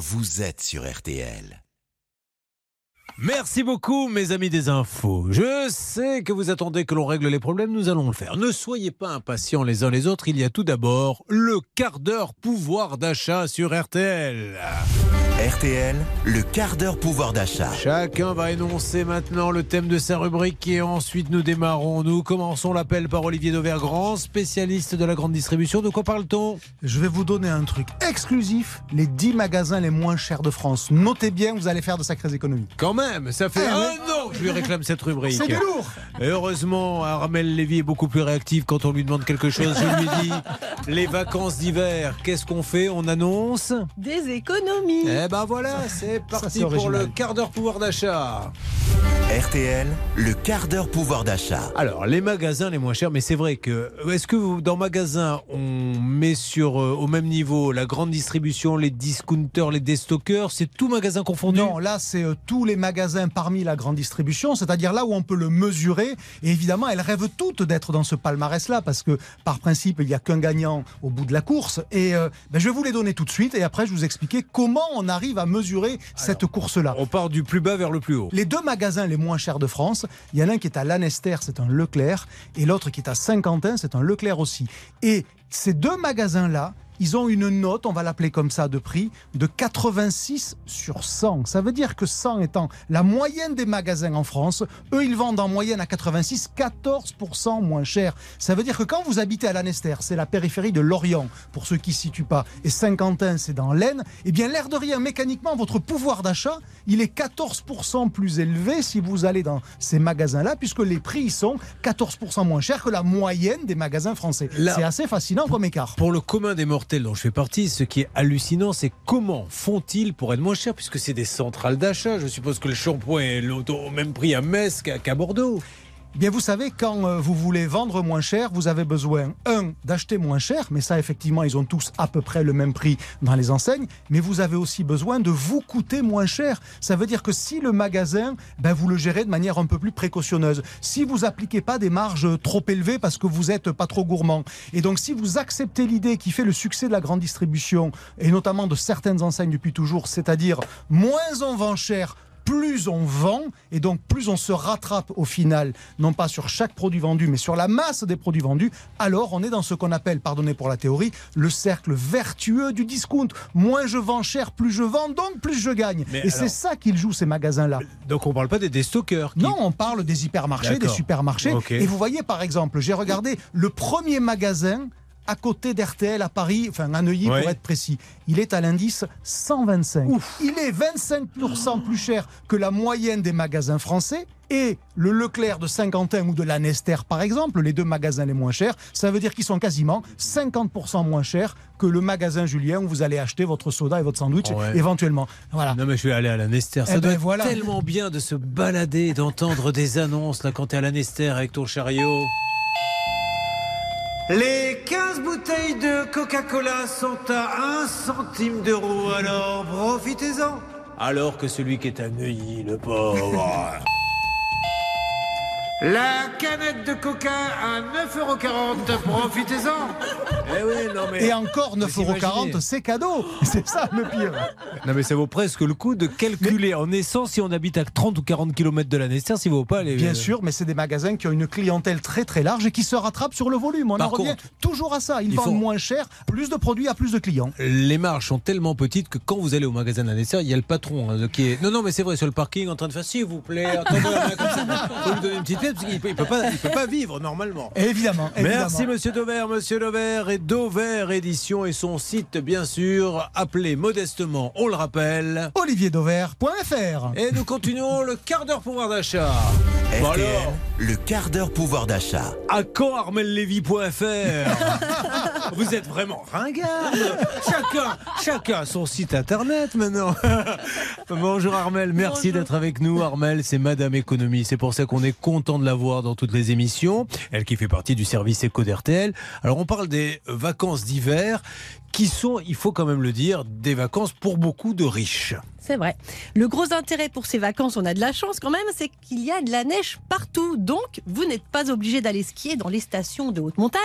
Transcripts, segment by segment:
vous êtes sur RTL. Merci beaucoup, mes amis des infos. Je sais que vous attendez que l'on règle les problèmes, nous allons le faire. Ne soyez pas impatients les uns les autres. Il y a tout d'abord le quart d'heure pouvoir d'achat sur RTL. RTL, le quart d'heure pouvoir d'achat. Chacun va énoncer maintenant le thème de sa rubrique et ensuite nous démarrons. Nous commençons l'appel par Olivier Dauvert, grand spécialiste de la grande distribution. De quoi parle-t-on? Je vais vous donner un truc exclusif les 10 magasins les moins chers de France. Notez bien, vous allez faire de sacrées économies. Quand même, ça fait Eh un oui. an que je lui réclame cette rubrique. C'est du lourd Et heureusement, Armel Lévy est beaucoup plus réactif quand on lui demande quelque chose. Je lui dis les vacances d'hiver, qu'est-ce qu'on fait? On annonce Des économies. Eh ben voilà, c'est parti pour le quart d'heure pouvoir d'achat. RTL, le quart d'heure pouvoir d'achat. Alors, les magasins les moins chers, mais c'est vrai que. Est-ce que vous, dans magasin, on met sur euh, au même niveau la grande distribution, les discounters, les déstockeurs C'est tout magasin confondu? Non, là, c'est euh, tous les magasins parmi la grande distribution, c'est-à-dire là où on peut le mesurer. Et évidemment, elles rêvent toutes d'être dans ce palmarès-là, parce que par principe, il n'y a qu'un gagnant au bout de la course. Et euh, ben, je vais vous les donner tout de suite, et après, je vais vous expliquer comment on arrive à mesurer cette course-là. On part du plus bas vers le plus haut. Les deux magasins les moins chers de France, il y en a un qui est à Lanester, c'est un Leclerc, et l'autre qui est à Saint-Quentin, c'est un Leclerc aussi. Et ces deux magasins-là, ils ont une note, on va l'appeler comme ça, de prix, de 86 sur 100. Ça veut dire que 100 étant la moyenne des magasins en France, eux, ils vendent en moyenne à 86, 14% moins cher. Ça veut dire que quand vous habitez à Lanester, c'est la périphérie de Lorient, pour ceux qui ne situent pas, et Saint-Quentin, c'est dans l'Aisne, eh bien, l'air de rien, mécaniquement, votre pouvoir d'achat, il est 14% plus élevé si vous allez dans ces magasins-là, puisque les prix sont 14% moins chers que la moyenne des magasins français. C'est assez fascinant comme écart. Pour le commun des mortels dont je fais partie, ce qui est hallucinant, c'est comment font-ils pour être moins chers, puisque c'est des centrales d'achat. Je suppose que le shampoing est au même prix à Metz qu'à Bordeaux. Bien, vous savez, quand euh, vous voulez vendre moins cher, vous avez besoin, un, d'acheter moins cher, mais ça, effectivement, ils ont tous à peu près le même prix dans les enseignes, mais vous avez aussi besoin de vous coûter moins cher. Ça veut dire que si le magasin, ben, vous le gérez de manière un peu plus précautionneuse, si vous appliquez pas des marges trop élevées parce que vous êtes pas trop gourmand, et donc si vous acceptez l'idée qui fait le succès de la grande distribution, et notamment de certaines enseignes depuis toujours, c'est-à-dire moins on vend cher, plus on vend et donc plus on se rattrape au final, non pas sur chaque produit vendu, mais sur la masse des produits vendus, alors on est dans ce qu'on appelle, pardonnez pour la théorie, le cercle vertueux du discount. Moins je vends cher, plus je vends, donc plus je gagne. Mais et c'est ça qu'ils jouent ces magasins-là. Donc on parle pas des qui- Non, on parle des hypermarchés, des supermarchés. Et vous voyez, par exemple, j'ai regardé le premier magasin à côté d'RTL à Paris, enfin à Neuilly Ouais. pour être précis. Il est à l'indice 125. Il est 25% plus cher que la moyenne des magasins français. Et le Leclerc de Saint-Quentin ou de la Nester, par exemple, les deux magasins les moins chers, ça veut dire qu'ils sont quasiment 50% moins chers que le magasin Julien où vous allez acheter votre soda et votre sandwich Ouais. éventuellement. Voilà. Non mais je vais aller à la Nester. Ça Eh doit ben être voilà. tellement bien de se balader, d'entendre des annonces là quand t'es à la Nester avec ton chariot. Les 15 bouteilles de Coca-Cola sont à 1 centime d'euro, alors profitez-en. Alors que celui qui est à Neuilly, le pauvre. La canette de coca à 9,40€, profitez-en. Eh oui, non mais. Et encore Vous imaginez 9,40€, c'est cadeau. C'est ça le pire. Non mais ça vaut presque le coup de calculer en essence si on habite à 30 ou 40 km de la Nester, s'il vaut pas les... Bien sûr, mais c'est des magasins qui ont une clientèle très très large et qui se rattrapent sur le volume. On Par en revient contre, toujours à ça. Ils il vendent faut- moins cher, plus de produits à plus de clients. Les marges sont tellement petites que quand vous allez au magasin de la Nester, il y a le patron hein, qui est... Non, non, mais c'est vrai, sur le parking, en train de faire s'il vous plaît, attendez la main comme ça. Faut lui donner une petite pièce parce qu'il peut, il peut pas, il peut pas vivre normalement. Évidemment, évidemment. Merci Monsieur Dover, Monsieur Dover et Dover Édition et son site bien sûr, appelé modestement, on le rappelle. olivierdover.fr Et nous continuons le quart d'heure pouvoir d'achat. Bon alors, le quart d'heure pouvoir d'achat. à quand armellevy.fr Vous êtes vraiment ringard Chacun, chacun a son site internet maintenant. Bonjour Armel, merci d'être avec nous. Armel, c'est Madame Économie. C'est pour ça qu'on est content de la voir dans toutes les émissions. Elle qui fait partie du service éco d'RTL. Alors on parle des vacances d'hiver qui sont, il faut quand même le dire, des vacances pour beaucoup de riches. C'est vrai. Le gros intérêt pour ces vacances, on a de la chance quand même, c'est qu'il y a de la neige partout. Donc, vous n'êtes pas obligé d'aller skier dans les stations de haute montagne,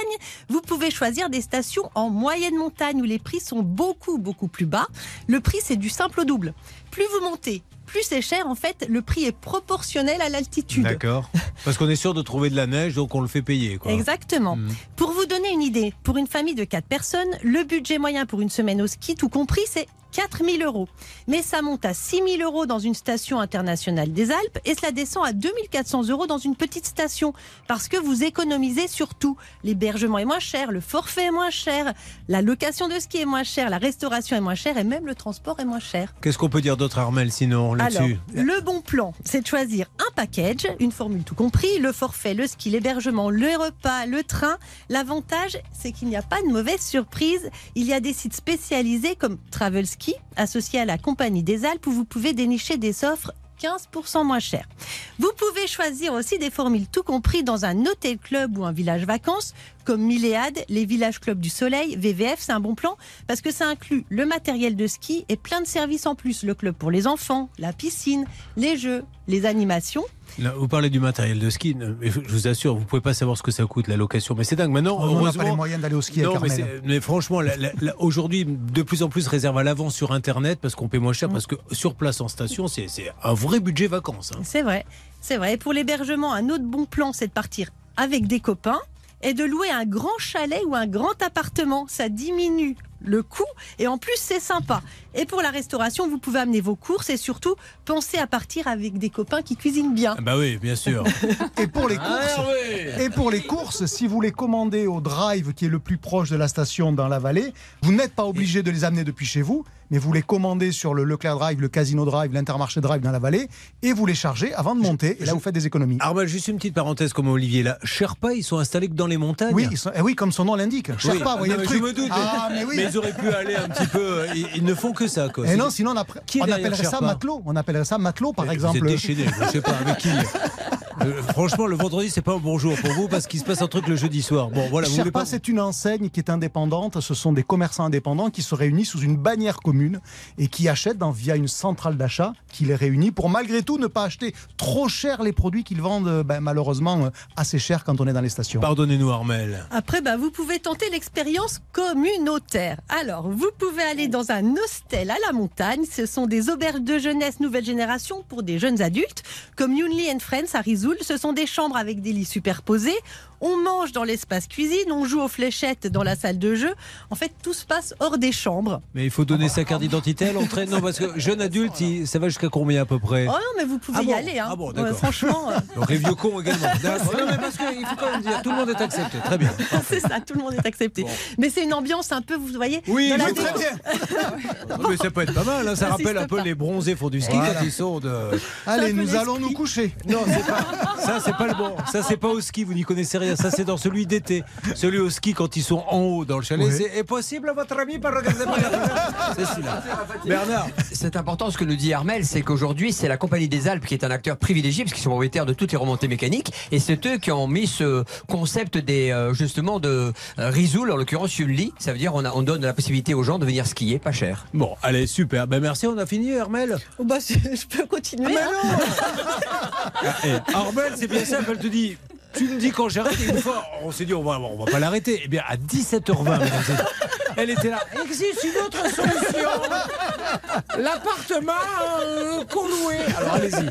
vous pouvez choisir des stations en moyenne montagne où les prix sont beaucoup, beaucoup plus bas. Le prix, c'est du simple au double. Plus vous montez, plus c'est cher. En fait, le prix est proportionnel à l'altitude. D'accord. Parce qu'on est sûr de trouver de la neige, donc on le fait payer. Quoi. Exactement. Mm. Pour vous donner une idée, pour une famille de 4 personnes, le budget moyen pour une semaine au ski, tout compris, c'est 4000 euros. Mais ça monte à 6000 euros dans une station internationale des Alpes et cela descend à 2400 euros dans une petite station parce que vous économisez surtout. L'hébergement est moins cher, le forfait est moins cher, la location de ski est moins chère, la restauration est moins chère et même le transport est moins cher. Qu'est-ce qu'on peut dire d'autre, Armel, sinon là-dessus le bon plan, c'est de choisir un package, une formule tout compris, le forfait, le ski, l'hébergement, le repas, le train. L'avantage, c'est qu'il n'y a pas de mauvaise surprise. Il y a des sites spécialisés comme Travel Ski, associés à la Compagnie des Alpes, où vous pouvez dénicher des offres 15% moins chères. Vous pouvez choisir aussi des formules tout compris dans un hôtel club ou un village vacances, comme Milléade, les villages clubs du soleil, VVF, c'est un bon plan parce que ça inclut le matériel de ski et plein de services en plus. Le club pour les enfants, la piscine, les jeux, les animations. Là, vous parlez du matériel de ski, mais je vous assure, vous pouvez pas savoir ce que ça coûte la location. Mais c'est dingue. Maintenant, on n'a pas les moyens d'aller au ski non, avec mais, mais franchement, aujourd'hui, de plus en plus réserve à l'avance sur Internet parce qu'on paie moins Mm. cher. Parce que sur place en station, c'est c'est un vrai budget vacances. hein. C'est vrai, c'est vrai. Et pour l'hébergement, un autre bon plan, c'est de partir avec des copains et de louer un grand chalet ou un grand appartement. Ça diminue le coût et en plus c'est sympa. Et pour la restauration, vous pouvez amener vos courses et surtout penser à partir avec des copains qui cuisinent bien. Ah Bah oui, bien sûr. Et pour les Ah, Et pour les courses, si vous les commandez au drive qui est le plus proche de la station dans la vallée, vous n'êtes pas obligé de les amener depuis chez vous, mais vous les commandez sur le Leclerc Drive, le Casino Drive, l'Intermarché Drive dans la vallée, et vous les chargez avant de monter. Et là, vous faites des économies. Armel, juste une petite parenthèse comme Olivier là. Sherpa, ils sont installés que dans les montagnes. Oui, ils sont- eh oui, comme son nom l'indique. Sherpa, vous voyez Non, le truc. Je me doute. Ah, mais oui. Mais ils auraient pu aller un petit peu. euh, Ils, ils ne font que ça, quoi. Et C'est- non, sinon on, on appellerait ça matelot. On appellerait ça matelot, par Vous exemple. êtes déchaîné, je sais pas avec qui. Euh, franchement, le vendredi, c'est pas un bon jour pour vous parce qu'il se passe un truc le jeudi soir. Bon, voilà, vous Sherpa, pas. c'est une enseigne qui est indépendante. Ce sont des commerçants indépendants qui se réunissent sous une bannière commune et qui achètent dans- via une centrale d'achat qui les réunit pour malgré tout ne pas acheter trop cher les produits qu'ils vendent euh, ben, malheureusement euh, assez cher quand on est dans les stations. Pardonnez-nous, Armel. Après, bah, vous pouvez tenter l'expérience communautaire. Alors, vous pouvez aller dans un hostel à la montagne. Ce sont des auberges de jeunesse nouvelle génération pour des jeunes adultes, comme Yunli and Friends à Ce sont des chambres avec des lits superposés. On mange dans l'espace cuisine, on joue aux fléchettes dans la salle de jeu. En fait, tout se passe hors des chambres. Mais il faut donner sa carte d'identité à l'entrée. Non, parce que jeune adulte, il- ça va jusqu'à combien à peu près Oh non, mais vous pouvez Ah y bon aller. Hein. Ah bon, Ouais, d'accord. franchement, euh, Donc les vieux cons également. Non, mais parce qu'il faut quand même dire, tout le monde est accepté. Très bien. c'est ça, tout le monde est accepté. Bon. Mais c'est une ambiance un peu, vous voyez, Oui, dans la oui, Très bien. Mais ça peut être pas mal. hein. Ça Ça rappelle un peu pas. les bronzés font du ski Voilà. quand ils sont de. Allez, nous allons nous coucher. Non, c'est pas. Ça, c'est pas le bon. Ça, c'est pas au ski. Vous n'y connaissez rien. Ça, c'est dans celui d'été. Celui au ski quand ils sont en haut dans le chalet. Oui. C'est est possible à votre ami par C'est celui-là. Bernard. C'est important ce que nous dit Armel, c'est qu'aujourd'hui c'est la Compagnie des Alpes qui est un acteur privilégié parce qu'ils sont propriétaires de toutes les remontées mécaniques et c'est eux qui ont mis ce concept des euh, justement de euh, Risoul, en l'occurrence Yulli. Ça veut dire on, a- on donne la possibilité aux gens de venir skier pas cher. Bon, allez, super. Ben merci. On a fini, Hermel? Oh, bah, je peux continuer. hein. Ah, eh, Armel, c'est bien simple. Elle te dit. Tu me dis quand j'arrête, une fois, on s'est dit, on va, on va pas l'arrêter. Eh bien, à 17h20, mesdames et messieurs, elle était là. Existe une autre solution. L'appartement euh, qu'on louait. Alors, allez-y.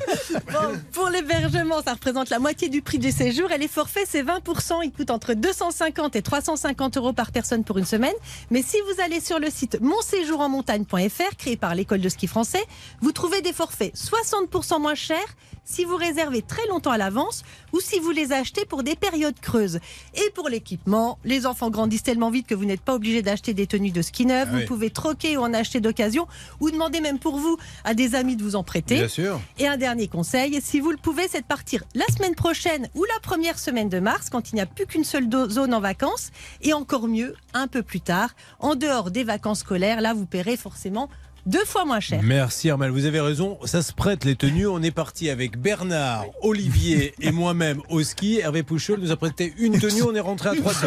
Bon, pour l'hébergement, ça représente la moitié du prix du séjour et les forfaits, c'est 20%. Il coûte entre 250 et 350 euros par personne pour une semaine. Mais si vous allez sur le site monséjourenmontagne.fr, créé par l'école de ski français, vous trouvez des forfaits 60% moins chers si vous réservez très longtemps à l'avance ou si vous les achetez pour des périodes creuses. Et pour l'équipement, les enfants grandissent tellement vite que vous n'êtes pas obligé d'acheter des tenues de ski neuves. Ah vous pouvez troquer ou en acheter d'occasion ou demander même pour vous à des amis de vous en prêter. sûr. Et un dernier conseil, si vous le pouvez, c'est de partir la semaine prochaine ou la première semaine de mars, quand il n'y a plus qu'une seule zone en vacances, et encore mieux, un peu plus tard, en dehors des vacances scolaires. Là, vous paierez forcément deux fois moins cher. Merci Armel, vous avez raison, ça se prête les tenues. On est parti avec Bernard, Olivier et moi-même au ski. Hervé Pouchol nous a prêté une tenue, on est rentré à 300.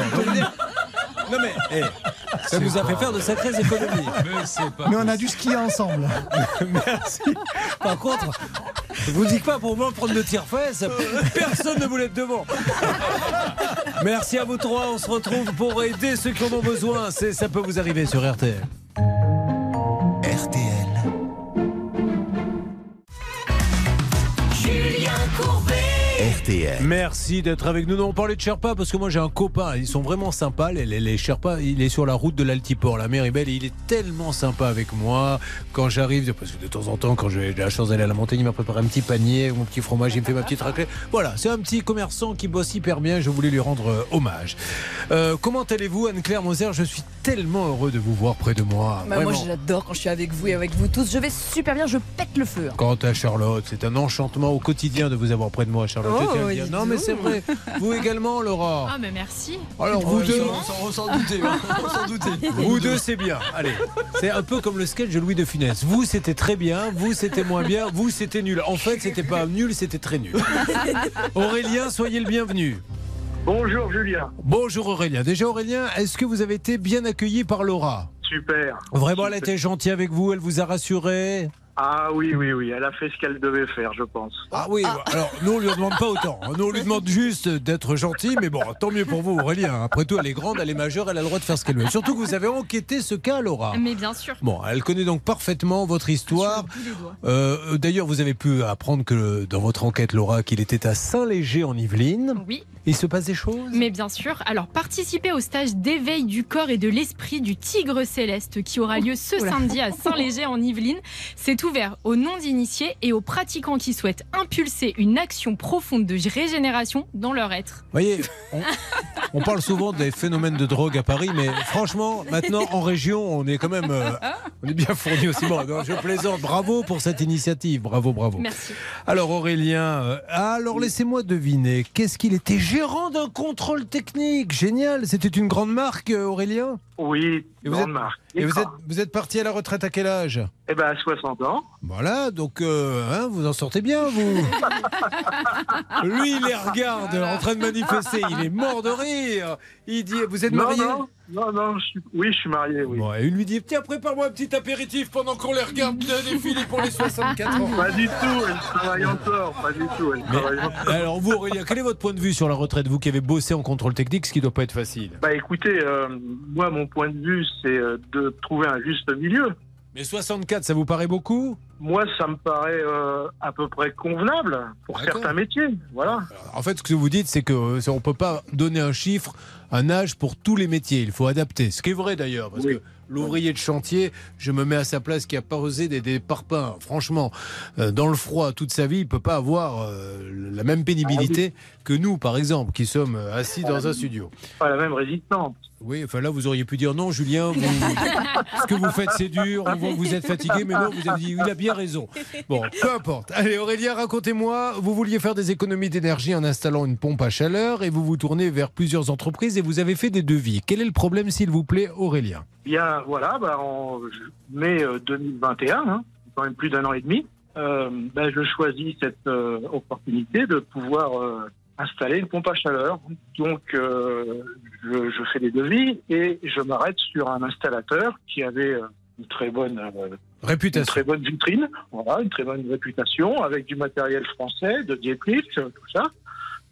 Non mais, eh, ça nous a fait faire de sacrées économies. Mais pas Mais on a dû skier ensemble. Merci. Par contre, je vous dis pas pour moi prendre de tire-fesses, personne ne voulait être devant. Merci à vous trois, on se retrouve pour aider ceux qui en ont besoin. C'est- Ça peut vous arriver sur RTL. RTL. RTL. Merci d'être avec nous. Non, on parlait de Sherpa parce que moi j'ai un copain, ils sont vraiment sympas. Les, les, les Sherpas, il est sur la route de l'Altiport, la mer est belle et il est tellement sympa avec moi. Quand j'arrive, parce que de temps en temps, quand j'ai la chance d'aller à la montagne, il m'a préparé un petit panier, mon petit fromage, il me fait ma petite raclée. Voilà, c'est un petit commerçant qui bosse hyper bien. Je voulais lui rendre euh, hommage. Euh, comment allez-vous, Anne-Claire Moser? Je suis tellement heureux de vous voir près de moi. Bah, moi j'adore quand je suis avec vous et avec vous tous. Je vais super bien, je pète le feu. Quant à Charlotte, c'est un enchantement au quotidien de vous avoir près de moi, Charlotte. Oh, Dire. dis non, mais c'est vrai. Vous également, Laura. Ah, mais merci. Alors, vous deux, On s'en doutait, on s'en doutait. Vous deux, c'est bien. Allez, c'est un peu comme le sketch de Louis de Funès. Vous, c'était très bien. Vous, c'était moins bien. Vous, c'était nul. En fait, c'était pas nul, c'était très nul. Aurélien, soyez le bienvenu. Bonjour Julien. Bonjour Aurélien. Déjà Aurélien, est-ce que vous avez été bien accueilli par Laura? Super. Vraiment, elle a été gentille avec vous, elle vous a rassuré? Ah oui, oui, oui, elle a fait ce qu'elle devait faire, je pense. Ah oui, alors nous on lui demande pas autant. Nous on lui demande juste d'être gentil, mais bon, tant mieux pour vous Aurélien. Après tout, elle est grande, elle est majeure, elle a le droit de faire ce qu'elle veut. Surtout que vous avez enquêté ce cas, Laura. Mais bien sûr. Bon, elle connaît donc parfaitement votre histoire. Euh, D'ailleurs, vous avez pu apprendre que dans votre enquête, Laura, qu'il était à Saint-Léger en Yvelines. Oui, Il se passe des choses? Mais bien sûr. Alors, participez au stage d'éveil du corps et de l'esprit du Tigre Céleste qui aura lieu ce Oula. samedi à Saint-Léger en Yvelines. C'est ouvert aux non-initiés et aux pratiquants qui souhaitent impulser une action profonde de régénération dans leur être. Vous voyez, on, on parle souvent des phénomènes de drogue à Paris, mais franchement, maintenant en région, on est quand même, euh, on est bien fourni aussi. Bon, je plaisante. Bravo pour cette initiative. Bravo, bravo. Merci. Alors Aurélien, euh, alors laissez-moi deviner, qu'est-ce qu'il était gérant d'un contrôle technique? Génial. C'était une grande marque, euh, Aurélien? Oui, Et vous êtes- marque. Et vous êtes, vous êtes parti à la retraite à quel âge? Eh ben, à 60 ans. Voilà, donc euh, hein, vous en sortez bien, vous. Lui, il les regarde en train de manifester. Il est mort de rire. Il dit Vous êtes marié non, non, non, je suis... oui, je suis marié, oui. Bon, et il lui dit Tiens, prépare-moi un petit apéritif pendant qu'on les regarde bien défiler pour les 64 ans. Pas du tout, elle travaille encore, pas du tout, elle Mais, travaille encore. alors, vous, Aurélien, quel est votre point de vue sur la retraite Vous qui avez bossé en contrôle technique, ce qui doit pas être facile? Bah écoutez, euh, moi, mon point de vue, c'est euh, de trouver un juste milieu. Mais 64, ça vous paraît beaucoup? Moi, ça me paraît euh, à peu près convenable pour certains métiers. Voilà. Alors, En fait, ce que vous dites, c'est que euh, on peut pas donner un chiffre, un âge pour tous les métiers. Il faut adapter. Ce qui est vrai d'ailleurs, parce Oui. que l'ouvrier de chantier, je me mets à sa place, qui a pas osé des, des parpaings. Franchement, euh, dans le froid toute sa vie, il peut pas avoir euh, la même pénibilité que nous, par exemple, qui sommes euh, assis dans un studio. Pas la même résistance. Oui, enfin là, vous auriez pu dire non, Julien, vous- ce que vous faites, c'est dur, vous êtes fatigué, mais non, vous avez dit, il a bien raison. Bon, peu importe. Allez, Aurélien, racontez-moi, vous vouliez faire des économies d'énergie en installant une pompe à chaleur et vous vous tournez vers plusieurs entreprises et vous avez fait des devis. Quel est le problème, s'il vous plaît, Aurélien? Bien, voilà, bah, en mai euh, 2021, hein, quand même plus d'un an et demi, euh, ben, je choisis cette euh, opportunité de pouvoir euh, installer une pompe à chaleur. Donc, euh, je, je fais des devis et je m'arrête sur un installateur qui avait euh, une très bonne, euh, une Réputation. très bonne vitrine, voilà, une très bonne réputation, avec du matériel français, de Dietrich, tout ça.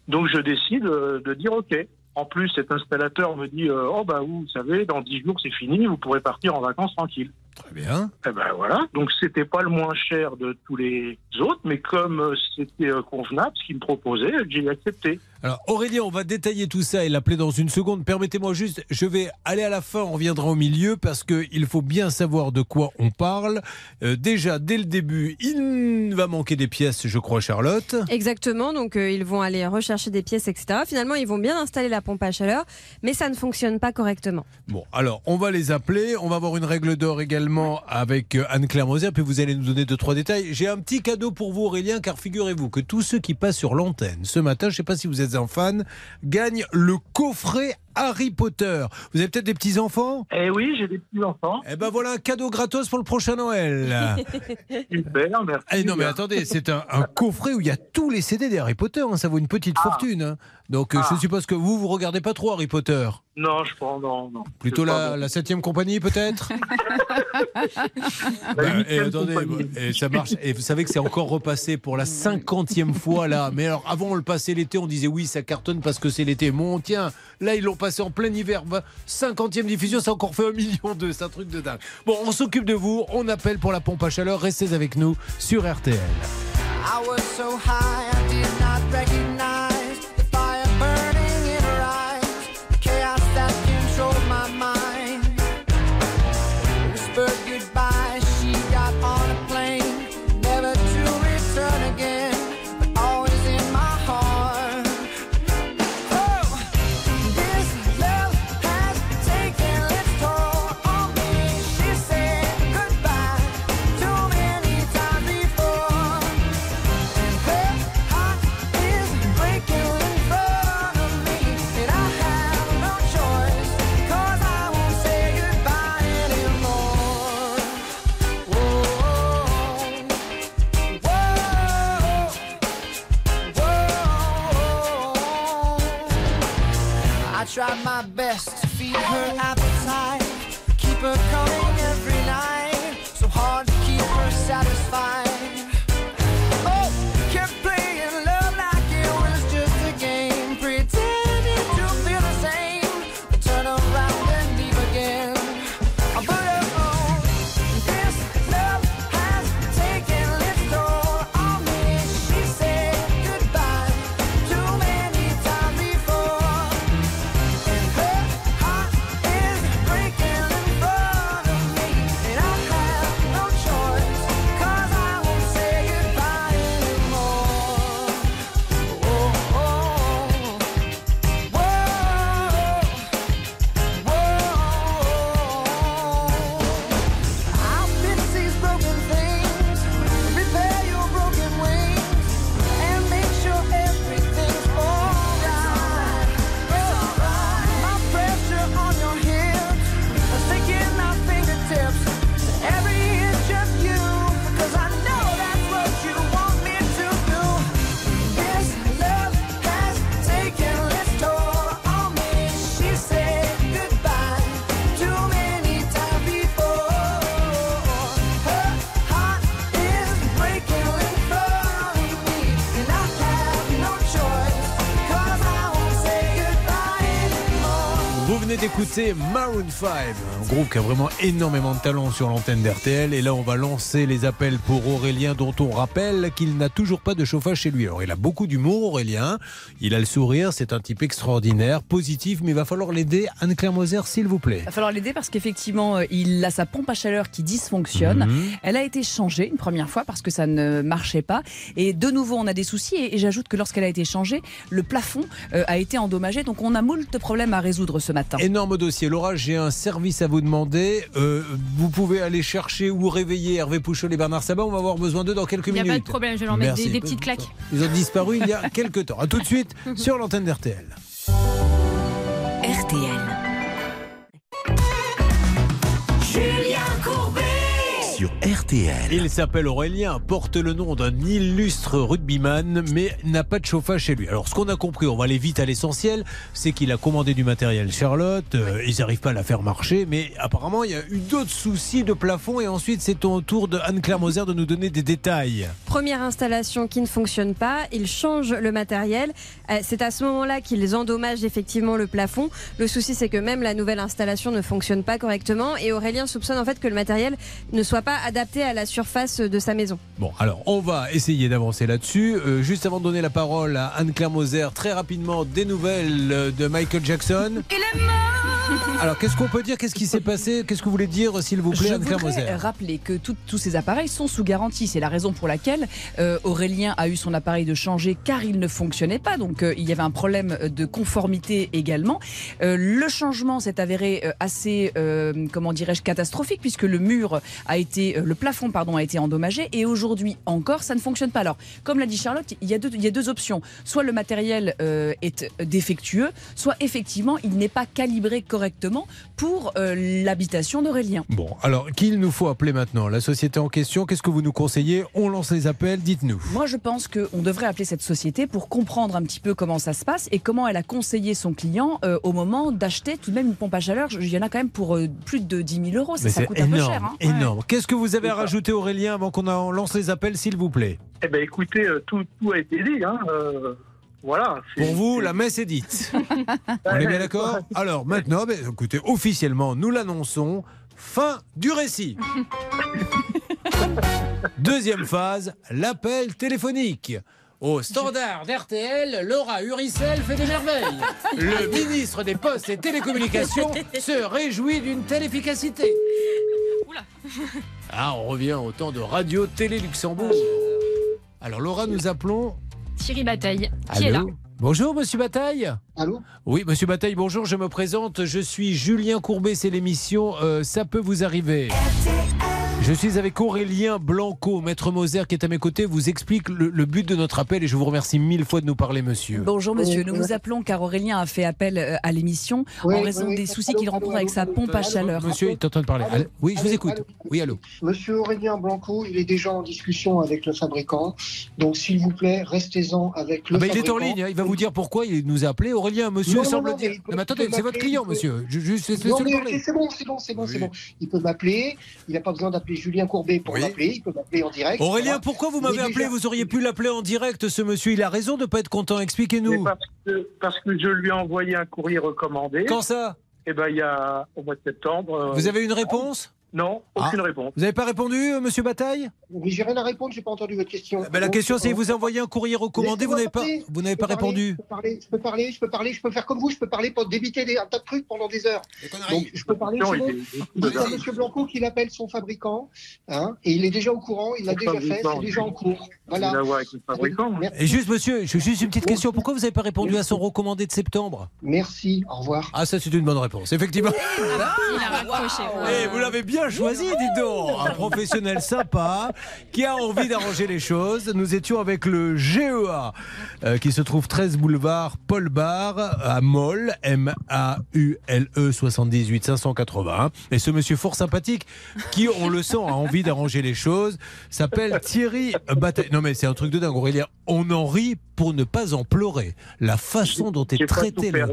Donc, je décide euh, de dire OK. En plus, cet installateur me dit euh, Oh, bah, vous savez, dans 10 jours, c'est fini, vous pourrez partir en vacances tranquille. Très bien. Eh ben voilà. Donc, c'était pas le moins cher de tous les autres, mais comme euh, c'était euh, convenable, ce qu'il me proposait, j'ai accepté. Alors, Aurélien, on va détailler tout ça et l'appeler dans une seconde. Permettez-moi juste, je vais aller à la fin, on reviendra au milieu parce qu'il faut bien savoir de quoi on parle. Euh, déjà, dès le début, il va manquer des pièces, je crois, Charlotte. Exactement, donc euh, ils vont aller rechercher des pièces, etc. Finalement, ils vont bien installer la pompe à chaleur, mais ça ne fonctionne pas correctement. Bon, alors, on va les appeler. On va avoir une règle d'or également avec euh, Anne-Claire Moser, puis vous allez nous donner deux, trois détails. J'ai un petit cadeau pour vous, Aurélien, car figurez-vous que tous ceux qui passent sur l'antenne ce matin, je ne sais pas si vous êtes un fan, gagnent le coffret Harry Potter. Vous avez peut-être des petits-enfants? Eh oui, j'ai des petits-enfants. Eh ben voilà un cadeau gratos pour le prochain Noël. Super, merci. Eh non mais attendez, c'est un, un coffret où il y a tous les CD des Harry Potter, hein, ça vaut une petite fortune. hein. Donc euh, je Ah. suppose que vous, vous regardez pas trop Harry Potter. Non, je prends, non, non. Plutôt la, la septième compagnie peut-être Bah, et huitième attendez, compagnie. et ça marche. Et vous savez que c'est encore repassé pour la cinquantième fois là. Mais alors avant on le passait l'été, on disait oui ça cartonne parce que c'est l'été. Bon tiens, là ils l'ont passé en plein hiver. Bah, Cinquantième diffusion, ça a encore fait un million deux. C'est un truc de dingue. Bon, on s'occupe de vous. On appelle pour la pompe à chaleur. Restez avec nous sur RTL. Tried my best to feed her appetite, keep her Vous venez d'écouter Maroon 5, un groupe qui a vraiment énormément de talent sur l'antenne d'RTL. Et là, on va lancer les appels pour Aurélien, dont on rappelle qu'il n'a toujours pas de chauffage chez lui. Alors, il a beaucoup d'humour, Aurélien. Il a le sourire, c'est un type extraordinaire, positif, mais il va falloir l'aider. Anne-Claire Moser, s'il vous plaît. Il va falloir l'aider parce qu'effectivement, euh, il a sa pompe à chaleur qui dysfonctionne. Mhm. Elle a été changée une première fois parce que ça ne marchait pas. Et de nouveau, on a des soucis. Et, j'ajoute que lorsqu'elle a été changée, le plafond euh, a été endommagé. Donc on a moult de problèmes à résoudre ce matin. Énorme dossier. Laura, j'ai un service à vous demander. Euh, vous pouvez aller chercher ou réveiller Hervé Pouchol et Bernard Sabat. On va avoir besoin d'eux dans quelques Il n'y a minutes. pas de problème, je vais leur mettre des, des petites claques. Ils ont disparu il y a quelques temps. A tout de suite sur l'antenne d'RTL. RTL. Sur RTL. Il s'appelle Aurélien, porte le nom d'un illustre rugbyman, mais n'a pas de chauffage chez lui. Alors, ce qu'on a compris, on va aller vite à l'essentiel, c'est qu'il a commandé du matériel Charlotte, euh, ils n'arrivent pas à la faire marcher, mais apparemment, il y a eu d'autres soucis de plafond, et ensuite, c'est au tour de Anne-Claire Moser de nous donner des détails. Première installation qui ne fonctionne pas, ils changent le matériel. Euh, C'est à ce moment-là qu'ils endommagent effectivement le plafond. Le souci, c'est que même la nouvelle installation ne fonctionne pas correctement et Aurélien soupçonne en fait que le matériel ne soit pas adapté à la surface de sa maison. Bon, alors, on va essayer d'avancer là-dessus. Euh, juste avant de donner la parole à Anne-Claire Moser, très rapidement, des nouvelles euh, de Michael Jackson. Il est mort Alors, qu'est-ce qu'on peut dire? Qu'est-ce qui s'est passé? Qu'est-ce que vous voulez dire, s'il vous plaît, Je Anne-Claire voudrais Moser? rappeler que tout- tous ces appareils sont sous garantie. C'est la raison pour laquelle euh, Aurélien a eu son appareil de changer car il ne fonctionnait pas. Donc euh, il y avait un problème de conformité également. Euh, le changement s'est avéré euh, assez, euh, comment dirais-je, catastrophique puisque le mur a été, euh, le plafond pardon, a été endommagé et aujourd'hui encore ça ne fonctionne pas. Alors comme l'a dit Charlotte, il y a deux, il y a deux options. Soit le matériel euh, est défectueux, soit effectivement il n'est pas calibré correctement pour euh, l'habitation d'Aurélien. Bon, alors, qui il nous faut appeler maintenant La société en question, qu'est-ce que vous nous conseillez? On lance les appels, dites-nous. Moi, je pense qu'on devrait appeler cette société pour comprendre un petit peu comment ça se passe et comment elle a conseillé son client euh, au moment d'acheter tout de même une pompe à chaleur. Il y en a quand même pour plus de 10 000 euros. Ça, coûte un peu énorme, cher. hein. énorme. Qu'est-ce que vous avez à rajouter, Aurélien, avant qu'on lance les appels, s'il vous plaît? Eh ben écoutez, euh, tout, tout a été dit. Hein, euh, voilà. Pour vous, la messe est dite. On est bien d'accord? Alors maintenant, ben, écoutez, officiellement, nous l'annonçons. Fin du récit. Deuxième phase, l'appel téléphonique. Au standard d'RTL, Laura Uricel fait des merveilles. Le ministre des Postes et Télécommunications se réjouit d'une telle efficacité. Ah, on revient au temps de Radio Télé Luxembourg. Alors Laura, nous appelons Thierry Bataille, qui est là. Allô Bonjour, monsieur Bataille. Allô Oui, monsieur Bataille, bonjour, je me présente. Je suis Julien Courbet, c'est l'émission euh, Ça peut vous arriver. Je suis avec Aurélien Blanco, maître Moser, qui est à mes côtés, vous explique le, le but de notre appel et je vous remercie mille fois de nous parler, monsieur. Bonjour monsieur, nous vous appelons car Aurélien a fait appel euh, à l'émission Oui, en raison oui, oui. des soucis qu'il allô, rencontre avec sa allô, pompe à chaleur. Monsieur est en train de parler. Allô Oui, je vous écoute. allô Oui, allô. Monsieur Aurélien Blanco, il est déjà en discussion avec le fabricant. Donc, s'il vous plaît, restez-en avec le Ah ben, il fabricant. est en ligne, hein, il va vous dire pourquoi il nous a appelé. Aurélien, monsieur Non, semble non, dire. mais il peut- Non, mais attendez, c'est votre client, peut- monsieur. Juste laissez-le parler. c'est bon, c'est bon, c'est bon, bon. Il peut m'appeler. Il n'a pas besoin d'appeler Julien Courbet pour Oui. m'appeler. Il peut m'appeler en direct. Aurélien, Voilà. pourquoi vous m'avez appelé déjà- Vous auriez pu l'appeler en direct, ce monsieur. Il a raison de ne pas être content. Expliquez-nous. parce, que, parce que je lui ai envoyé un courrier recommandé. Quand ça? Eh ben, il y a au mois de septembre. euh, Vous avez une réponse? Non, aucune réponse. Vous n'avez pas répondu, euh, monsieur Bataille? Mais j'ai rien à répondre, j'ai pas entendu votre question. Ben, La question, c'est vous envoyez un courrier recommandé, vous n'avez pas, vous n'avez Je peux pas parler, répondu. Je peux parler, je peux parler, je peux parler, je peux faire comme vous, je peux parler pour débiter des, un tas de trucs pendant des heures. Donc je peux parler. Non, il Dites à Monsieur Blanco qu'il appelle son fabricant, hein, et il est déjà au courant, il l'a déjà fait, c'est déjà en cours. Il Voilà. a à voir avec le fabricant. hein. Merci. Et juste, monsieur, je- juste une petite question. Pourquoi vous n'avez pas répondu à son recommandé de septembre? Merci, au revoir. Ah, ça, c'est une bonne réponse, effectivement. Il a raccroché. Eh, vous l'avez bien choisi, dites donc. Un professionnel sympa qui a envie d'arranger les choses. Nous étions avec le GEA euh, qui se trouve 13 boulevard Paul Bar à Moll, M-A-U-L-E 78 580. Et ce monsieur fort sympathique qui, on le sent, a envie d'arranger les choses s'appelle Thierry Bataille. Non, mais c'est un truc de dingue, Aurélien. On en rit pour ne pas en pleurer. La façon dont est traité le.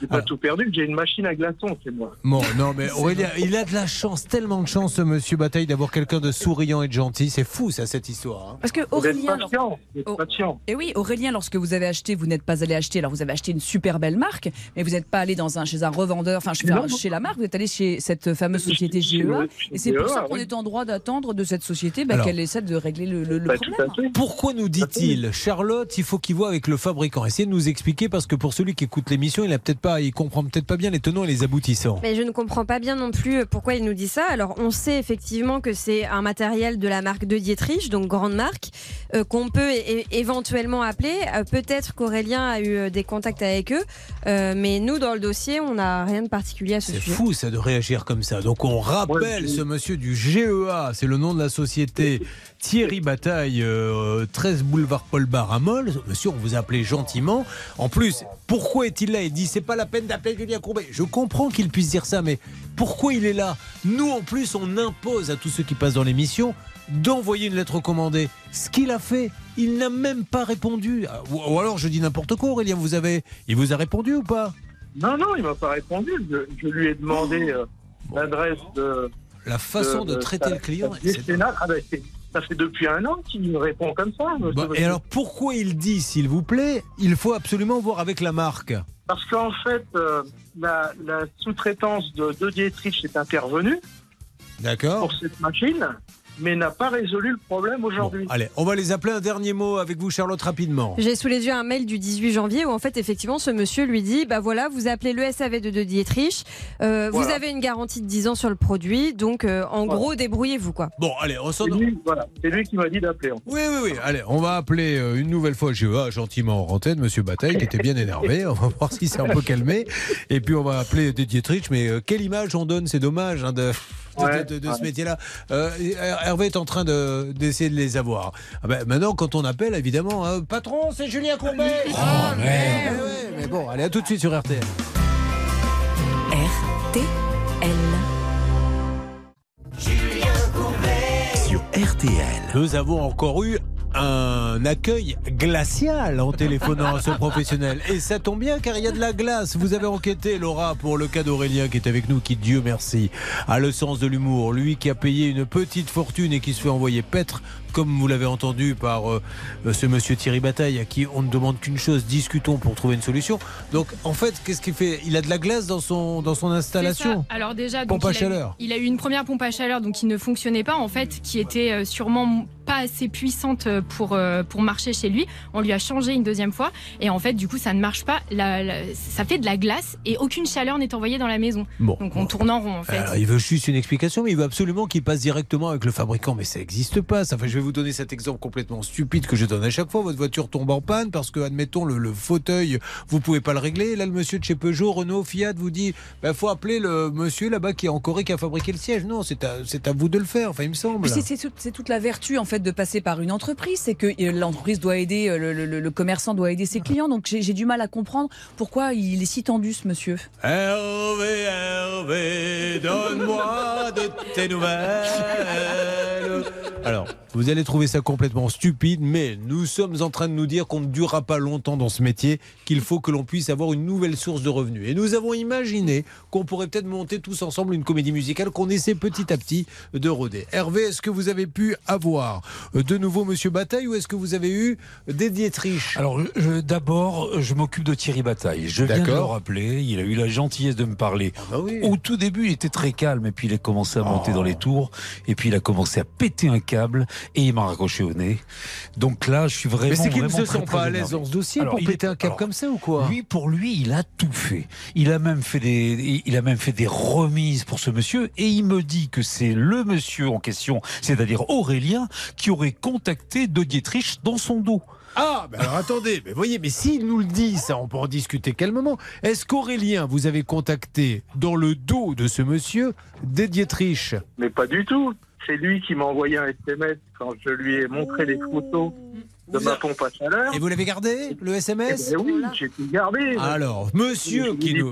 J'ai pas Alors. tout perdu. J'ai une machine à glaçons, c'est moi. Bon, non, mais Aurélien, il a de la chance, tellement de chance, ce monsieur Bataille, d'avoir quelqu'un de souriant et de gentil. C'est fou, ça, cette histoire. hein. Parce que Aurélien, patient. Oh. patient. Et oui, Aurélien, lorsque vous avez acheté, vous n'êtes pas allé acheter. Alors, vous avez acheté une super belle marque, mais vous n'êtes pas allé dans un, chez un revendeur, enfin, chez, Non. chez la marque, vous êtes allé chez cette fameuse société GEA. chez Et c'est pour GEA, ça qu'on est en droit d'attendre de cette société bah, Alors. qu'elle essaie de régler le, le- le Bah, tout problème. fait. Pourquoi nous dit-il, Charlotte, il faut qu'il voit avec le fabricant Essayez de nous expliquer, parce que pour celui qui écoute l'émission, il a peut-être pas, il comprend peut-être pas bien les tenants et les aboutissants. Mais je ne comprends pas bien non plus euh, pourquoi il nous dit ça. Alors, on sait effectivement que c'est un matériel de la marque de Dietrich, donc grande marque, euh, qu'on peut éventuellement appeler. Euh, Peut-être qu'Aurélien a eu euh, des contacts avec eux, euh, mais nous, dans le dossier, on n'a rien de particulier à ce C'est sujet. fou ça de réagir comme ça. Donc on rappelle Ouais, ce monsieur du GEA, c'est le nom de la société Thierry Bataille, euh, 13 boulevard Paul Bar à. Monsieur, on vous a appelé gentiment. En plus, pourquoi est-il là? Il dit c'est pas la peine d'appeler Julien Courbet. Je comprends qu'il puisse dire ça, mais pourquoi il est là? Nous en plus, on impose à tous ceux qui passent dans l'émission d'envoyer une lettre recommandée. Ce qu'il a fait, il n'a même pas répondu. Ou alors je dis n'importe quoi, Aurélien, vous avez, il vous a répondu ou pas? Non, non, il m'a pas répondu. Je, je lui ai demandé euh, l'adresse de. La façon de, traiter le client. Ah ben, c'est- ça fait depuis un an qu'il me répond comme ça. Bon, et alors pourquoi il dit, s'il vous plaît, il faut absolument voir avec la marque Parce qu'en fait, euh, la, la sous-traitance de, de Dietrich est intervenue D'accord pour cette machine. Mais n'a pas résolu le problème aujourd'hui. Allez, on va les appeler un dernier mot avec vous, Charlotte, rapidement. J'ai sous les yeux un mail du 18 janvier où en fait effectivement ce monsieur lui dit bah voilà vous appelez le SAV de De Dietrich, euh, vous avez une garantie de 10 ans sur le produit donc euh, en Voilà. gros débrouillez-vous quoi. Bon, allez, on s'en C'est lui, voilà, c'est lui qui m'a dit d'appeler. en fait. Oui, oui, oui. Allez, on va appeler euh, une nouvelle fois GEA, gentiment en antenne, Monsieur Bataille, qui était bien énervé. On va voir si c'est un peu calmé. Et puis, on va appeler Dietrich. Mais euh, quelle image on donne C'est dommage hein, de, de- Ouais, de- de ouais. ce métier-là. Euh, Hervé est en train de- d'essayer de, les avoir. Ah ben, maintenant, quand on appelle, évidemment, hein, patron, c'est Julien Courbet. Ah, mais, ouais, mais bon, allez, à tout de suite sur RTL. RTL. Sur RTL. Nous avons encore eu un accueil glacial en téléphonant à ce professionnel. Et ça tombe bien car il y a de la glace. Vous avez enquêté, Laura, pour le cas d'Aurélien qui est avec nous, qui, Dieu merci, a le sens de l'humour. Lui qui a payé une petite fortune et qui se fait envoyer paître, comme vous l'avez entendu par euh, ce monsieur Thierry Bataille, à qui on ne demande qu'une chose, discutons pour trouver une solution. Donc en fait, qu'est-ce qu'il fait? Il a de la glace dans son, dans son installation? Alors déjà, donc, Pompe à il, a eu, chaleur. il a eu une première pompe à chaleur donc qui ne fonctionnait pas en fait, qui était euh, sûrement pas assez puissante pour euh, pour marcher chez lui. On lui a changé une deuxième fois et en fait du coup ça ne marche pas. La- la- ça fait de la glace et aucune chaleur n'est envoyée dans la maison. Bon. Donc on tourne en rond en fait. Alors, il veut juste une explication, mais il veut absolument qu'il passe directement avec le fabricant. Mais ça n'existe pas. Ça. Je vais vous donner cet exemple complètement stupide que je donne à chaque fois. Votre voiture tombe en panne parce que, admettons, le, le fauteuil, vous pouvez pas le régler. Là, le monsieur de chez Peugeot, Renault, Fiat vous dit il faut appeler le monsieur là-bas qui est en Corée qui a fabriqué le siège. Non, c'est à, vous de le faire. Enfin, il me semble. C'est c'est tout- c'est toute la vertu en fait de passer par une entreprise, c'est que euh, l'entreprise doit aider, euh, le, le- le commercant doit aider ses clients. Donc j'ai du mal à comprendre pourquoi il est si tendu ce monsieur. Hervé, Hervé, donne-moi de tes nouvelles. Alors, vous allez trouver ça complètement stupide, mais nous sommes en train de nous dire qu'on ne durera pas longtemps dans ce métier, qu'il faut que l'on puisse avoir une nouvelle source de revenus. Et nous avons imaginé qu'on pourrait peut-être monter tous ensemble une comédie musicale qu'on essaie petit à petit de roder. Hervé, est-ce que vous avez pu avoir de nouveau Monsieur Bataille ou est-ce que vous avez eu des Dietrich? Alors, d'abord, je m'occupe de Thierry Bataille. Je viens de le rappeler. Il a eu la gentillesse de me parler. bah oui. Au tout début, il était très calme, et puis il a commencé à monter dans les tours, et puis il a commencé à péter un câble, et il m'a raccroché au nez. Donc là, je suis vraiment. Mais c'est qu'il ne se sent pas à l'aise dans ce dossier Alors, pour il péter est- un alors, comme ça ou quoi? Lui, pour lui, il a tout fait. Il a même fait des, il a même fait des remises pour ce monsieur, et il me dit que c'est le monsieur en question, c'est-à-dire Aurélien, qui aurait contacté De Dietrich dans son dos. Ah, mais alors attendez, mais voyez, mais s'il nous le dit, ça, on peut en discuter calmement. Est-ce qu'Aurélien, vous avez contacté dans le dos de ce monsieur des Dietrich? Mais pas du tout. C'est lui qui m'a envoyé un SMS quand je lui ai montré les photos de Vous ma pompe à chaleur. Et vous l'avez gardé, le Eh SMS ben oui, j'ai tout gardé. Alors, monsieur qui nous,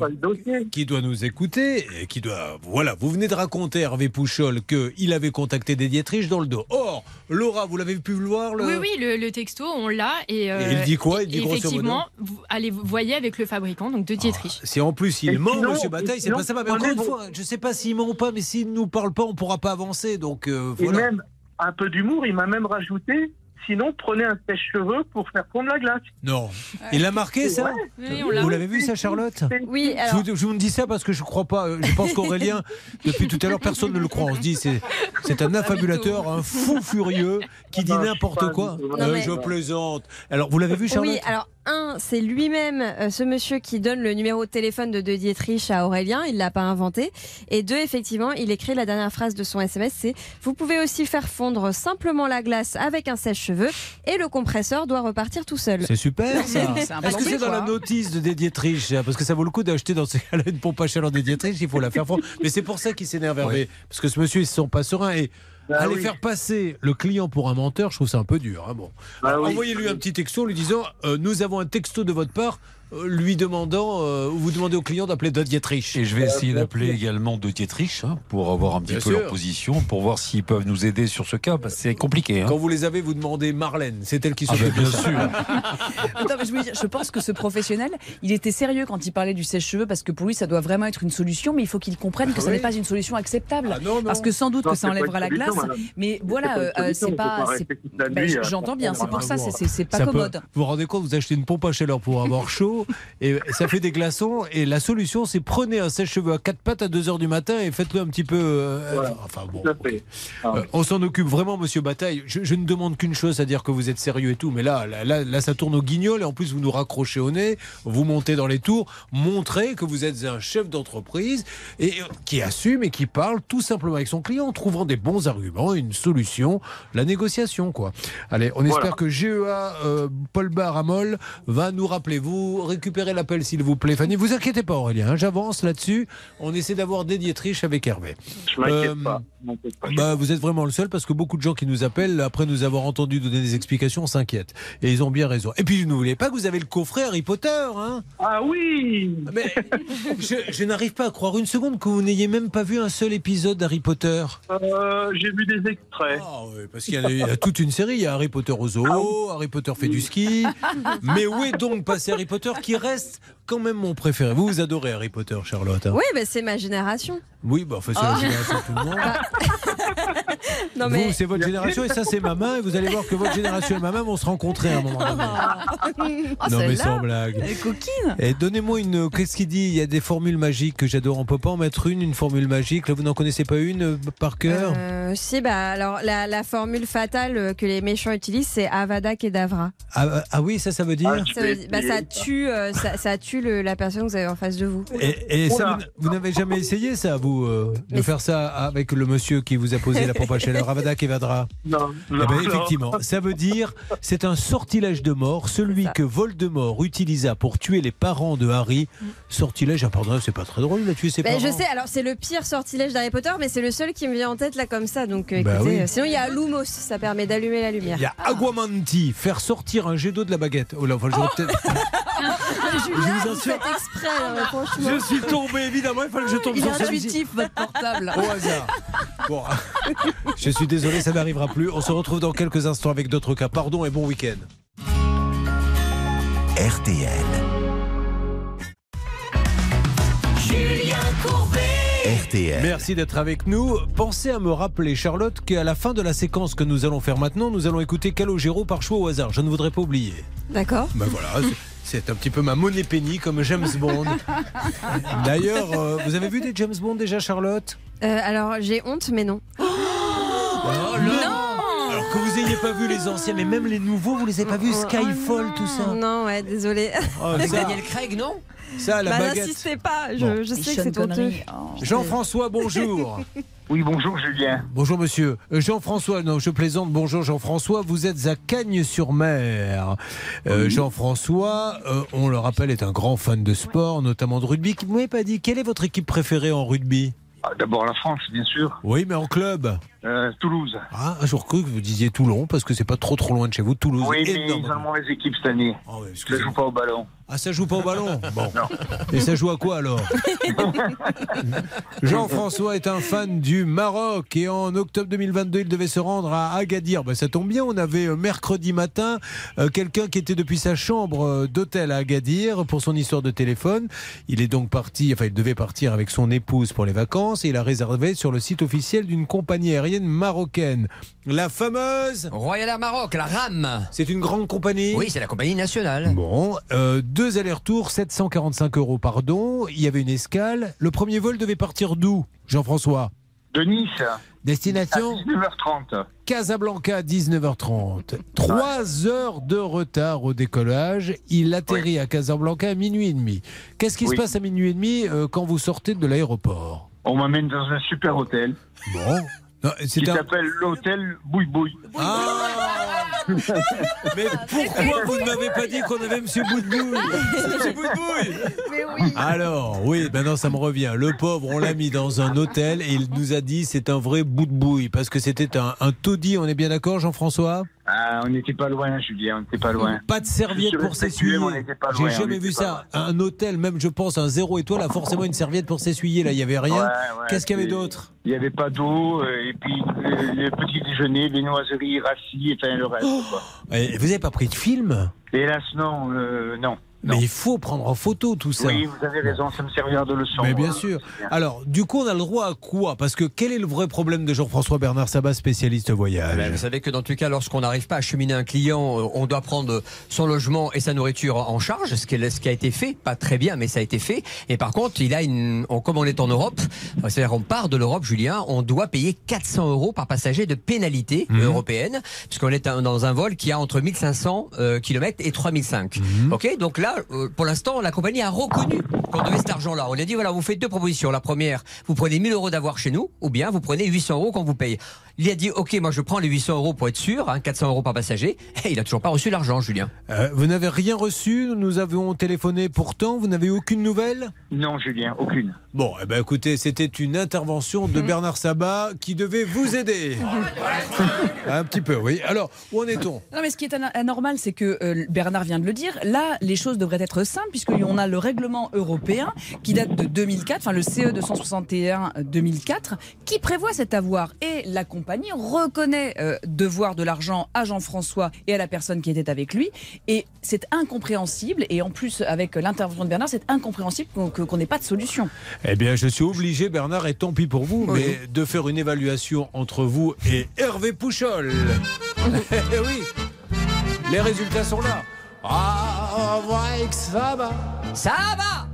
doit nous écouter, et qui doit. Voilà, vous venez de raconter, Hervé Pouchol, qu'il avait contacté des Dietrich dans le dos. Or, Laura, vous l'avez pu voir le... Oui, oui, le, le texto, on l'a. Et, euh, Et il dit quoi? Il dit et grosso modo Effectivement, vous, allez, vous voyez avec le fabricant, donc de Dietrich. Si en plus il Et ment, sinon- monsieur et Bataille, c'est pas ça. Mais encore une fois, je sais pas s'il ment ou pas, mais s'il ne nous parle pas, on pourra pas avancer. Donc euh, Et voilà. même un peu d'humour, il m'a même rajouté. Sinon, prenez un sèche-cheveux pour faire fondre la glace. Non. Il l'a marqué ça Oui. Vous l'avez vu ça, Charlotte Oui, je alors vous, je vous dis ça parce que je crois pas. euh, Je pense qu'Aurélien, depuis tout à l'heure, personne ne le croit. On se dit c'est c'est un affabulateur, un fou furieux qui dit n'importe quoi. Euh, Je plaisante. Alors vous l'avez vu, Charlotte? Oui, alors un, c'est lui-même, euh, ce monsieur qui donne le numéro de téléphone de De Dietrich à Aurélien, il l'a pas inventé. Et deux, effectivement, il écrit la dernière phrase de son SMS, c'est vous pouvez aussi faire fondre simplement la glace avec un sèche-cheveux et le compresseur doit repartir tout seul. C'est super ça. Est-ce que c'est dans la notice de Dietrich ça Parce que ça vaut le coup d'acheter dans ces cas-là une pompe à chaleur de Dietrich, il faut la faire fondre. Mais c'est pour ça qu'il s'énerve. Parce que ce monsieur, il se sent pas serein. Et Bah aller oui. faire passer le client pour un menteur, je trouve ça un peu dur. hein, bon. Bah oui. Envoyez-lui un petit texto en lui disant euh, Nous avons un texto de votre part, lui demandant, euh, vous demandez au client d'appeler Dodd Dietrich. Et je vais essayer d'appeler également de Dietrich hein, pour avoir un petit Bien peu sûr. leur position, pour voir s'ils peuvent nous aider sur ce cas, parce que c'est compliqué. hein. Quand vous les avez, vous demandez Marlène. C'est elle qui Ah s'occupe ben, de bien ça. sûr. Attends, mais je, veux dire, je pense que ce professionnel, il était sérieux quand il parlait du sèche-cheveux parce que pour lui, ça doit vraiment être une solution, mais il faut qu'il comprenne que ça oui. n'est pas une solution acceptable. Ah non, non. Parce que sans doute Non, que ça enlèvera la glace, madame. mais voilà, C'est euh, pas euh, Ben, euh, J'entends bien, c'est pour ça, c'est- pas Ça peut- commode. vous vous rendez compte, vous achetez une pompe à chaleur pour avoir chaud, et ça fait des glaçons. Et la solution, c'est prenez un sèche-cheveux à quatre pattes à 2 heures du matin et faites-le un petit peu. euh, Voilà. Enfin bon. Ah. Euh, on s'en occupe vraiment, monsieur Bataille. Je, je ne demande qu'une chose, c'est-à-dire que vous êtes sérieux et tout, mais là, là, là, là, ça tourne au guignol et en plus vous nous raccrochez au nez, vous montez dans les tours, montrez que vous êtes un chef d'entreprise et euh, qui assume et qui parle tout simplement avec son client en trouvant des bons arguments, une solution, la négociation, quoi. Allez, on espère que GEA euh, Paul Baramol va nous rappeler. Vous récupérez l'appel, s'il vous plaît, Fanny. Vous inquiétez pas, Aurélien. hein, J'avance là-dessus. On essaie d'avoir des Dietrich avec Hervé. Je m'inquiète Euh, pas. je bah, vous êtes vraiment le seul parce que beaucoup de gens qui nous appellent, après nous avoir entendu donner des explications, s'inquiètent. Et ils ont bien raison. Et puis, n'oubliez pas que vous avez le coffret Harry Potter. Hein Ah oui Mais je, je n'arrive pas à croire une seconde que vous n'ayez même pas vu un seul épisode d'Harry Potter. Euh, J'ai vu des extraits. Ah oui, parce qu'il y, y a toute une série. Il y a Harry Potter au zoo, Harry Potter fait du ski. Mais où est donc passé Harry Potter? Qui reste quand même mon préféré Vous, vous adorez Harry Potter, Charlotte hein Oui, mais c'est ma génération. Oui, bah, enfin, c'est la génération de tout le monde. Non, Vous, mais. c'est votre génération et ça, c'est ma main. Et vous allez voir que votre génération et ma main vont se rencontrer à un moment donné. Oh, non, mais celle-là, sans blague. Elle est coquine. Et donnez-moi une. Qu'est-ce qu'il dit? Il y a des formules magiques que j'adore. On peut pas en mettre une, une formule magique. Là, vous n'en connaissez pas une euh, par cœur? Euh, si, bah alors la, la formule fatale euh, que les méchants utilisent, c'est Avada Kedavra. ah, ah oui, ça, ça veut dire? Ah, Ça, veut bah, ça tue, euh, ça, ça tue le- la personne que vous avez en face de vous. Et, et ça, Oula. vous, n'avez jamais essayé ça, vous, euh, de Mais- faire ça avec le monsieur qui vous a posé la pompe à chaleur, Avada Kedavra Non, Eh non, ben, non. effectivement, ça veut dire c'est un sortilège de mort, celui que Voldemort utilisa pour tuer les parents de Harry. Sortilège, ah pardon, c'est pas très drôle, il a tué ses Ben, parents. je sais, alors c'est le pire sortilège d'Harry Potter, mais c'est le seul qui me vient en tête là comme ça. Donc euh, Bah oui. sinon il y a Lumos, ça permet d'allumer la lumière. Il y a Aguamanti, faire sortir un jet d'eau de la baguette. Oh là, enfin, j'aurais peut-être- Julien, je vous vous assure- faites exprès, hein, franchement. Je suis tombé, évidemment, il fallait que je tombe Il est sur celui-ci. intuitif, votre portable. Au hasard. Bon, je suis désolé, ça n'arrivera plus. On se retrouve dans quelques instants avec d'autres cas. Pardon et bon week-end. RTL. RTL. Merci d'être avec nous. Pensez à me rappeler, Charlotte, qu'à la fin de la séquence que nous allons faire maintenant, nous allons écouter Calogero par choix au hasard. Je ne voudrais pas oublier. D'accord. Ben voilà, c'est- un petit peu ma monnaie penny comme James Bond. D'ailleurs, euh, vous avez vu des James Bond déjà, Charlotte? Euh, alors j'ai honte, mais non. Alors que vous n'ayez pas vu les anciens, mais même les nouveaux, vous les avez pas vus Skyfall, tout ça. Non, ouais, désolé. Oh, ça, Daniel Craig, non? Ça, la Bah, baguette. n'insistez pas, je, Bon. je sais que c'est honteux. Oh. Jean-François, bonjour. Oui, bonjour Julien. Bonjour monsieur. Euh, Jean-François, non, je plaisante. Bonjour Jean-François. Vous êtes à Cagnes-sur-Mer. Euh, Jean-François, euh, on le rappelle, est un grand fan de sport, notamment de rugby. Vous m'avez pas dit, quelle est votre équipe préférée en rugby? Ah, D'abord la France, bien sûr. Oui, mais en club. Euh, Toulouse. Ah, un jour cru que vous disiez Toulon, parce que c'est pas trop trop loin de chez vous. Toulouse, Oui, mais ils énorme. ont une mauvaise équipe cette année. Ouais, Je ne joue pas au ballon. Ah, ça joue pas au ballon Bon. Non. Et ça joue à quoi alors Jean-François est un fan du Maroc et en octobre 2022, il devait se rendre à Agadir. Ben, ça tombe bien, on avait euh, mercredi matin euh, quelqu'un qui était depuis sa chambre euh, d'hôtel à Agadir pour son histoire de téléphone. Il est donc parti, enfin il devait partir avec son épouse pour les vacances et il a réservé sur le site officiel d'une compagnie aérienne marocaine. La fameuse... Royal Air Maroc, la RAM. C'est une grande compagnie Oui, c'est la compagnie nationale. Bon, euh, deux allers-retours, 745 euros, pardon. Il y avait une escale. Le premier vol devait partir d'où, Jean-François? De Nice, à Destination 19h30. Casablanca, 19h30. Trois heures de retard au décollage. Il atterrit à Casablanca à minuit et demi. Qu'est-ce qui Oui. se passe à minuit et demi euh, quand vous sortez de l'aéroport? On m'amène dans un super hôtel Bon. Non, qui c'est un... s'appelle l'hôtel Bouille Bouille. Ah Mais pourquoi vous ne m'avez pas dit qu'on avait Monsieur Boudbouille Monsieur Boudbouille Mais oui. Alors, oui, maintenant ça me revient. Le pauvre, on l'a mis dans un hôtel et il nous a dit c'est un vrai bout de bouille parce que c'était un, un taudis, on est bien d'accord Jean-François? Ah, on n'était pas loin, Julien, on n'était pas loin. Pas de serviette pour s'essuyer. J'ai jamais vu ça. Un hôtel, même je pense un zéro étoile, a forcément une serviette pour s'essuyer. Là, il y avait rien. Ouais, ouais, Qu'est-ce qu'il y avait d'autre? Il n'y avait pas d'eau, euh, et puis le, le petit déjeuner, les noiseries, rassis, enfin le reste. quoi. Eh, Vous avez pas pris de film? Hélas, non, euh, non. Mais il faut prendre en photo tout ça. Oui, vous avez raison, ça me servira de leçon. Mais bien sûr. Alors, du coup, on a le droit à quoi? Parce que quel est le vrai problème de Jean-François Bernard Sabat, spécialiste voyage? Ben, vous savez que dans tous les cas, lorsqu'on n'arrive pas à acheminer un client, euh, on doit prendre son logement et sa nourriture en charge, ce qui, est- ce qui a été fait, pas très bien, mais ça a été fait. Et par contre, il a une, on- comme on est en Europe, euh, c'est-à-dire on part de l'Europe, Julien, on doit payer 400 euros par passager de pénalité Mhm. européenne, puisqu'on est dans un vol qui a entre 1500 euh, km et 3005. Mhm. Ok, donc là, euh, pour l'instant, la compagnie a reconnu qu'on devait cet argent-là. On a dit voilà, vous faites deux propositions. La première, vous prenez 1000 euros d'avoir chez nous, ou bien vous prenez 800 euros qu'on vous paye. Il a dit ok, moi je prends les 800 euros pour être sûr, hein, 400 euros par passager. Et il a toujours pas reçu l'argent, Julien. Euh, vous n'avez rien reçu Nous avons téléphoné pourtant. Vous n'avez aucune nouvelle? Non, Julien, aucune. Bon, eh ben, écoutez, c'était une intervention de Bernard Sabat qui devait vous aider. Un petit peu, oui. Alors, où en est-on? Non, mais ce qui est anormal, c'est que euh, Bernard vient de le dire. Là, les choses devraient être simples, puisqu'on a le règlement européen qui date de 2004, enfin le CE 261-2004, qui prévoit cet avoir. Et la compagnie reconnaît euh, devoir de l'argent à Jean-François et à la personne qui était avec lui. Et c'est incompréhensible. Et en plus, avec l'intervention de Bernard, c'est incompréhensible qu'on n'ait pas de solution. Eh bien, je suis obligé, Bernard, et tant pis pour vous, Oui. mais de faire une évaluation entre vous et Hervé Pouchol. Eh oui, les résultats sont là. Ah, vrai que ça va. Ça va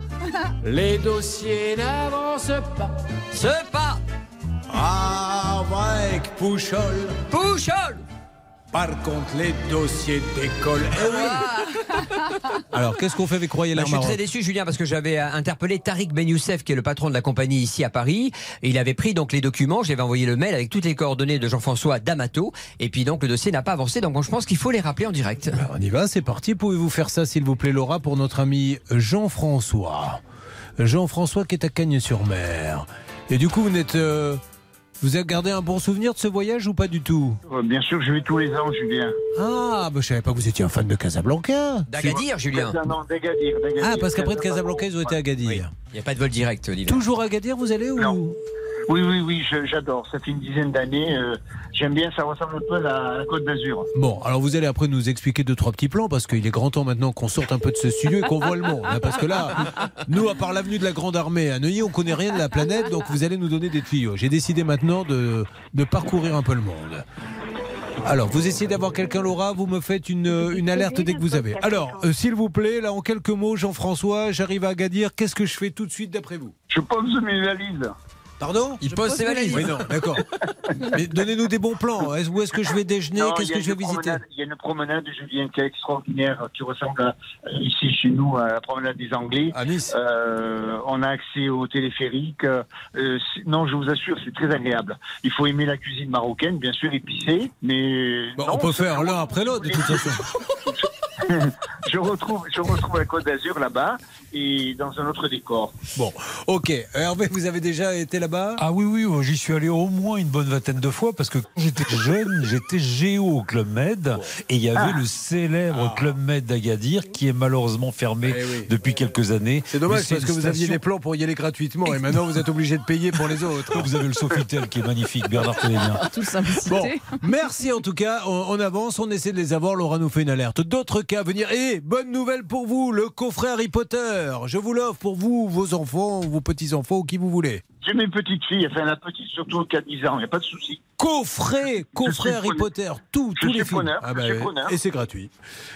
Les dossiers n'avancent pas. Ce pas Ah, que Pouchol. Pouchol Par contre, les dossiers d'école. Eh oui. Alors, qu'est-ce qu'on fait avec Royal Bah, Air je suis très déçu, Julien, parce que j'avais euh, interpellé Tariq Ben Youssef, qui est le patron de la compagnie ici à Paris. Et il avait pris donc les documents, j'avais envoyé le mail avec toutes les coordonnées de Jean-François D'Amato. Et puis donc le dossier n'a pas avancé, donc je pense qu'il faut les rappeler en direct. On y va, c'est parti. Pouvez-vous faire ça, s'il vous plaît, Laura, pour notre ami Jean-François? Jean-François qui est à Cagnes-sur-Mer. Et du coup, vous n'êtes. euh, vous avez gardé un bon souvenir de ce voyage ou pas du tout Euh, Bien sûr, je vais tous les ans, Julien. Ah, bah, je savais pas que vous étiez un fan de Casablanca. D'Agadir, Julien. Non, non, d'Agadir, d'Agadir. Ah, parce qu'après de Casablanca, ils ont été à Agadir. Il n'y a pas de vol direct, Olivier. Toujours à Agadir, vous allez ou Non. Oui, oui, oui, j'adore. Ça fait une dizaine d'années. euh, J'aime bien, ça ressemble un peu à la, à la Côte d'Azur. Bon, alors vous allez après nous expliquer deux, trois petits plans, parce qu'il est grand temps maintenant qu'on sorte un peu de ce studio et qu'on voit le monde. hein, parce que là, nous, à part l'avenue de la Grande Armée à Neuilly, on connaît rien de la planète, donc vous allez nous donner des tuyaux. J'ai décidé maintenant de, de parcourir un peu le monde. Alors, vous essayez d'avoir quelqu'un, Laura, vous me faites une, une alerte dès que vous avez. Alors, euh, s'il vous plaît, là, en quelques mots, Jean-François, j'arrive à Agadir, qu'est-ce que je fais tout de suite d'après vous? Je pose mes valises. Pardon Il pose ses valises. Oui, non, d'accord. Mais donnez-nous des bons plans. Est-ce- Où est-ce que je vais déjeuner? Qu'est-ce il y a que je vais une visiter? promenade- Il y a une promenade, Julien, qui est extraordinaire, qui ressemble à, euh, ici chez nous à la promenade des Anglais. À Nice. Euh, on a accès au téléphérique. Euh, non, je vous assure, c'est très agréable. Il faut aimer la cuisine marocaine, bien sûr, épicée, mais Bon, non, on peut faire l'un après l'autre, de toute façon. je retrouve, je retrouve la Côte d'Azur là-bas et dans un autre décor. Bon, ok. Hervé, vous avez déjà été là-bas? Ah oui, oui, moi, j'y suis allé au moins une bonne vingtaine de fois parce que quand j'étais jeune, j'étais géo au Club Med et il y avait Ah. le célèbre Club Med d'Agadir qui est malheureusement fermé Eh oui. depuis quelques années. C'est dommage parce que vous aviez des plans pour y aller gratuitement et maintenant vous êtes obligé de payer pour les autres. Vous avez le Sofitel qui est magnifique, Bernard connaît bien. Toute simplicité. Bon, merci en tout cas. On, on avance, on essaie de les avoir. Laura nous fait une alerte. D'autres cas à venir. Et bonne nouvelle pour vous, le coffret Harry Potter. Je vous l'offre pour vous, vos enfants, vos petits-enfants qui vous voulez. J'ai mes petites filles, enfin la petite surtout qui a 10 ans, il n'y a pas de souci. Coffret, coffret Harry preneur. Potter, tout, Je tous les films. preneur, ouais. preneur. et c'est gratuit.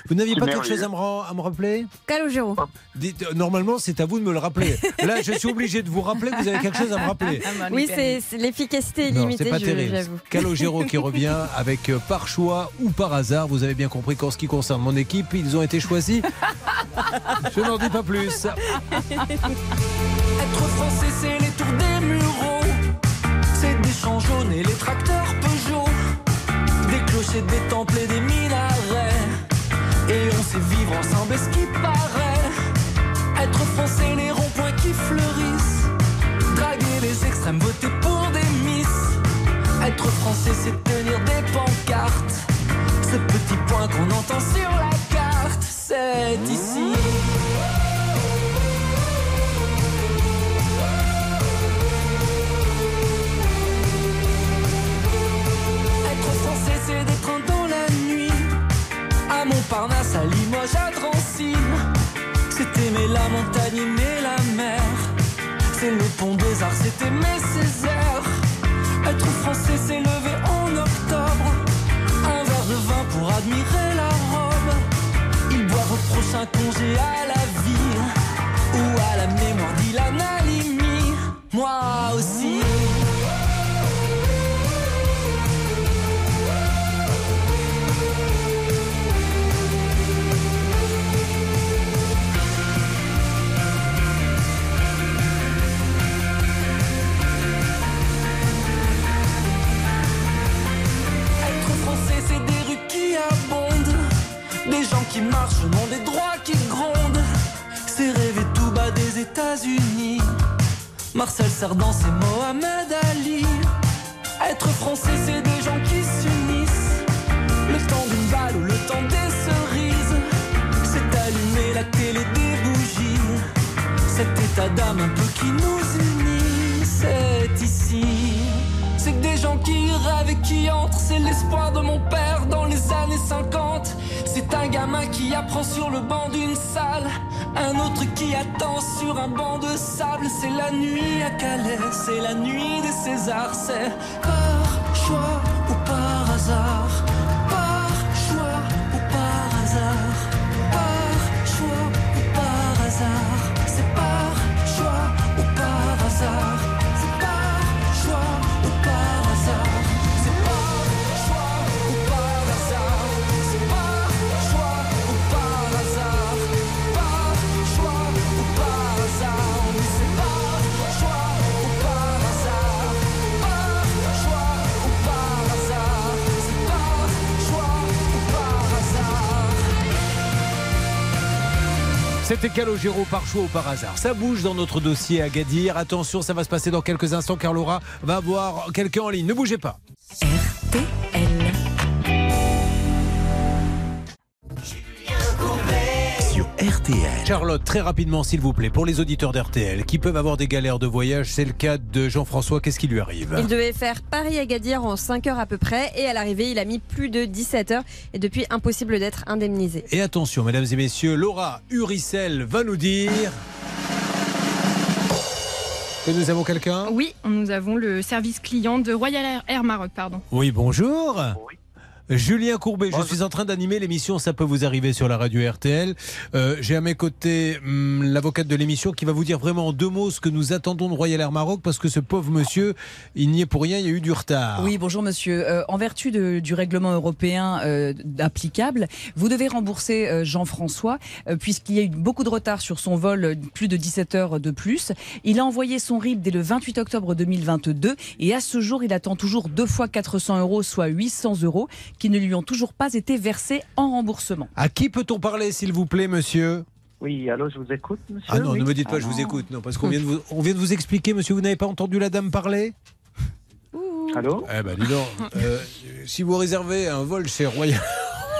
Vous n'aviez pas quelque chose à me, à rappeler? Calogero. Dites, euh, Normalement, c'est à vous de me le rappeler. Là, je suis obligé de vous rappeler que vous avez quelque chose à me rappeler. Oui, c'est c'est- l'efficacité est limitée, c'est pas terrible. j'avoue. Calogero qui revient avec euh, par choix ou par hasard. Vous avez bien compris qu'en ce qui concerne mon équipe, ils ont été choisis. Je n'en dis pas plus. Être français, c'est les tours des mureaux. C'est des champs jaunes et les tracteurs Peugeot. Des clochers, des temples et des minarets. Et on sait vivre ensemble, ce qui paraît? Être français, les ronds-points qui fleurissent. Draguer les extrêmes, voter pour des miss. Être français, c'est tenir des pancartes. Ce petit point qu'on entend sur la carte, c'est ici. Montparnasse, à Limoges, à Drancy. aimer la montagne, aimer la mer. C'est le pont des arts, c'est aimer Césaire. Être français, c'est lever en octobre. Un verre de vin pour admirer la robe. Il boivent au congé à la vie. Ou à la mémoire d'Ilan Halimi. Moi aussi. Des gens qui marchent, non des droits qui grondent. C'est rêver tout bas des États-Unis. Marcel Cerdan, c'est Mohamed Ali. Être français, c'est des gens qui s'unissent. Le temps d'une balle ou le temps des cerises. C'est allumer la télé des bougies. Cet état d'âme un peu qui nous unit, c'est ici. C'est que des gens qui rêvent et qui entrent, c'est l'espoir de mon père dans les années 50. C'est un gamin qui apprend sur le banc d'une salle, un autre qui attend sur un banc de sable. C'est la nuit à Calais, c'est la nuit des Césars, c'est par choix C'était Calogero par choix ou par hasard. Ça bouge dans notre dossier à Gadir. Attention, ça va se passer dans quelques instants car Laura va voir quelqu'un en ligne. Ne bougez pas. RTL. Charlotte, très rapidement, s'il vous plaît, pour les auditeurs d'RTL qui peuvent avoir des galères de voyage, c'est le cas de Jean-François. Qu'est-ce qui lui arrive? Il devait faire Paris-Agadir en 5 heures à peu près et à l'arrivée, il a mis plus de 17 heures et depuis, impossible d'être indemnisé. Et attention, mesdames et messieurs, Laura Uricel va nous dire. Que nous avons quelqu'un? Oui, nous avons le service client de Royal Air, Air Maroc, pardon. Oui, bonjour. Julien Courbet, je suis en train d'animer l'émission Ça peut vous arriver sur la radio RTL. Euh, J'ai à mes côtés hum, l'avocate de l'émission qui va vous dire vraiment en deux mots ce que nous attendons de Royal Air Maroc parce que ce pauvre monsieur, il n'y est pour rien, il y a eu du retard. Oui, bonjour monsieur. Euh, en vertu de- du règlement européen euh, applicable, vous devez rembourser euh, Jean-François euh, puisqu'il y a eu beaucoup de retard sur son vol, euh, plus de 17 heures de plus. Il a envoyé son RIB dès le 28 octobre 2022 et à ce jour, il attend toujours deux fois 400 euros, soit 800 euros, qui ne lui ont toujours pas été versés en remboursement. À qui peut-on parler, s'il vous plaît, monsieur Oui, allô, je vous écoute, monsieur. Ah non, oui. ne me dites pas Ah je vous non. écoute, non, parce qu'on vient, de vous, on vient de vous expliquer, monsieur, vous n'avez pas entendu la dame parler Allô Eh ben dis donc, euh, si vous réservez un vol chez Royal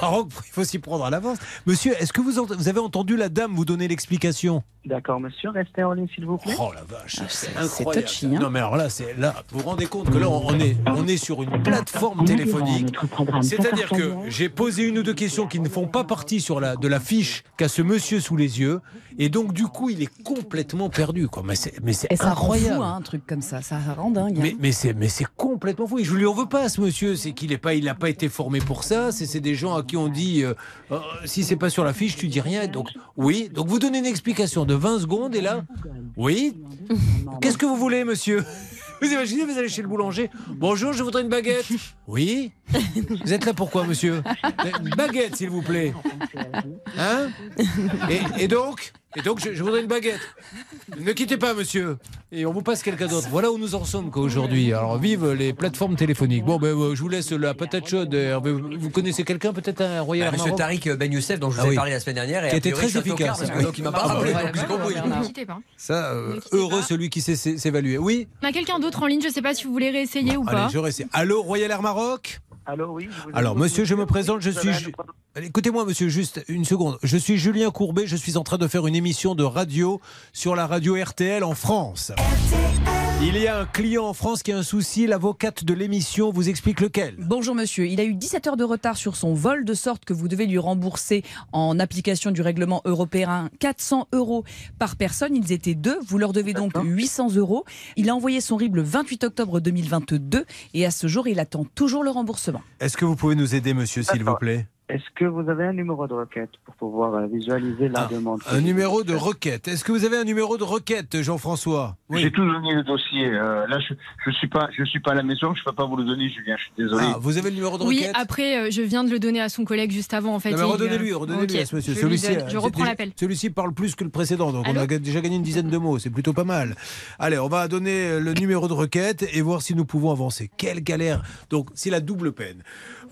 Maroc, il faut s'y prendre à l'avance. Monsieur, est-ce que vous, ent- vous avez entendu la dame vous donner l'explication? D'accord, monsieur, restez en ligne, s'il vous plaît. Oh la vache, c'est c'est incroyable. touchy, hein. Non mais alors là, c'est là, vous vous rendez compte que là, on est, on est sur une plateforme téléphonique. C'est-à-dire que j'ai posé une ou deux questions qui ne font pas partie sur la, de la fiche qu'a ce monsieur sous les yeux, et donc du coup, il est complètement perdu. Quoi. Mais c'est, mais incroyable. fou, hein, un truc comme ça. Ça rend dingue. hein. Mais, mais c'est mais c'est complètement fou. Et je lui en veux pas ce monsieur. C'est qu'il est pas il n'a pas été formé pour ça. C'est c'est des gens à qui on dit euh, euh, si c'est pas sur la fiche tu dis rien. Donc oui. Donc vous donnez une explication de 20 secondes et là oui. Qu'est-ce que vous voulez monsieur? Vous imaginez vous allez chez le boulanger. Bonjour je voudrais une baguette. Oui. Vous êtes là pourquoi monsieur? Une baguette s'il vous plaît. Hein? Et donc? Et donc je, je voudrais une baguette. Ne quittez pas monsieur. Et on vous passe quelqu'un d'autre. Voilà où nous en sommes aujourd'hui. Alors vive les plateformes téléphoniques. Bon ben euh, je vous laisse la patate chaude. Hervé. Vous connaissez quelqu'un peut-être un Royal Bah, Air Monsieur Tariq Ben Youssef, dont je vous Ah ai oui. parlé la semaine dernière, et Qui était très efficace. parce que donc il m'a pas Ah rappelé. oui. donc j'ai compris. Ne quittez pas. Ça, euh, heureux celui qui sait s'é- s'évaluer. Oui. On a quelqu'un d'autre en ligne, je ne sais pas si vous voulez réessayer ou pas. Allez, je réessaye. Allô, Royal Air Maroc? Allô, oui. je vous Alors, monsieur, je me présente, je suis. Ju- Écoutez-moi, monsieur, juste une seconde. Je suis Julien Courbet, je suis en train de faire une émission de radio sur la radio RTL en France. RTL. Il y a un client en France qui a un souci. L'avocate de l'émission vous explique lequel. Bonjour monsieur, il a eu 17 heures de retard sur son vol, de sorte que vous devez lui rembourser en application du règlement européen 400 euros par personne. Ils étaient deux, vous leur devez donc 800 euros. Il a envoyé son RIB le 28 octobre 2022 et à ce jour, il attend toujours le remboursement. Est-ce que vous pouvez nous aider, monsieur, s'il vous plaît? Est-ce que vous avez un numéro de requête pour pouvoir euh, visualiser la demande Un numéro de requête. Est-ce que vous avez un numéro de requête, Jean-François? J'ai tout donné le dossier. Euh, là, je je suis pas je suis pas à la maison. Je peux pas vous le donner, Julien. Je suis désolé. Ah, vous avez le numéro de Oui, requête? après, euh, je viens de le donner à son collègue juste avant, en fait. Redonnez-lui, redonnez-lui ok, à ce monsieur. Je, lui Celui-ci, donne. je reprends l'appel. Celui-ci parle plus que le précédent, donc on Allô a ga- déjà gagné une dizaine de mots. C'est plutôt pas mal. Allez, on va donner le numéro de requête et voir si nous pouvons avancer. Quelle galère Donc, c'est la double peine.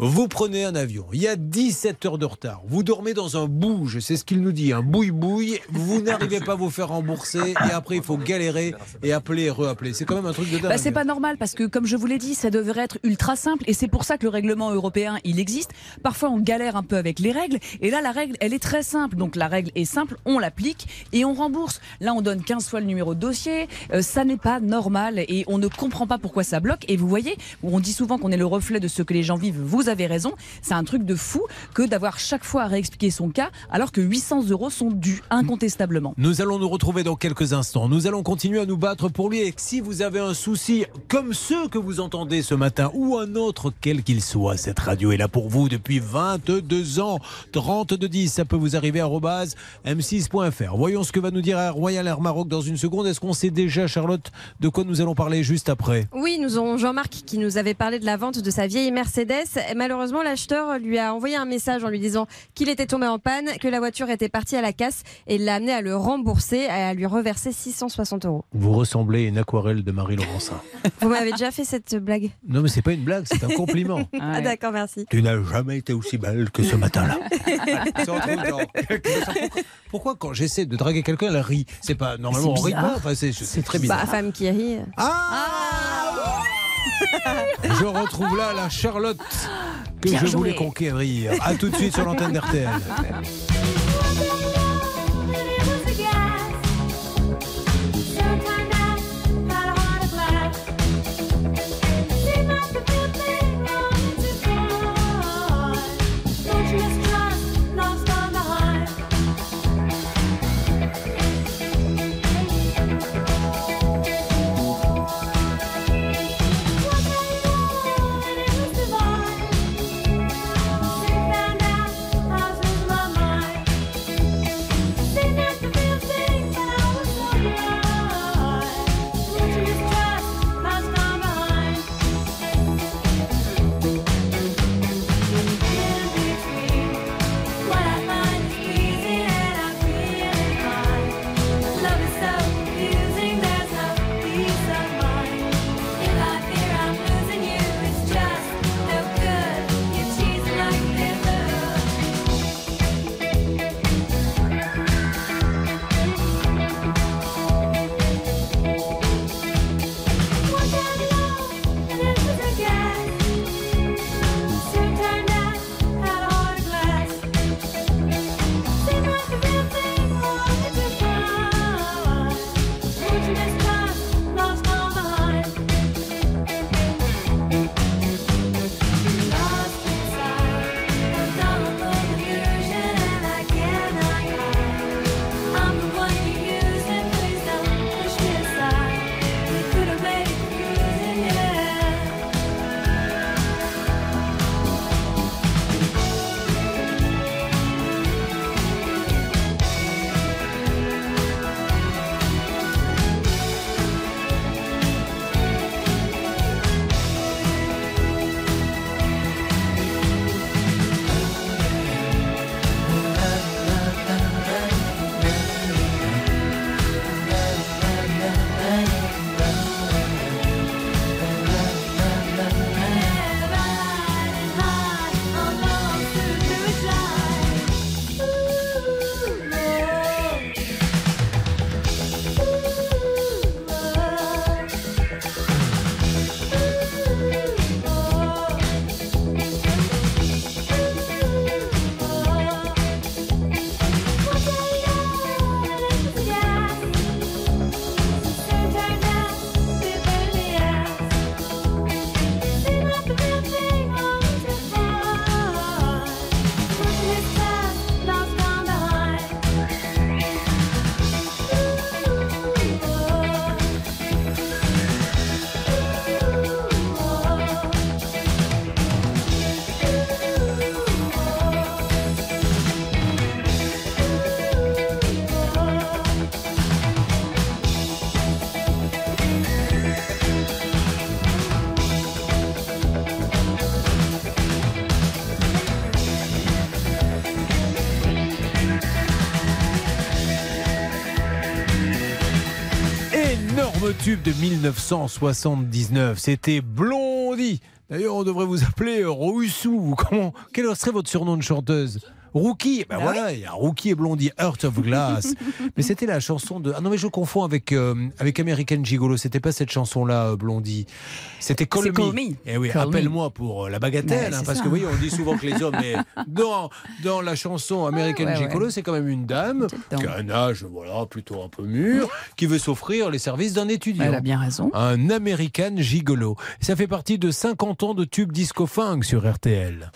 Vous prenez un avion, il y a 17 heures de retard. Vous dormez dans un bouge, c'est ce qu'il nous dit, un bouille-bouille. Vous n'arrivez pas à vous faire rembourser et après il faut galérer et appeler et reappeler. C'est quand même un truc de dingue. Bah, c'est pas normal parce que, comme je vous l'ai dit, ça devrait être ultra simple et c'est pour ça que le règlement européen il existe. Parfois, on galère un peu avec les règles et là, la règle elle est très simple. Donc, la règle est simple, on l'applique et on rembourse. Là, on donne 15 fois le numéro de dossier. Euh, ça n'est pas normal et on ne comprend pas pourquoi ça bloque. Et vous voyez, on dit souvent qu'on est le reflet de ce que les gens vivent. Vous avez raison. C'est un truc de fou que d'avoir chaque fois à réexpliquer son cas alors que 800 euros sont dus incontestablement. Nous allons nous retrouver dans quelques instants. Nous allons continuer à nous battre pour lui. Et si vous avez un souci comme ceux que vous entendez ce matin ou un autre, quel qu'il soit, cette radio est là pour vous depuis 22 ans. 30 de 10, ça peut vous arriver à arobase m6.fr. Voyons ce que va nous dire Air Royal Air Maroc dans une seconde. Est-ce qu'on sait déjà, Charlotte, de quoi nous allons parler juste après? Oui, nous avons Jean-Marc qui nous avait parlé de la vente de sa vieille Mercedes. Malheureusement, l'acheteur lui a envoyé un message en lui disant qu'il était tombé en panne, que la voiture était partie à la casse et il l'a amené à le rembourser et à lui reverser 660 euros. Vous ressemblez à une aquarelle de Marie Laurencin. Vous m'avez déjà fait cette blague Non, mais c'est pas une blague, c'est un compliment. Ah d'accord, merci. Tu n'as jamais été aussi belle que ce matin-là. Pourquoi, pourquoi quand j'essaie de draguer quelqu'un, elle rit? C'est pas normalement on C'est rit bizarre. pas. Enfin, c'est c'est très bizarre. Bah, femme qui rit. Je retrouve là la Charlotte que Bien je joué. voulais conquérir. À tout de suite sur l'antenne d'RTL. Tube de 1979, c'était Blondie. D'ailleurs, on devrait vous appeler Roussou. Comment Quel serait votre surnom de chanteuse Rookie, ben Ah voilà, il y a Rookie et Blondie, Heart of Glass. mais c'était la chanson de. Ah non, mais je confonds avec, euh, avec American Gigolo. C'était pas cette chanson-là, euh, Blondie. C'était Call. Call Me. Eh oui, appelle-moi pour euh, la bagatelle. Ouais, hein, parce ça. que oui, on dit souvent que les hommes, mais dans, dans la chanson American ouais, ouais. Gigolo, c'est quand même une dame qui a un âge voilà, plutôt un peu mûr, qui veut s'offrir les services d'un étudiant. Elle a bien raison. Un American Gigolo. Ça fait partie de 50 ans de tube disco funk sur RTL.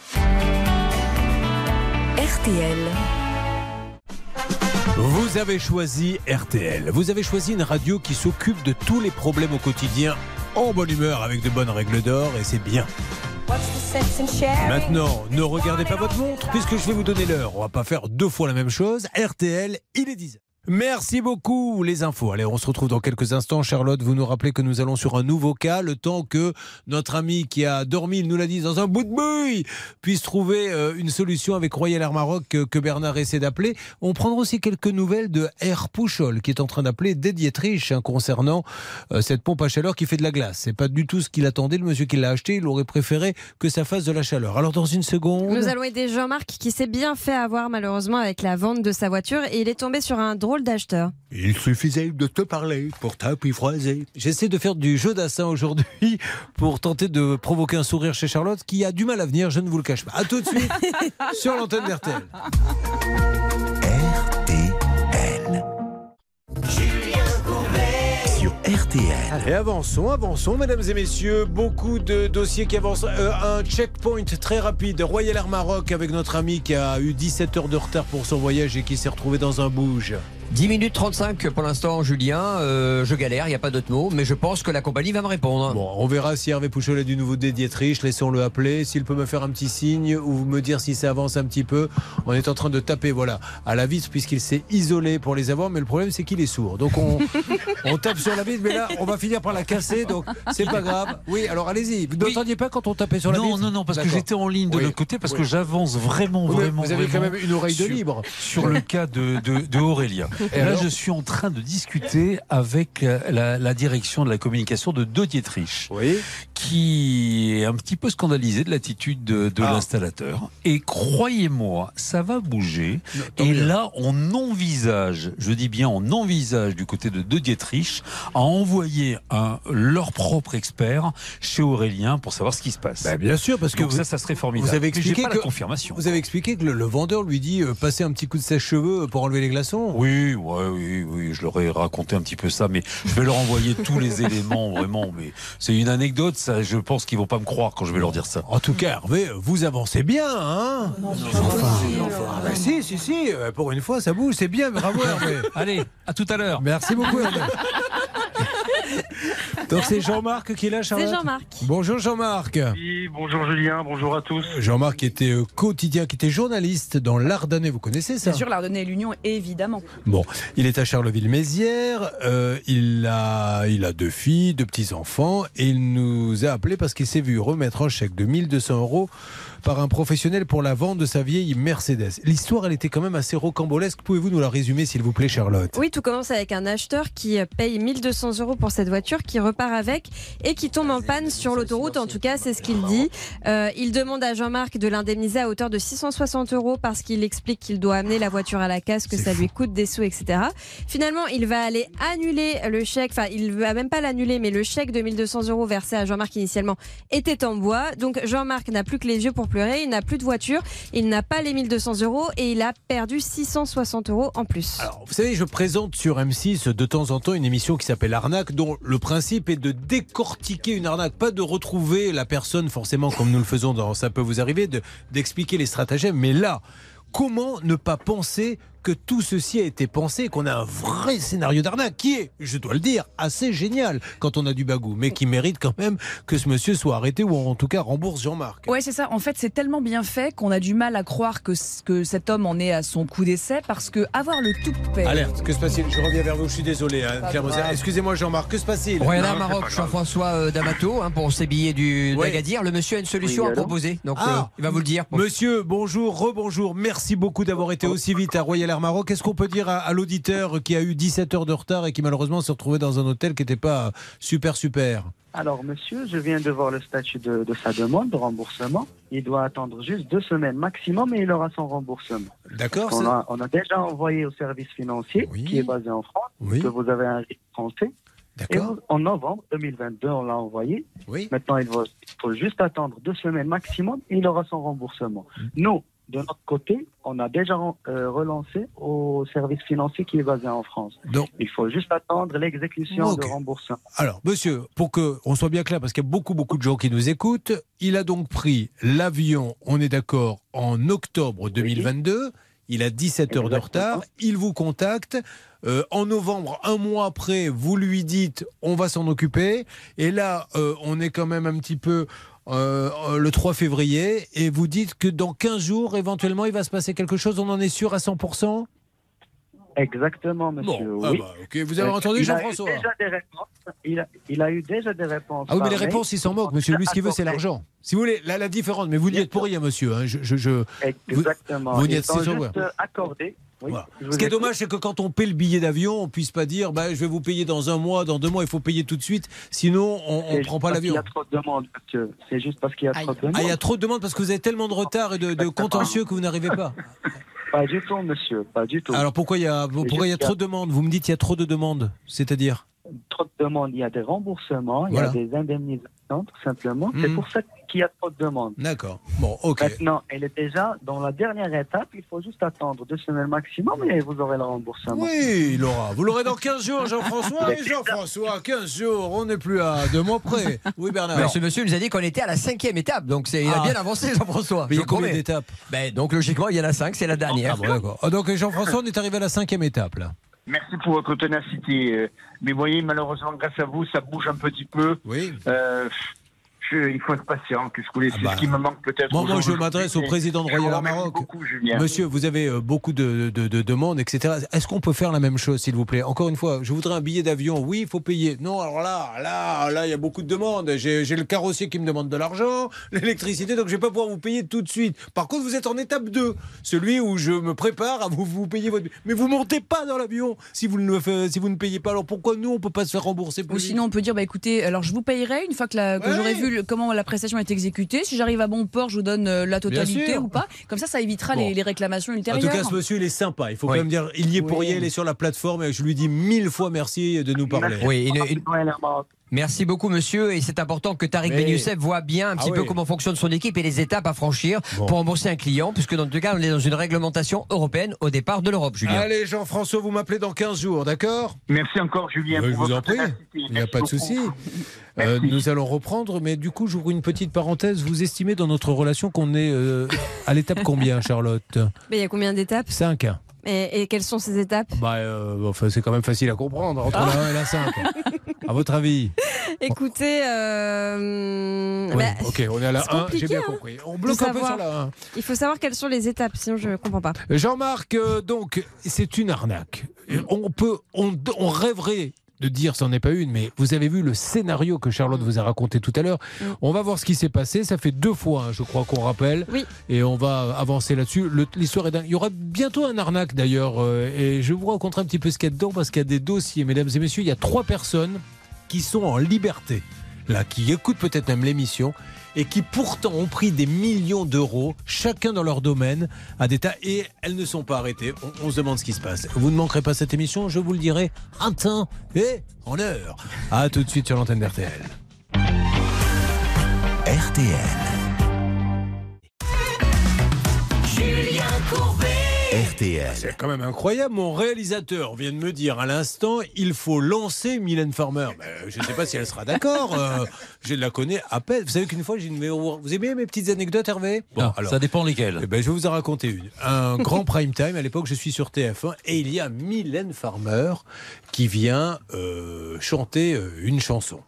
RTL. Vous avez choisi RTL. Vous avez choisi une radio qui s'occupe de tous les problèmes au quotidien en bonne humeur avec de bonnes règles d'or et c'est bien. Maintenant, ne regardez pas votre montre puisque je vais vous donner l'heure. On va pas faire deux fois la même chose. RTL, il est 10 Merci beaucoup les infos. Allez, on se retrouve dans quelques instants. Charlotte, vous nous rappelez que nous allons sur un nouveau cas, le temps que notre ami qui a dormi, il nous l'a dit, dans un bout de bouille, puisse trouver euh, une solution avec Royal Air Maroc que, Bernard essaie d'appeler. On prendra aussi quelques nouvelles de Air Pouchol qui est en train d'appeler des Dietrich hein, concernant euh, cette pompe à chaleur qui fait de la glace. C'est pas du tout ce qu'il attendait. Le monsieur qui l'a acheté, il aurait préféré que ça fasse de la chaleur. Alors dans une seconde. Nous allons aider Jean-Marc qui s'est bien fait avoir malheureusement avec la vente de sa voiture et il est tombé sur un d'acheteur. Il suffisait de te parler pour t'apprivoiser. J'essaie de faire du jeu d'assin aujourd'hui pour tenter de provoquer un sourire chez Charlotte qui a du mal à venir, je ne vous le cache pas. A tout de suite sur l'antenne d'RTL. Sur RTL. Et avançons, avançons, mesdames et messieurs. Beaucoup de dossiers qui avancent. Euh, un checkpoint très rapide. Royal Air Maroc avec notre ami qui a eu 17 heures de retard pour son voyage et qui s'est retrouvé dans un bouge. 10 minutes 35 pour l'instant, Julien. Euh, je galère, il n'y a pas d'autre mot, mais je pense que la compagnie va me répondre. Bon, on verra si Hervé Pouchol a du nouveau des Dietrich. Laissons-le appeler. S'il peut me faire un petit signe ou me dire si ça avance un petit peu. On est en train de taper, voilà, à la vitre puisqu'il s'est isolé pour les avoir. Mais le problème, c'est qu'il est sourd. Donc on, on tape sur la vitre, mais là, on va finir par la casser. Donc c'est pas grave. Oui, alors allez-y. Vous n'entendiez pas quand on tapait sur la non, vitre non, non, parce que j'étais en ligne de Oui. l'autre côté, parce Oui. que j'avance vraiment, vraiment. vous avez quand même une oreille de sur- libre. Sur le cas de, de, de Aurélien. Et Là, alors je suis en train de discuter avec euh, la, la direction de la communication de De Dietrich, qui est un petit peu scandalisé de l'attitude de, de Ah. l'installateur. Et croyez-moi, ça va bouger. Et là, on envisage, je dis bien, on envisage du côté de De Dietrich à envoyer un, leur propre expert chez Aurélien pour savoir ce qui se passe. Bah, bien sûr, parce que vous- ça, ça serait formidable. Vous avez expliqué pas que la confirmation. Vous avez expliqué que le, le vendeur lui dit euh, passer un petit coup de sèche-cheveux pour enlever les glaçons. Oui, ouais, oui, oui, je leur ai raconté un petit peu ça, mais je vais leur envoyer tous les éléments, vraiment. Mais c'est une anecdote, ça. Je pense qu'ils vont pas me croire quand je vais leur dire ça. En tout cas, Hervé, vous avancez bien, hein Ah bah si, si, si. euh, Pour une fois, ça bouge, c'est bien. Bravo, Hervé. Allez, à tout à l'heure. Merci beaucoup, Hervé. Donc c'est Jean-Marc qui est là, Charlotte C'est Jean-Marc. Bonjour Jean-Marc. Oui, bonjour Julien, bonjour à tous. Jean-Marc qui était euh, quotidien, qui était journaliste dans l'Ardennais, vous connaissez ça? Bien sûr, l'Ardennais et l'Union, évidemment. Bon, il est à Charleville-Mézières, euh, il, a, il a deux filles, deux petits-enfants, et il nous a appelé parce qu'il s'est vu remettre un chèque de 1200 euros par un professionnel pour la vente de sa vieille Mercedes. L'histoire, elle était quand même assez rocambolesque. Pouvez-vous nous la résumer, s'il vous plaît, Charlotte? Oui, tout commence avec un acheteur qui euh, paye 1200 euros pour cette voiture, qui repart avec et qui tombe en panne sur l'autoroute. En tout cas, c'est ce qu'il dit. Euh, il demande à Jean-Marc de l'indemniser à hauteur de 660 euros parce qu'il explique qu'il doit amener la voiture à la casse, que ça lui coûte des sous, etc. Finalement, il va aller annuler le chèque. Enfin, il va même pas l'annuler, mais le chèque de 1200 euros versé à Jean-Marc initialement était en bois. Donc Jean-Marc n'a plus que les yeux pour pleurer. Il n'a plus de voiture. Il n'a pas les 1200 euros et il a perdu 660 euros en plus. Vous savez, je présente sur M6 de temps en temps une émission qui s'appelle Arnaque, dont le principe est de décortiquer une arnaque, pas de retrouver la personne forcément comme nous le faisons dans Ça peut vous arriver, de- d'expliquer les stratagèmes. Mais là, comment ne pas penser que tout ceci a été pensé, qu'on a un vrai scénario d'arnaque qui est, je dois le dire, assez génial quand on a du bagou, mais qui mérite quand même que ce monsieur soit arrêté ou en tout cas rembourse Jean-Marc. Ouais, c'est ça. En fait, c'est tellement bien fait qu'on a du mal à croire que, cet homme en est à son coup d'essai parce que avoir le tout fait. Alerte, que se passe-t-il? Je reviens vers vous, je suis désolé. hein, Claire Moser. Excusez-moi Jean-Marc, que se passe-t-il? Royal Air Maroc, Jean-François euh, D'Amato, hein, pour ses billets du Oui. d'Agadir. Le monsieur a une solution Oui, à proposer, donc Ah. euh, il va vous le dire. Monsieur, bonjour, rebonjour. Merci beaucoup d'avoir été aussi vite à Royal Maroc. Qu'est-ce qu'on peut dire à, à l'auditeur qui a eu 17 heures de retard et qui malheureusement se retrouvait dans un hôtel qui n'était pas super super? Alors, monsieur, je viens de voir le statut de, de sa demande de remboursement. Il doit attendre juste deux semaines maximum et il aura son remboursement. D'accord. On a, on a déjà envoyé au service financier, qui est basé en France, Oui. que vous avez un risque français. D'accord. en novembre 2022, on l'a envoyé. Oui. Maintenant, il, faut juste attendre deux semaines maximum et il aura son remboursement. Mm. Nous, de notre côté, on a déjà euh, relancé au service financier qui est basé en France. Donc- il faut juste attendre l'exécution de remboursement. Alors, monsieur, pour que on soit bien clair, parce qu'il y a beaucoup, beaucoup de gens qui nous écoutent, il a donc pris l'avion, on est d'accord, en octobre 2022. Il a 17 heures de retard. Il vous contacte. Euh, en novembre, un mois après, vous lui dites on va s'en occuper. Et là, euh, on est quand même un petit peu euh, euh, le 3 février. Et vous dites que dans 15 jours, éventuellement, il va se passer quelque chose. On en est sûr à 100% Exactement, monsieur. Bon, ah oui. bah. Vous avez Euh, entendu il a eu Jean-François déjà des réponses. Il a, il a eu déjà des réponses. Ah oui, mais les réponses, il s'en moque, monsieur. Lui, ce qu'il veut, c'est l'argent. Si vous voulez, la, la différence, mais vous n'y êtes pour rien, monsieur. hein. Je, je, je- Exactement. Vous, vous n'y êtes c'est sûr, juste ouais. Oui, Voilà. Ce qui est dommage, c'est que quand on paie le billet d'avion, on puisse pas dire bah, je vais vous payer dans un mois, dans deux mois, il faut payer tout de suite. Sinon, on ne prend pas l'avion. y a trop de demandes, monsieur. C'est juste parce qu'il y a trop de demandes. Ah, il y a trop de demandes parce que vous avez tellement de retard et de, de contentieux que vous n'arrivez pas. Pas du tout, monsieur. Pas du tout. Alors pourquoi il y a, pourquoi il y a trop de demandes? Vous me dites qu'il y a trop de demandes. C'est-à-dire? Trop de demandes, il y a des remboursements, il y a des indemnisations, tout simplement. C'est Mhm. pour ça qu'il y a trop de demandes. D'accord. Bon, ok. Maintenant, elle est déjà dans la dernière étape. Il faut juste attendre deux semaines maximum et vous aurez le remboursement. Oui, Laura, vous l'aurez dans 15 jours, Jean-François. Et Jean-François, 15 jours, on n'est plus à deux mois près. Oui, Bernard. Mais ce monsieur nous a dit qu'on était à la cinquième étape, donc c'est- il a Ah. bien avancé, Jean-François. Mais il y a combien d'étapes ben, Donc logiquement, il y en a cinq, c'est la dernière. Ah bon, d'accord. Ah, donc Jean-François, on est arrivé à la cinquième étape là. Merci pour votre ténacité. euh, Mais voyez, malheureusement, grâce à vous, ça bouge un petit peu. Oui. Euh, il faut être patient. Que je voulais, c'est bah. ce qui me manque peut-être. Moi, moi, je m'adresse au président de Royal Maroc. beaucoup, Julien. Monsieur, vous avez euh, beaucoup de, de- de demandes, etc. Est-ce qu'on peut faire la même chose, s'il vous plaît? Encore une fois, je voudrais un billet d'avion. Oui, il faut payer. Non, alors là, là, là, il y a beaucoup de demandes. J'ai le carrossier qui me demande de l'argent, l'électricité, donc je vais pas pouvoir vous payer tout de suite. Par contre, vous êtes en étape 2, celui où je me prépare à vous, vous payer votre billet. Mais vous montez pas dans l'avion si vous ne si vous ne payez pas. Alors pourquoi nous, on peut pas se faire rembourser Ou sinon, on peut dire, bah écoutez, alors je vous payerai une fois que, la- que Ouais. j'aurai vu le- comment la prestation est exécutée. Si j'arrive à bon port, je vous donne euh, la totalité ou pas. Comme ça, ça évitera Bon. les, les réclamations En ultérieures. tout cas, ce monsieur, il est sympa. Il faut Oui. quand même dire, il y est pour Oui. rien, il est sur la plateforme et je lui dis mille fois merci de nous parler. Oui, une- une- Merci beaucoup, monsieur. Et c'est important que Tariq Mais- Ben Youssef voit bien un Ah petit peu oui. comment fonctionne son équipe et les étapes à franchir Bon. pour rembourser un client, puisque dans tout cas, on est dans une réglementation européenne au départ de l'Europe, Julien. Allez, Jean-François, vous m'appelez dans 15 jours, d'accord? Merci encore, Julien. Je pour vous en votre prie, il n'y a pas de souci. Euh, nous allons reprendre, mais du coup, j'ouvre une petite parenthèse. Vous estimez dans notre relation qu'on est euh, à l'étape combien, Charlotte? Mais il y a combien d'étapes? 5 et, et quelles sont ces étapes bah, euh, enfin, C'est quand même facile à comprendre, entre Ah. la 1 et la 5. À votre avis Écoutez, euh, Oui, bah, Ok, on est à la c'est 1, j'ai bien hein. compris. On bloque un peu sur la 1. il faut savoir quelles sont les étapes, sinon je ne comprends pas. Jean-Marc, euh, donc, c'est une arnaque. On peut, on, on rêverait de dire c'en est pas une, mais vous avez vu le scénario que Charlotte vous a raconté tout à l'heure. On va voir ce qui s'est passé. Ça fait deux fois, hein, je crois qu'on rappelle. Oui. Et on va avancer là-dessus. L'histoire est dingue. Il y aura bientôt un arnaque d'ailleurs. euh, et je vais vous raconter un petit peu ce qu'il y a dedans parce qu'il y a des dossiers, mesdames et messieurs. Il y a trois personnes qui sont en liberté, là, qui écoutent peut-être même l'émission et qui pourtant ont pris des millions d'euros, chacun dans leur domaine, à des tas, et elles ne sont pas arrêtées. On, se demande ce qui se passe. Vous ne manquerez pas cette émission, je vous le dirai en temps et en heure. À tout de suite sur l'antenne d'RTL. RTL. Julien Courbet. RTL. C'est quand même incroyable. Mon réalisateur vient de me dire à l'instant, il faut lancer Mylène Farmer. Ben, je ne sais pas si elle sera d'accord. euh, je la connais à peine. Vous savez qu'une fois, j'ai une... vous aimez mes petites anecdotes, Hervé? Ah, ça dépend lesquelles. Eh ben, je vais vous en raconter une. Un grand prime time, à l'époque, je suis sur TF1, et il y a Mylène Farmer qui vient euh, chanter euh, une chanson.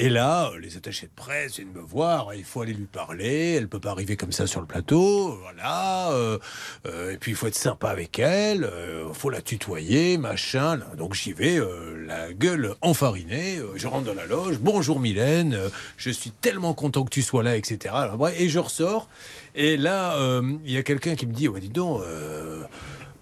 Et là, euh, les attachés de presse viennent me voir, il faut aller lui parler, elle peut pas arriver comme ça sur le plateau, voilà. euh, euh, et puis il faut être sympa avec elle, il faut la tutoyer, machin. Donc j'y vais, euh, la gueule enfarinée, euh, je rentre dans la loge, bonjour Mylène, euh, je suis tellement content que tu sois là, etc. Et je ressors, et là, euh, il y a quelqu'un qui me dit, ouais, dis donc, euh,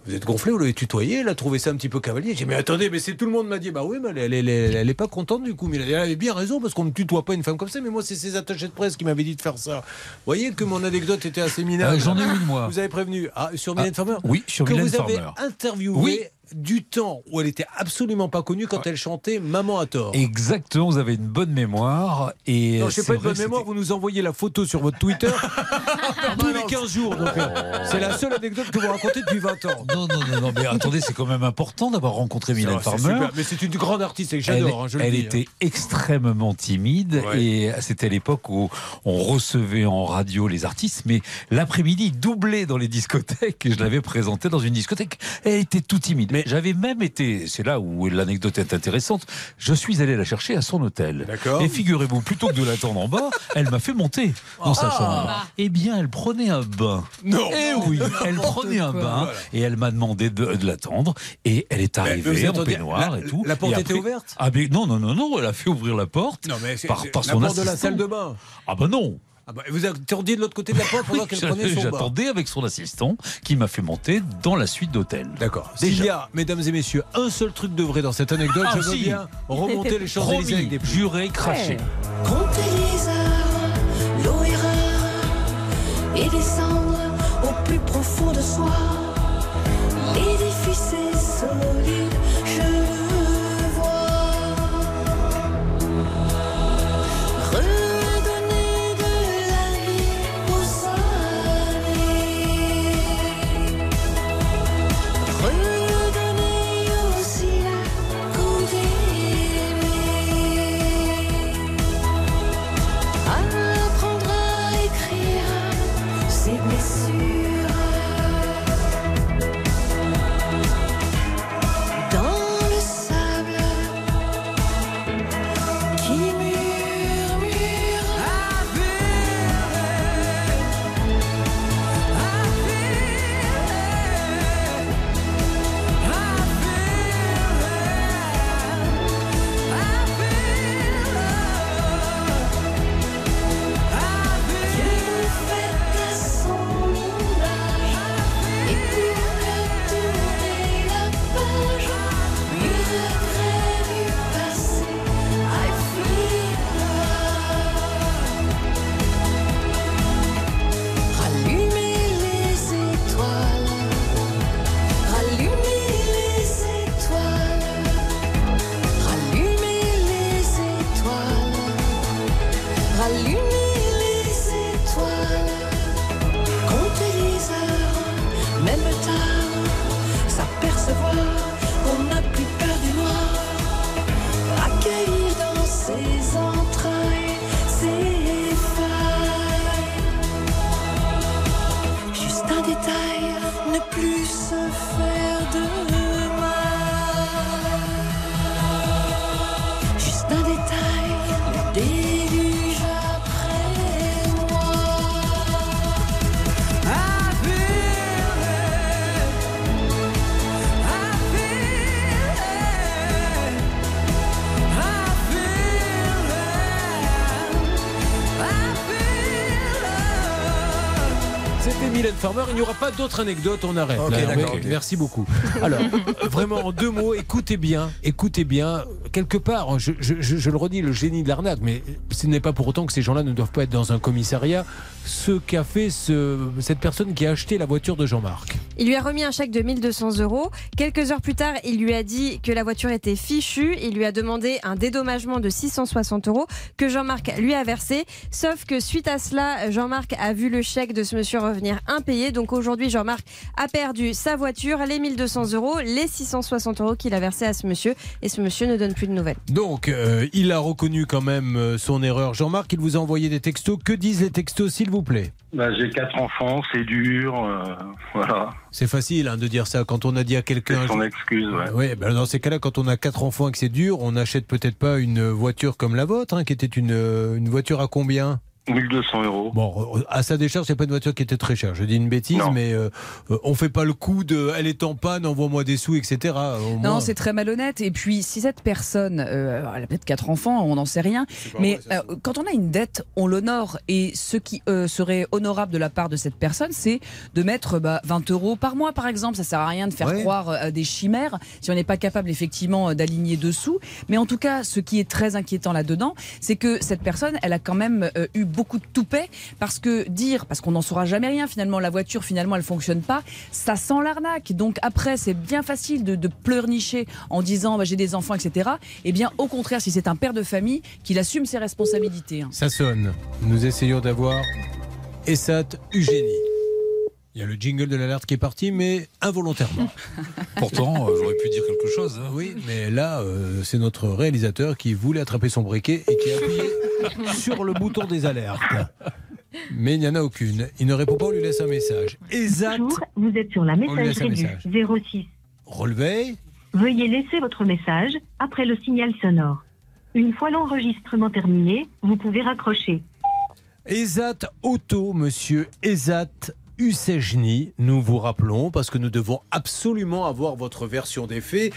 Vous êtes gonflé, vous l'avez tutoyé, elle a trouvé ça un petit peu cavalier. J'ai dit, mais attendez, mais c'est tout le monde m'a dit, bah oui, mais elle, elle, elle, elle est pas contente du coup. Mais elle avait bien raison parce qu'on ne tutoie pas une femme comme ça. Mais moi, c'est ses attachés de presse qui m'avaient dit de faire ça. Vous voyez que mon anecdote était assez minable. Ah, j'en ai une, moi. Vous avez prévenu. Ah, sur Mylène Ah, Farmer oui, sur Que Mylène vous avez Farmer. interviewé Oui. Du temps où elle était absolument pas connue quand elle chantait Maman à tort. Exactement, vous avez une bonne mémoire. Et Non, je sais pas une bonne mémoire, vous nous envoyez la photo sur votre Twitter tous les 15 jours. euh, C'est la seule anecdote que vous racontez depuis 20 ans. Non, non, non, non, mais attendez, c'est quand même important d'avoir rencontré Mylène Farmer. super, Mais c'est une grande artiste et j'adore. hein, je le elle dis, était extrêmement timide Ouais. et c'était à l'époque où on recevait en radio les artistes, mais l'après-midi doublé dans les discothèques et je l'avais présentée dans une discothèque. Elle était tout timide. Mais j'avais même été, c'est là où l'anecdote est intéressante, je suis allé la chercher à son hôtel. D'accord. Et figurez-vous, plutôt que de l'attendre en bas, elle m'a fait monter dans sa Ah. chambre. Eh bien, elle prenait un bain. Non. Eh oui, elle prenait un bain Voilà. et elle m'a demandé de, de l'attendre et elle est arrivée en peignoir la- et tout. la porte était ouverte Ah mais non non non non, elle a fait ouvrir la porte Non, mais c'est- par, c'est par la son porte de la salle de bain. Ah bah non. Ah bah, vous attendiez de l'autre côté de la porte pendant qu'elle prenait son bain. J'attendais avec son assistant qui m'a fait monter dans la suite d'hôtel. D'accord. S'il y a, mesdames et messieurs, un seul truc de vrai dans cette anecdote, Ah, je veux si. bien remonter les Promis, avec des plumes. juré, craché. Compter les heures, l'eau erreur et descendre au plus profond de soi. L'édifice est solide, Farmer. Il n'y aura pas d'autres anecdotes. On arrête. Là. Merci beaucoup. Alors, euh, vraiment, en deux mots, écoutez bien. Écoutez bien. Quelque part, je, je- je- je le redis, le génie de l'arnaque, mais ce n'est pas pour autant que ces gens-là ne doivent pas être dans un commissariat. Ce qu'a fait ce- cette personne qui a acheté la voiture de Jean-Marc. Il lui a remis un chèque de 1200 euros. Quelques heures plus tard, il lui a dit que la voiture était fichue. Il lui a demandé un dédommagement de 660 euros que Jean-Marc lui a versé. Sauf que suite à cela, Jean-Marc a vu le chèque de ce monsieur revenir impayé. Donc aujourd'hui, Jean-Marc a perdu sa voiture, les 1200 euros, les 660 euros qu'il a versé à ce monsieur. Et ce monsieur ne donne plus de nouvelles. Donc, euh, il a reconnu quand même euh, son erreur. Jean-Marc, il vous a envoyé des textos. Que disent les textos, s'il vous plaît? Bah, j'ai quatre enfants, c'est dur, euh, voilà. C'est facile hein, de dire ça quand on a dit à quelqu'un. C'est son excuse, ouais. Oui, ben dans ces cas-là, quand on a quatre enfants et que c'est dur, on n'achète peut-être pas une voiture comme la vôtre, hein, qui était une, euh, une voiture à combien? 1200 euros. Bon, à sa décharge, c'est pas une voiture qui était très chère. Je dis une bêtise, mais euh, euh, on fait pas le coup de elle est en panne, envoie-moi des sous, etc. Au Non, c'est très malhonnête. Et puis, si cette personne, euh, elle a peut-être quatre enfants, on n'en sait rien, mais euh, quand on a une dette, on l'honore. Et ce qui euh, serait honorable de la part de cette personne, c'est de mettre bah, 20 euros par mois, par exemple. Ça sert à rien de faire Ouais. croire euh, à des chimères si on n'est pas capable effectivement d'aligner dessous. Mais en tout cas, ce qui est très inquiétant là-dedans, c'est que cette personne, elle a quand même euh, eu beaucoup de toupet parce que dire, parce qu'on n'en saura jamais rien finalement, la voiture finalement elle fonctionne pas, ça sent l'arnaque. Donc après, c'est bien facile de, de pleurnicher en disant bah, j'ai des enfants, etc. Eh bien, au contraire, si c'est un père de famille, qu'il assume ses responsabilités. hein. Ça sonne. Nous essayons d'avoir Essat Eugénie. Il y a le jingle de l'alerte qui est parti, mais involontairement. Pourtant, euh, j'aurais pu dire quelque chose. hein. Oui, mais là, euh, c'est notre réalisateur qui voulait attraper son briquet et qui a appuyé sur le bouton des alertes. Mais il n'y en a aucune. Il ne répond pas, on lui laisse un message. Bonjour, vous êtes sur la messagerie du 06. relevé. Veuillez laisser votre message après le signal sonore. Une fois l'enregistrement terminé, vous pouvez raccrocher. Ezat Auto, monsieur Ezat Usejni, nous vous rappelons, parce que nous devons absolument avoir votre version des faits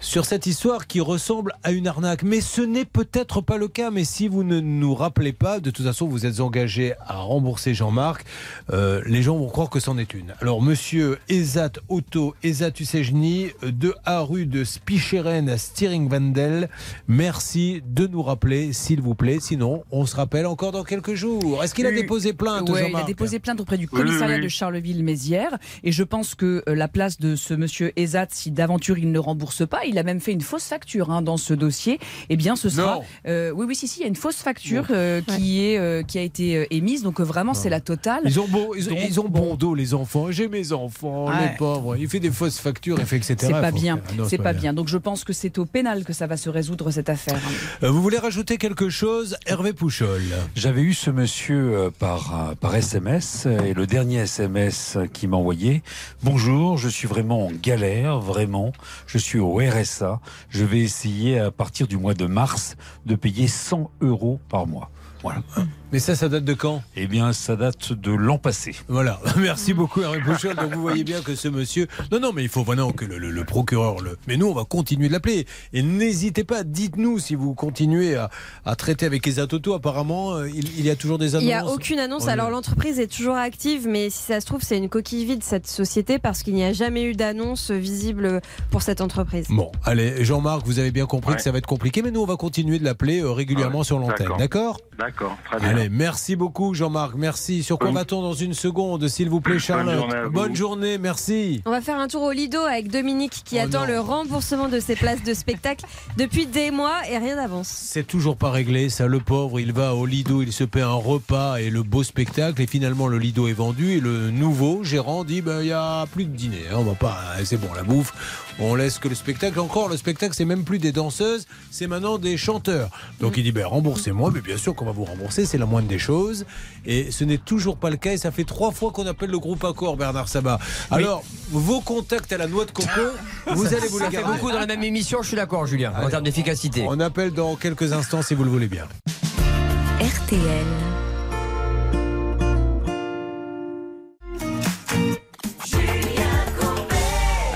sur cette histoire qui ressemble à une arnaque. Mais ce n'est peut-être pas le cas, mais si vous ne nous rappelez pas, de toute façon, vous êtes engagé à rembourser Jean-Marc, euh, les gens vont croire que c'en est une. Alors, monsieur Ezat Auto, Ezat Usejni, de A rue de Spicheren à Stiringwandel, merci de nous rappeler, s'il vous plaît. Sinon, on se rappelle encore dans quelques jours. Est-ce qu'il a Euh, déposé plainte, Ouais, il a Jean-Marc déposé plainte auprès du commissariat oui. de Charleville-Mézières. Et je pense que euh, la place de ce monsieur Ezat, si d'aventure il ne rembourse pas, il a même fait une fausse facture hein, dans ce dossier. Eh bien, ce sera. Non. Euh, oui, oui, si, si, il y a une fausse facture euh, qui, est, euh, qui a été euh, émise. Donc, vraiment, c'est la totale. Ils ont bon, ils, ont- Donc, ils ont bon dos, les enfants. J'ai mes enfants, Ouais. les pauvres. Il fait des fausses factures, il fait etc. C'est pas bien, Non, c'est pas bien. Donc je pense que c'est au pénal que ça va se résoudre cette affaire. Euh, vous voulez rajouter quelque chose, Hervé Pouchol? J'avais eu ce monsieur euh, par, euh, par SMS et le dernier SMS qu'il m'a envoyé. Bonjour, je suis vraiment en galère, vraiment. Je suis au RSA. Je vais essayer à partir du mois de mars de payer 100 euros par mois. Voilà. Mais ça, ça date de quand? Eh bien, ça date de l'an passé. Voilà, merci beaucoup Hervé Pouchol. Donc vous voyez bien que ce monsieur... Non, non, mais il faut vraiment que le, le- le procureur... Le... Mais nous, on va continuer de l'appeler. Et n'hésitez pas, dites-nous si vous continuez à, à traiter avec les Toto. Apparemment, euh, il, il y a toujours des annonces. Il n'y a aucune annonce. On Alors l'entreprise est toujours active, mais si ça se trouve, c'est une coquille vide cette société parce qu'il n'y a jamais eu d'annonce visible pour cette entreprise. Bon, allez, Jean-Marc, vous avez bien compris Ouais. que ça va être compliqué, mais nous, on va continuer de l'appeler euh, régulièrement Ouais, sur l'antenne. d'accord. D'accord? D'accord, très bien. Allez, merci beaucoup Jean-Marc, merci. Sur quoi va-t-on dans une seconde, s'il vous plaît, Charlotte journée. Bonne journée, merci. On va faire un tour au Lido avec Dominique qui Oh attend non. le remboursement de ses places de spectacle depuis des mois et rien n'avance. C'est toujours pas réglé, ça, le pauvre, il va au Lido, il se paie un repas et le beau spectacle, et finalement le Lido est vendu, et le nouveau gérant dit, ben, il y a plus de dîner, hein, on va pas, c'est bon, la bouffe, on laisse que le spectacle, encore, le spectacle, c'est même plus des danseuses, c'est maintenant des chanteurs. Donc il dit, ben, remboursez-moi, mais bien sûr qu'on va vous rembourser, c'est la moindre des choses, et ce n'est toujours pas le cas, et ça fait trois fois qu'on appelle le groupe Accord, Bernard Sabat. Alors, vos contacts à la noix de coco, vous allez vous Ça les fait garder. beaucoup dans la même émission, je suis d'accord, Julien, en termes d'efficacité. On appelle dans quelques instants si vous le voulez bien. RTL.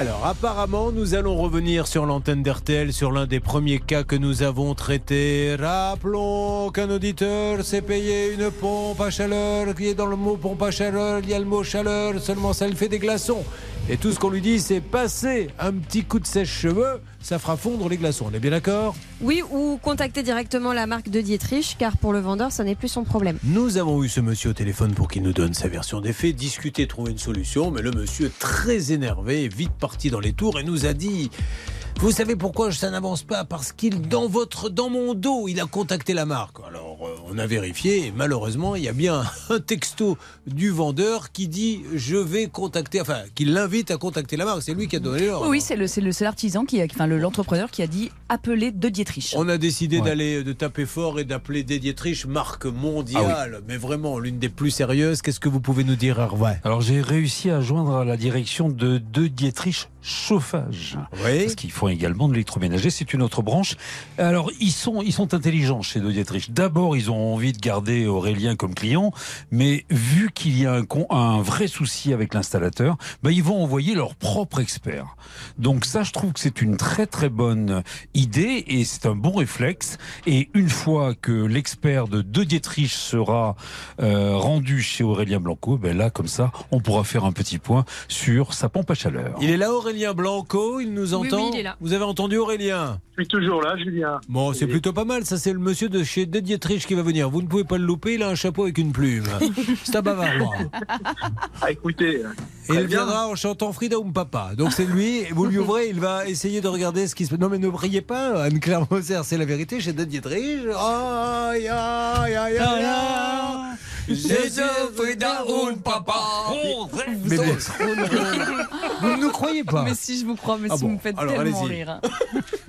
Alors apparemment, nous allons revenir sur l'antenne d'RTL sur l'un des premiers cas que nous avons traités. Rappelons qu'un auditeur s'est payé une pompe à chaleur, qui est dans le mot pompe à chaleur, il y a le mot chaleur, seulement ça le fait des glaçons. Et tout ce qu'on lui dit, c'est passer un petit coup de sèche-cheveux, ça fera fondre les glaçons. On est bien d'accord? Oui, ou contacter directement la marque de Dietrich, car pour le vendeur, ça n'est plus son problème. Nous avons eu ce monsieur au téléphone pour qu'il nous donne sa version des faits, discuter, trouver une solution, mais le monsieur très énervé, est vite parti dans les tours et nous a dit vous savez pourquoi ça n'avance pas? Parce qu'il, dans votre, dans mon dos, il a contacté la marque. Alors, euh, on a vérifié et malheureusement, il y a bien un texto du vendeur qui dit je vais contacter, enfin, qui l'invite à contacter la marque. C'est lui qui a donné l'ordre. Oui, c'est le- c'est le- c'est l'artisan qui, a- enfin le- l'entrepreneur qui a dit appeler de Dietrich. On a décidé Ouais. d'aller de taper fort et d'appeler Dietrich marque mondiale, Ah mais vraiment l'une des plus sérieuses. Qu'est-ce que vous pouvez nous dire, Hervé? Alors j'ai réussi à joindre la direction de De Dietrich chauffage. Parce qu'ils font également de l'électroménager, c'est une autre branche. Alors, ils sont, ils sont intelligents chez De Dietrich. D'abord, ils ont envie de garder Aurélien comme client, mais vu qu'il y a un, con- un vrai souci avec l'installateur, bah, ils vont envoyer leur propre expert. Donc ça, je trouve que c'est une très très bonne idée et c'est un bon réflexe. Et une fois que l'expert de De Dietrich sera euh, rendu chez Aurélien Blanco, ben là, comme ça, on pourra faire un petit point sur sa pompe à chaleur. Il est là, Aurélien? Blanco, il nous Oui, entend oui, il est là. Vous avez entendu Aurélien? Je suis toujours là, Julien. Bon, c'est plutôt pas mal. Ça, c'est le monsieur de chez De Dietrich qui va venir. Vous ne pouvez pas le louper. Il a un chapeau avec une plume. C'est un bavarois. Ah, écoutez. Et très il viendra en chantant Frida ou Papa. Donc c'est lui. Et vous lui ouvrez. Il va essayer de regarder ce qui se passe. Non, mais ne brillez pas, Anne-Claire Moser. C'est la vérité chez De Dietrich. Aïe, aïe, aïe, aïe, aïe. Frida ou Papa. Mais bien sûr. Vous ne nous croyez pas Mais si je vous crois, mais Ah si bon, vous me faites alors, tellement rire.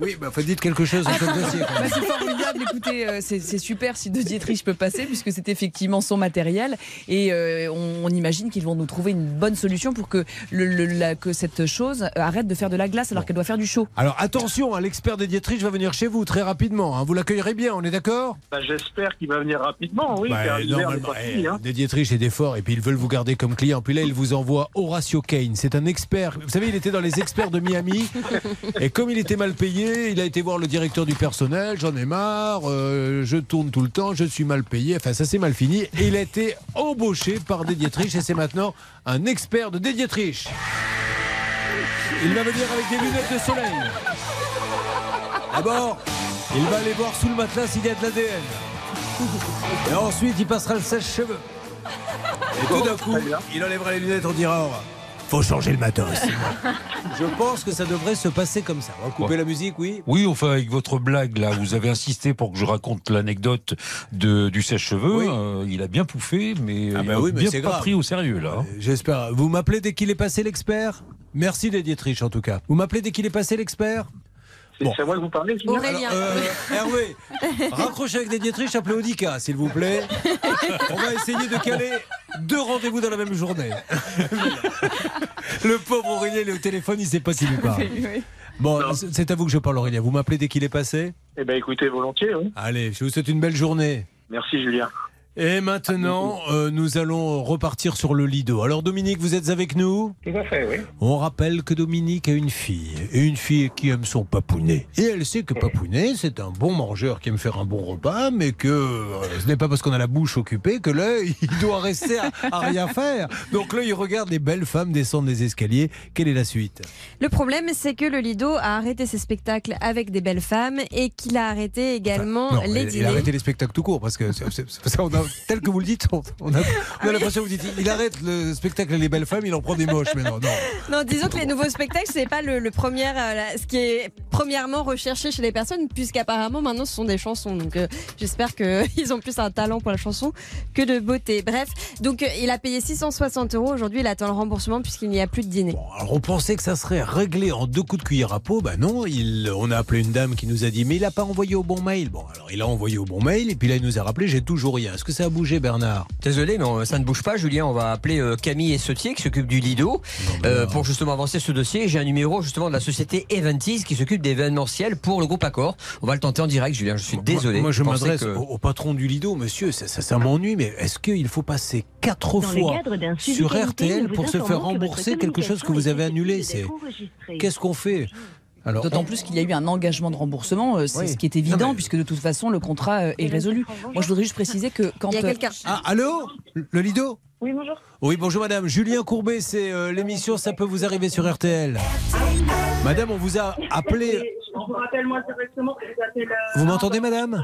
Oui, bah, faut dites quelque chose sur le dossier. Bah, c'est formidable, écoutez, euh, c'est super si De Dietrich peut passer, puisque c'est effectivement son matériel. Et euh, on, on imagine qu'ils vont nous trouver une bonne solution pour que, le, le- la- que cette chose arrête de faire de la glace alors qu'elle doit faire du chaud. Alors attention, hein, l'expert des Dietrich va venir chez vous très rapidement. hein. Vous l'accueillerez bien, on est d'accord? Bah, J'espère qu'il va venir rapidement, oui, Bah, normalement, pas fini. eh, Hein. Dietrich et des forts, et puis ils veulent vous garder comme client. Puis là, ils vous envoient Horacio Kane. C'est un expert. Vous savez, il était dans les experts de Miami. Et comme il était mal payé, il a été voir le directeur du personnel. J'en ai marre, euh, je tourne tout le temps, je suis mal payé. Enfin, ça s'est mal fini. Et il a été embauché par des Dietrich, et c'est maintenant un expert de des Dietrich. Il va venir avec des lunettes de soleil. D'abord, il va aller voir sous le matelas s'il y a de l'ADN. Et ensuite, il passera le sèche-cheveux. Et tout d'un coup, il enlèvera les lunettes, on dira oh, faut changer le matos. Je pense que ça devrait se passer comme ça. On va couper Ouais. la musique, oui Oui, enfin, avec votre blague, là, vous avez insisté pour que je raconte l'anecdote de, du sèche-cheveux. Oui. Euh, il a bien pouffé, mais Ah il bah a oui, mais bien pas grave. pris au sérieux, là. Euh, J'espère. Vous m'appelez dès qu'il est passé l'expert? Merci les Dietrich en tout cas. Vous m'appelez dès qu'il est passé l'expert? C'est c'est à moi que vous parlez, Julien Aurélien. Alors, euh, Hervé, raccrochez avec des Dietrich, appelez Audica, s'il vous plaît. On va essayer de caler deux rendez-vous dans la même journée. Le pauvre Aurélien, il est au téléphone, il sait pas qui lui parle. Bon, c'est à vous que je parle, Aurélien. Vous m'appelez dès qu'il est passé? Eh ben, écoutez, volontiers, oui. Allez, je vous souhaite une belle journée. Merci, Julien. Et maintenant, euh, nous allons repartir sur le Lido. Alors Dominique, vous êtes avec nous? Tout à fait, oui. On rappelle que Dominique a une fille, et une fille qui aime son papounet. Et elle sait que papounet, c'est un bon mangeur qui aime faire un bon repas, mais que euh, ce n'est pas parce qu'on a la bouche occupée que l'œil, il doit rester à, à rien faire. Donc l'œil regarde les belles femmes descendre les escaliers. Quelle est la suite? Le problème, c'est que le Lido a arrêté ses spectacles avec des belles femmes et qu'il a arrêté également Non, les il, il dîners. a arrêté les spectacles tout court, parce que c'est- c'est- c'est- on a- tel que vous le dites, on, on a, on a l'impression que vous dites, il arrête le spectacle les belles femmes, il en prend des moches maintenant. Non. Non, disons que les nouveaux spectacles, c'est pas le, le premier, euh, la- ce qui est premièrement recherché chez les personnes, puisqu'apparemment maintenant ce sont des chansons. Donc euh, j'espère qu'ils ont plus un talent pour la chanson que de beauté. Bref, donc euh, il a payé 660 euros. Aujourd'hui, il attend le remboursement puisqu'il n'y a plus de dîner. Alors on pensait que ça serait réglé en deux coups de cuillère à peau. Ben non, il, on a appelé une dame qui nous a dit mais il n'a pas envoyé au bon mail. Bon, alors il a envoyé au bon mail et puis là il nous a rappelé j'ai toujours rien. Est-ce que ça a bougé Bernard Désolé, mais ça ne bouge pas, Julien. On va appeler euh, Camille Essetier qui s'occupe du Lido euh, pour justement avancer ce dossier. J'ai un numéro justement de la société Eventis qui s'occupe d'événementiel pour le groupe Accor. On va le tenter en direct, Julien. Je suis désolé. Moi, je m'adresse que- au, au patron du Lido, monsieur, ça, ça, ça m'ennuie, mais est-ce qu'il faut passer quatre Dans fois sur RTL pour se faire rembourser quelque chose que vous avez annulé C'est Qu'est-ce qu'on fait? D'autant on- plus qu'il y a eu un engagement de remboursement, euh, c'est Oui. ce qui est évident, Non, mais- puisque de toute façon, le contrat euh, est résolu. Moi, je voudrais juste préciser que quand. Il y a euh, quelqu'un. Ah, allô Le Lido Oui, bonjour. Oui, bonjour madame. Julien Courbet, c'est euh, l'émission Ça peut vous arriver sur RTL. Madame, on vous a appelé. Je vous rappelle moi directement que vous appelez le... Vous m'entendez, madame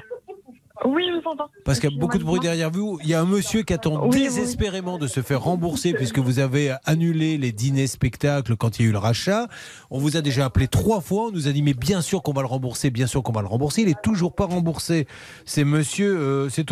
Oui, je vous entends. Parce qu'il y a beaucoup de bruit derrière vous. Il y a un monsieur qui attend Oui, oui. désespérément de se faire rembourser puisque vous avez annulé les dîners spectacles quand il y a eu le rachat. On vous a déjà appelé trois fois. On nous a dit mais bien sûr qu'on va le rembourser, bien sûr qu'on va le rembourser. Il est toujours pas remboursé. C'est monsieur. euh, c'est-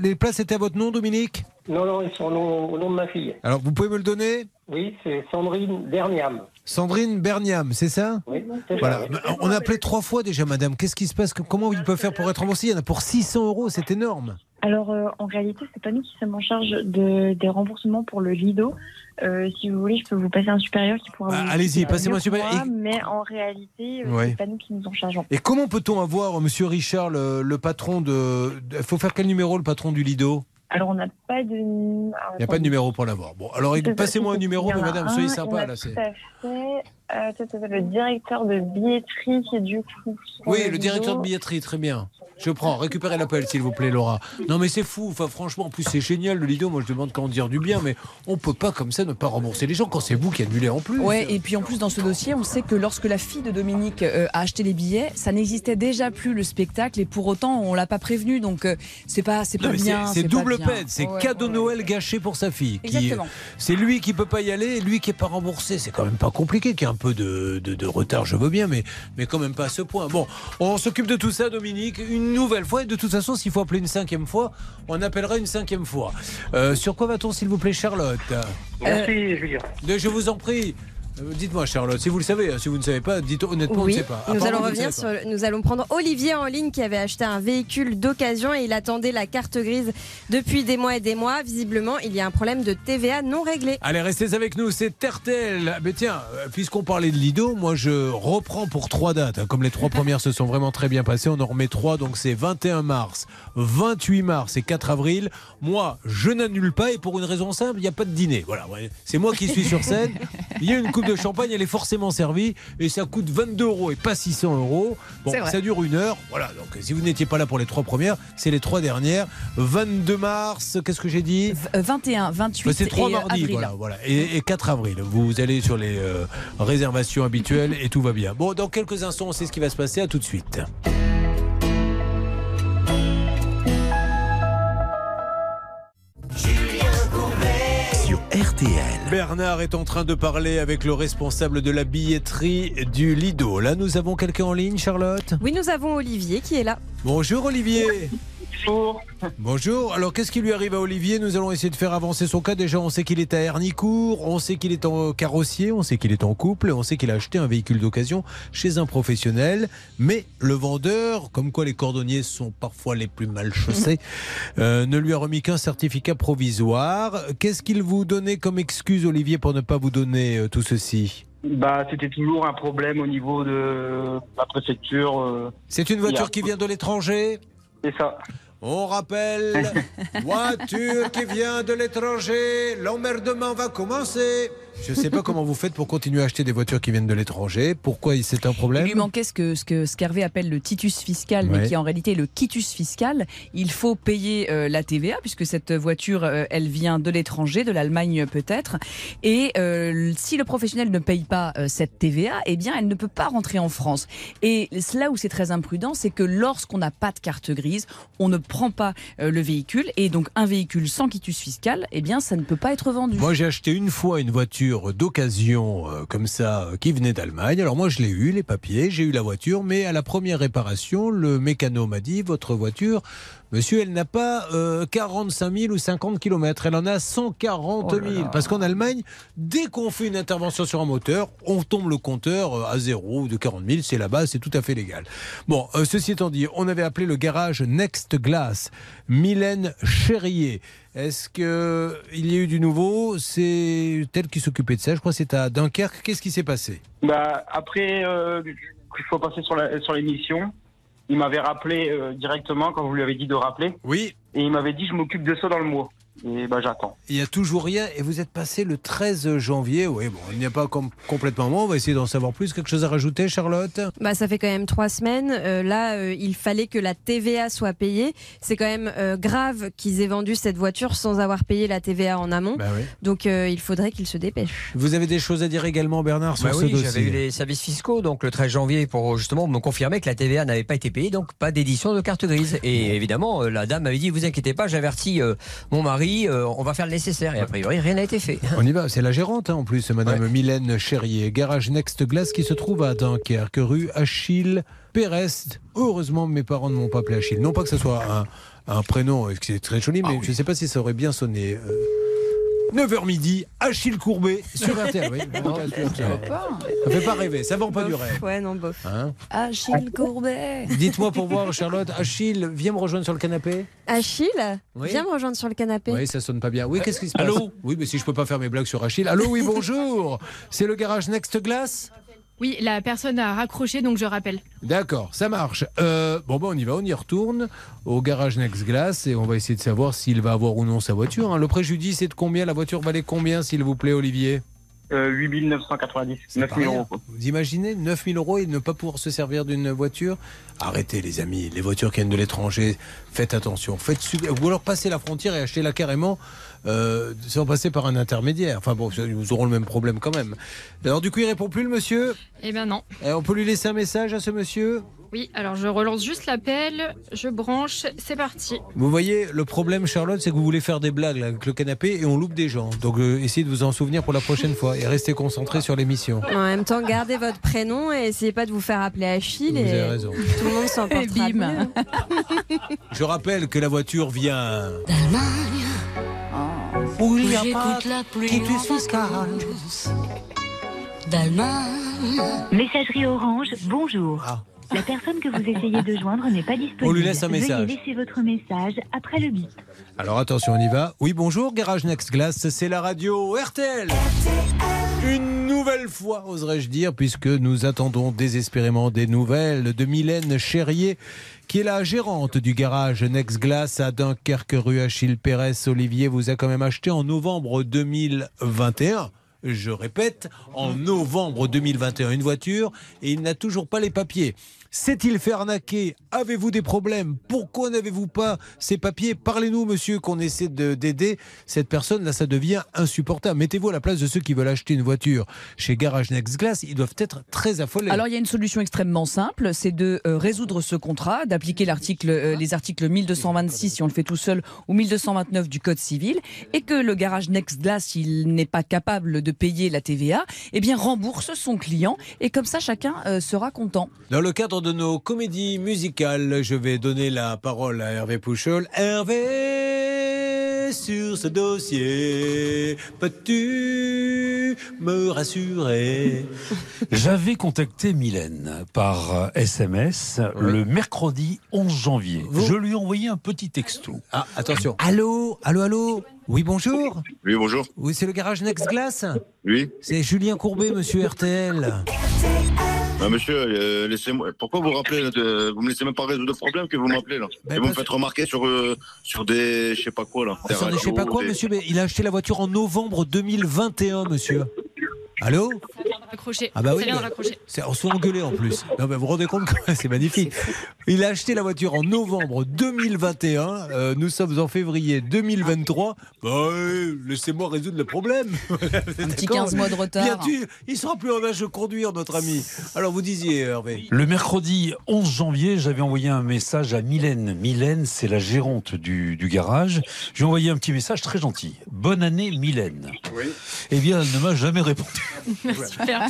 les places étaient à votre nom, Dominique? Non, non, ils sont au nom, au nom de ma fille. Alors vous pouvez me le donner Oui, c'est Sandrine Berniam. Sandrine Berniam, c'est ça Oui, c'est ça, Voilà. oui. Mais On a appelé trois fois déjà, madame. Qu'est-ce qui se passe Comment il peut faire pour être remboursé? Il y en a pour 600 euros, c'est énorme. Alors, euh, en réalité, c'est pas nous qui sommes en charge de, des remboursements pour le Lido. Euh, si vous voulez, je peux vous passer un supérieur qui pourra Ah, vous allez-y, euh, passez-moi un supérieur. Et- Mais en réalité, euh, Ouais. c'est pas nous qui nous en chargeons. Et comment peut-on avoir, monsieur Richard, le, le patron de. Il faut faire quel numéro, le patron du Lido? Alors, on n'a pas de. Il n'y a pas de numéro pour l'avoir. Bon, alors passez-moi un numéro, mais madame, soyez sympa. Là, c'est... Le directeur de billetterie qui est du coup. Oui, le directeur de billetterie, très bien. Je prends. Récupérez l'appel, s'il vous plaît, Laura. Non, mais c'est fou. Enfin, franchement, en plus, c'est génial, le Lido. Moi, je demande qu'à en dire du bien, mais on peut pas, comme ça, ne pas rembourser les gens quand c'est vous qui annulez en plus. Ouais, et puis en plus dans ce dossier, on sait que lorsque la fille de Dominique euh, a acheté les billets, ça n'existait déjà plus le spectacle et pour autant on l'a pas prévenu, donc euh, c'est pas c'est pas bien. c'est double peine, c'est Ouais, cadeau ouais. Noël gâché pour sa fille. qui- Exactement. C'est lui qui peut pas y aller et lui qui est pas remboursé. C'est quand même pas compliqué, qu'il y ait un peu de, de- de retard, je veux bien, mais, mais quand même pas à ce point. Bon, on s'occupe de tout ça, Dominique, une nouvelle fois. Et de toute façon, s'il faut appeler une cinquième fois, on appellera une cinquième fois. Euh, sur quoi va-t-on, s'il vous plaît, Charlotte? Merci, Julien. De- Je vous en prie. Euh, Dites-moi, Charlotte, si vous le savez, hein, si vous ne savez pas, dites honnêtement, on ne sait pas. nous allons revenir sur. le- Nous allons prendre Olivier en ligne qui avait acheté un véhicule d'occasion et il attendait la carte grise depuis des mois et des mois. Visiblement, il y a un problème de TVA non réglé. Allez, restez avec nous, c'est Tertel. Mais tiens, euh, puisqu'on parlait de Lido, moi je reprends pour trois dates. hein. Comme les trois premières se sont vraiment très bien passées, on en remet trois. Donc c'est 21 mars, 28 mars et 4 avril. Moi, je n'annule pas et pour une raison simple, il n'y a pas de dîner. Voilà, c'est moi qui suis sur scène. Il y a une coupe de champagne, elle est forcément servie et ça coûte 22 euros et pas 600 euros. Bon, ça dure une heure. Voilà, donc si vous n'étiez pas là pour les trois premières, c'est les trois dernières. 22 mars, qu'est-ce que j'ai dit Euh, 21, 28 Bah, c'est 3 et, mardis, avril. voilà, voilà. Et, et 4 avril. Vous allez sur les euh, réservations habituelles et tout va bien. Bon, dans quelques instants, on sait ce qui va se passer. À tout de suite. RTL. Bernard est en train de parler avec le responsable de la billetterie du Lido. Là, nous avons quelqu'un en ligne, Charlotte? Oui, nous avons Olivier qui est là. Bonjour Olivier. Bonjour. Bonjour. Alors qu'est-ce qui lui arrive à Olivier? Nous allons essayer de faire avancer son cas. Déjà, on sait qu'il est à Hernicourt, on sait qu'il est en carrossier, on sait qu'il est en couple, on sait qu'il a acheté un véhicule d'occasion chez un professionnel. Mais le vendeur, comme quoi les cordonniers sont parfois les plus mal chaussés, euh, ne lui a remis qu'un certificat provisoire. Qu'est-ce qu'il vous donnait comme excuse, Olivier, pour ne pas vous donner euh, tout ceci? Bah, c'était toujours un problème au niveau de la préfecture. euh. C'est une a- voiture qui vient de l'étranger? C'est ça. On rappelle, voiture qui vient de l'étranger, l'emmerdement va commencer. Je ne sais pas comment vous faites pour continuer à acheter des voitures qui viennent de l'étranger. Pourquoi c'est un problème Il lui manquait ce que, ce que qu'Hervé appelle le titus fiscal, mais qui est en réalité le quitus fiscal. Il faut payer euh, la TVA, puisque cette voiture, euh, elle vient de l'étranger, de l'Allemagne peut-être. Et euh, si le professionnel ne paye pas euh, cette TVA, eh bien, elle ne peut pas rentrer en France. Et là où c'est très imprudent, c'est que lorsqu'on n'a pas de carte grise, on ne prend pas euh, le véhicule. Et donc, un véhicule sans quitus fiscal, eh bien, ça ne peut pas être vendu. Moi, j'ai acheté une fois une voiture d'occasion euh, comme ça euh, qui venait d'Allemagne. Alors moi, je l'ai eu, les papiers, j'ai eu la voiture, mais à la première réparation, le mécano m'a dit votre voiture, monsieur, elle n'a pas euh, 45 000 ou 50 km, elle en a 140 000. Parce qu'en Allemagne, dès qu'on fait une intervention sur un moteur, on tombe le compteur euh, à zéro de 40 000, c'est là-bas, c'est tout à fait légal. Bon, euh, ceci étant dit, on avait appelé le garage Next Glass, Mylène Chérier. Est-ce que il y a eu du nouveau? C'est elle qui s'occupait de ça. Je crois que c'est à Dunkerque. Qu'est-ce qui s'est passé? Bah, après, euh, il faut passer sur la- sur l'émission. Il m'avait rappelé euh, directement quand vous lui avez dit de rappeler. Oui. Et il m'avait dit je m'occupe de ça dans le mois. Et bah j'attends. Il n'y a toujours rien et vous êtes passé le 13 janvier. Oui, bon, il n'y a pas com- complètement moins. On va essayer d'en savoir plus. Quelque chose à rajouter, Charlotte? Bah, ça fait quand même trois semaines. Euh, là, euh, il fallait que la TVA soit payée. C'est quand même euh, grave qu'ils aient vendu cette voiture sans avoir payé la TVA en amont. Bah oui. Donc, euh, il faudrait qu'ils se dépêchent. Vous avez des choses à dire également, Bernard, sur Bah ce oui, dossier? j'avais eu les services fiscaux donc le 13 janvier pour justement me confirmer que la TVA n'avait pas été payée, donc pas d'édition de carte grise. Et évidemment, euh, la dame m'avait dit vous inquiétez pas, j'avertis euh, mon mari, euh, on va faire le nécessaire. Et a priori, rien n'a été fait. On y va, c'est la gérante hein, en plus, Madame Mylène Cherrier, garage Next Glass qui se trouve à Dunkerque, rue Achille Pérest. Heureusement, mes parents ne m'ont pas appelé Achille. Non pas que ce soit un, un prénom, euh, c'est très joli, mais je ne sais pas si ça aurait bien sonné. Euh, 9h midi, Achille Courbet sur RTL. Oui, ça fait pas rêver, ça vend pas du rêve. Ouais, non, bof. Hein Achille Courbet. Dites-moi pour voir, Charlotte, Achille, viens me rejoindre sur le canapé. Achille, Oui. viens me rejoindre sur le canapé. Oui, ça sonne pas bien. Oui, qu'est-ce qui se passe? Allô? Oui, mais si je peux pas faire mes blagues sur Achille. Allô, oui, bonjour. C'est le garage Next Glass Oui, la personne a raccroché, donc je rappelle. D'accord, ça marche. Euh, bon, ben on y va, on y retourne au garage Next Glass et on va essayer de savoir s'il va avoir ou non sa voiture. hein. Le préjudice est de combien La voiture valait combien, s'il vous plaît, Olivier? Euh, 8990, 9 000 euros. Vous imaginez 9000 euros et ne pas pouvoir se servir d'une voiture Arrêtez les amis, les voitures qui viennent de l'étranger, faites attention. Faites su- Ou alors passez la frontière et achetez-la carrément euh, sans passer par un intermédiaire. Enfin bon, ils auront le même problème quand même. Alors du coup, il répond plus le monsieur? Eh bien non. Eh, On peut lui laisser un message à ce monsieur? Oui, alors je relance juste l'appel, je branche, c'est parti. Vous voyez, le problème, Charlotte, c'est que vous voulez faire des blagues là, avec le canapé et on loupe des gens. Donc euh, essayez de vous en souvenir pour la prochaine fois et restez concentré sur l'émission. En même temps, gardez votre prénom et essayez pas de vous faire appeler Achille. Vous et avez raison. Tout le monde s'en Et portera bim. mieux. Je rappelle que la voiture vient. Où il a la pluie d'Allemagne. Messagerie Orange, bonjour. La personne que vous essayez de joindre n'est pas disponible. Ah. On lui laisse un message. Veuillez laisser votre message après le bip. Alors attention, on y va. Oui, bonjour, Garage Next Glass, c'est la radio RTL. Une nouvelle fois, oserais-je dire, puisque nous attendons désespérément des nouvelles de Mylène Cherrier, qui est la gérante du garage Next Glass à Dunkerque, rue Achille Pérez. Olivier vous a quand même acheté en novembre 2021. Je répète, en novembre 2021, une voiture et il n'a toujours pas les papiers. S'est-il fait arnaquer Avez-vous des problèmes Pourquoi n'avez-vous pas ces papiers Parlez-nous, monsieur, qu'on essaie de- d'aider cette personne. Là, ça devient insupportable. Mettez-vous à la place de ceux qui veulent acheter une voiture chez Garage Next Glass. Ils doivent être très affolés. Alors il y a une solution extrêmement simple, c'est de euh, résoudre ce contrat, d'appliquer l'article, euh, les articles 1226 si on le fait tout seul ou 1229 du Code civil, et que le garage Next Glass, s'il n'est pas capable de payer la TVA, eh bien rembourse son client, et comme ça chacun euh, sera content. Dans le cadre de nos comédies musicales, je vais donner la parole à Hervé Pouchol. Hervé, sur ce dossier, peux-tu me rassurer? J'avais contacté Mylène par euh, SMS le mercredi 11 janvier. Je lui ai envoyé un petit texto. Ah, attention. Allô Allô, allô? Oui, bonjour Oui, bonjour. Oui, c'est le garage Next Glass Oui. C'est Julien Courbet, monsieur RTL. Ah, monsieur, euh, laissez-moi. Pourquoi vous rappelez là, de- Vous me laissez même pas résoudre le problème que vous m'appelez là. Ben, Et vous me faites remarquer sur euh, sur des je sais pas quoi là. Sur des je sais pas quoi, des- monsieur, mais il a acheté la voiture en novembre 2021, monsieur. Allô? Raccrocher. Ah bah oui, ça vient de mais- raccrocher. C'est- on se fait engueuler en plus. Non, mais vous vous rendez compte que c'est magnifique. Il a acheté la voiture en novembre 2021. euh, nous sommes en février 2023. Bah, ouais, laissez-moi résoudre le problème. Un petit 15 mois de retard. il sera plus en âge de conduire, notre ami. Alors vous disiez, Hervé. Le mercredi 11 janvier, j'avais envoyé un message à Mylène. Mylène, c'est la gérante du, du garage. J'ai envoyé un petit message très gentil. Bonne année, Mylène. Eh bien, elle ne m'a jamais répondu.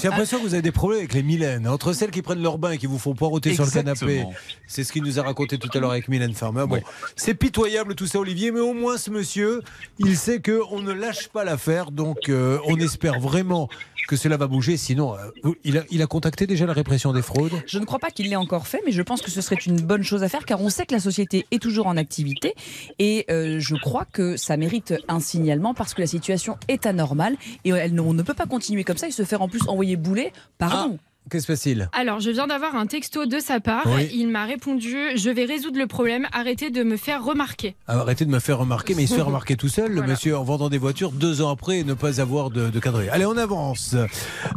J'ai l'impression que vous avez des problèmes avec les Mylène. Entre celles qui prennent leur bain et qui vous font poireauter sur le canapé. C'est ce qu'il nous a raconté tout à l'heure avec Mylène Farmer. Bon, c'est pitoyable tout ça, Olivier, mais au moins ce monsieur, il sait qu'on ne lâche pas l'affaire. Donc, euh, on espère vraiment que cela va bouger. Sinon, euh, il, a, il a contacté déjà la répression des fraudes? Je ne crois pas qu'il l'ait encore fait, mais je pense que ce serait une bonne chose à faire car on sait que la société est toujours en activité et euh, je crois que ça mérite un signalement parce que la situation est anormale et elle, ne- on ne peut pas continuer comme ça et se faire en plus envoyer bouler. Pardon. Qu'est-ce qui se passe-t-il? Alors, je viens d'avoir un texto de sa part. Oui. Il m'a répondu Je vais résoudre le problème, arrêtez de me faire remarquer. Ah, Arrêtez de me faire remarquer, mais il se fait remarquer tout seul, le monsieur, en vendant des voitures deux ans après et ne pas avoir de, de cadré. Allez, on avance.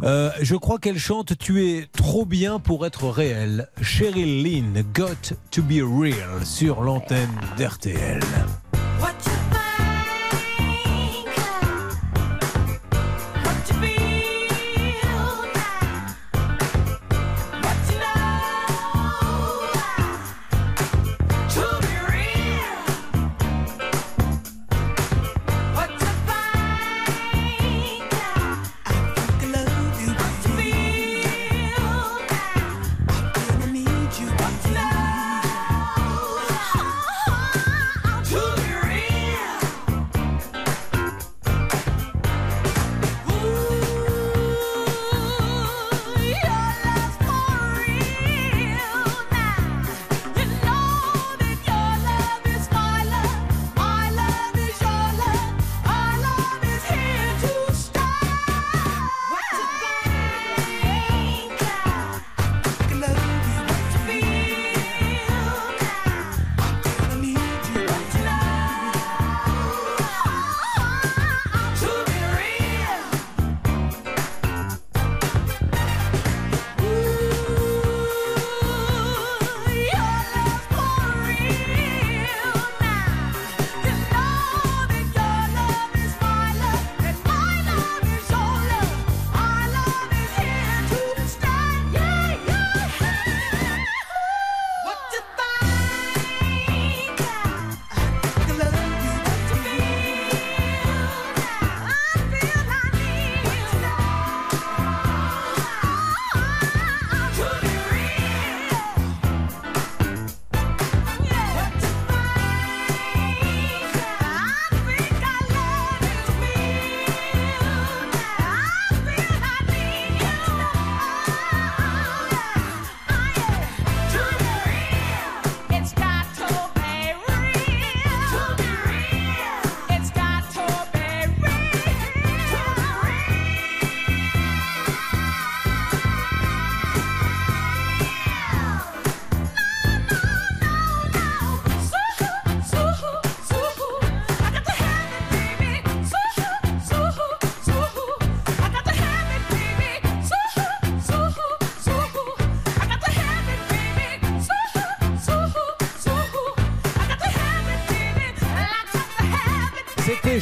Euh, je crois qu'elle chante Tu es trop bien pour être réel. Cheryl Lynn, Got to be real, sur l'antenne d'RTL.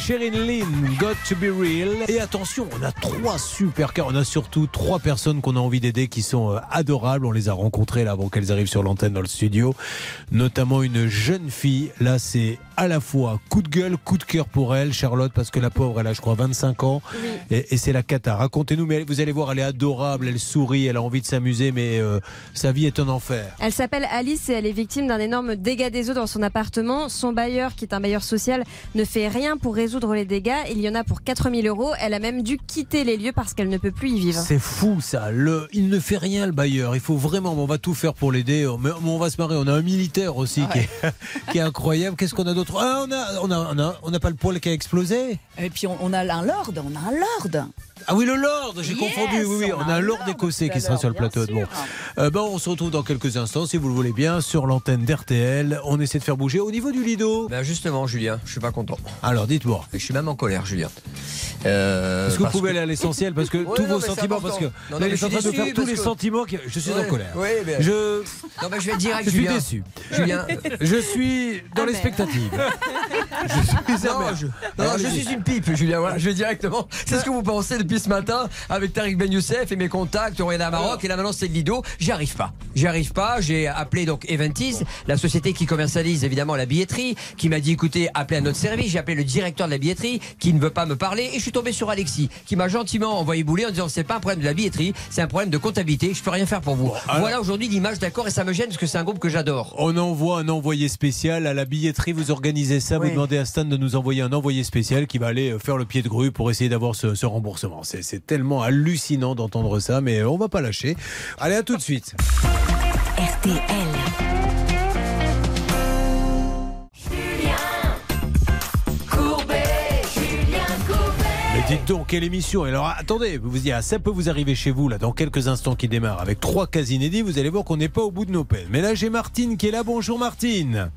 Sherin Lynn, Got to be real. Et attention, on a trois super cas. On a surtout trois personnes qu'on a envie d'aider qui sont euh, adorables. On les a rencontrées là avant qu'elles arrivent sur l'antenne dans le studio. Notamment une jeune fille. Là, c'est à la fois coup de gueule, coup de cœur pour elle, Charlotte, parce que la pauvre, elle a, je crois, 25 ans. Et, et c'est la cata. Racontez-nous, mais vous allez voir, elle est adorable, elle sourit, elle a envie de s'amuser, mais euh, sa vie est un enfer. Elle s'appelle Alice et elle est victime d'un énorme dégât des eaux dans son appartement. Son bailleur, qui est un bailleur social, ne fait rien pour résoudre les dégâts. Il y en a pour 4000 euros. Elle a même dû quitter les lieux parce qu'elle ne peut plus y vivre. C'est fou ça. Le, il ne fait rien le bailleur. Il faut vraiment, on va tout faire pour l'aider. Mais mais on va se marrer. On a un militaire aussi qui, est, qui est incroyable. Qu'est-ce qu'on a d'autre? Ah, on a, on a, on a, on n'a pas le poil qui a explosé? Et puis on, on a un lord, on a un lord. absurda. Ah oui, le Lord, j'ai Yes, confondu. Oui, oui, on a un Lord écossais qui sera sur le plateau. Bon. Euh, ben, on se retrouve dans quelques instants, si vous le voulez bien, sur l'antenne d'RTL. On essaie de faire bouger au niveau du Lido. Ben justement, Julien, je suis pas content. Alors, dites-moi. Je suis même en colère, Julien. Euh, Est-ce que vous parce pouvez que- aller à l'essentiel Parce que Ouais, tous non, vos sentiments, parce que Non, non, là, je en suis train de faire tous les que- sentiments. qui- Je suis en colère. ouais, mais- Je. Non, mais je vais direct, Je suis Julien. déçu. Julien. Je suis dans l'expectative. Je suis Non, je, suis une pipe, Julien. Je vais directement. C'est ce que vous pensez depuis ce matin avec Tariq Ben Youssef et mes contacts. On est à Maroc et là maintenant c'est le Lido. J'y arrive pas. J'y arrive pas. J'ai appelé donc Eventis, la société qui commercialise évidemment la billetterie, qui m'a dit écoutez, appelez à notre service. J'ai appelé le directeur de la billetterie qui ne veut pas me parler et je suis tombé sur Alexis qui m'a gentiment envoyé bouler en disant c'est pas un problème de la billetterie, c'est un problème de comptabilité. Je peux rien faire pour vous. alors- Voilà aujourd'hui l'image d'accord et ça me gêne parce que c'est un groupe que j'adore. On envoie un envoyé spécial à la billetterie. Vous organisez ça. Vous demandez à Stan de nous envoyer un envoyé spécial qui va aller euh, faire le pied de grue pour essayer d'avoir ce, ce remboursement. C'est c'est tellement hallucinant d'entendre ça, mais on va pas lâcher. Allez, à tout de suite. RTL. Mais dites donc, quelle émission Et Alors attendez, vous vous dites, ah, ça peut vous arriver chez vous, là, dans quelques instants qui démarrent, avec trois cas inédits, vous allez voir qu'on n'est pas au bout de nos peines. Mais là, j'ai Martine qui est là. Bonjour Martine.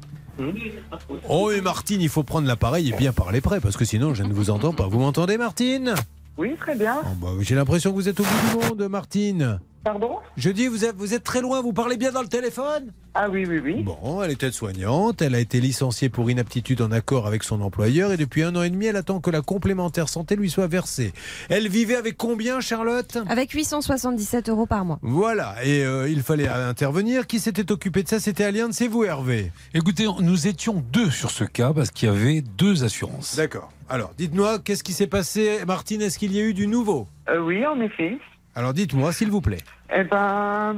Oh, et Martine, il faut prendre l'appareil et bien parler près, parce que sinon, je ne vous entends pas. Vous m'entendez, Martine? Oui, très bien. Bah, J'ai l'impression que vous êtes au bout du monde, Martine. Pardon Je dis, vous êtes, vous êtes très loin, vous parlez bien dans le téléphone? Ah oui, oui, oui. Bon, elle est aide-soignante, elle a été licenciée pour inaptitude en accord avec son employeur et depuis un an et demi, elle attend que la complémentaire santé lui soit versée. Elle vivait avec combien, Charlotte? Avec 877 euros par mois. Voilà, et euh, il fallait intervenir. Qui s'était occupé de ça? C'était Allianz, c'est vous, Hervé Écoutez, nous étions deux sur ce cas parce qu'il y avait deux assurances. D'accord. Alors, dites-moi, qu'est-ce qui s'est passé? Martine, est-ce qu'il y a eu du nouveau? Euh, oui, en effet. Alors, dites-moi, s'il vous plaît. Eh ben,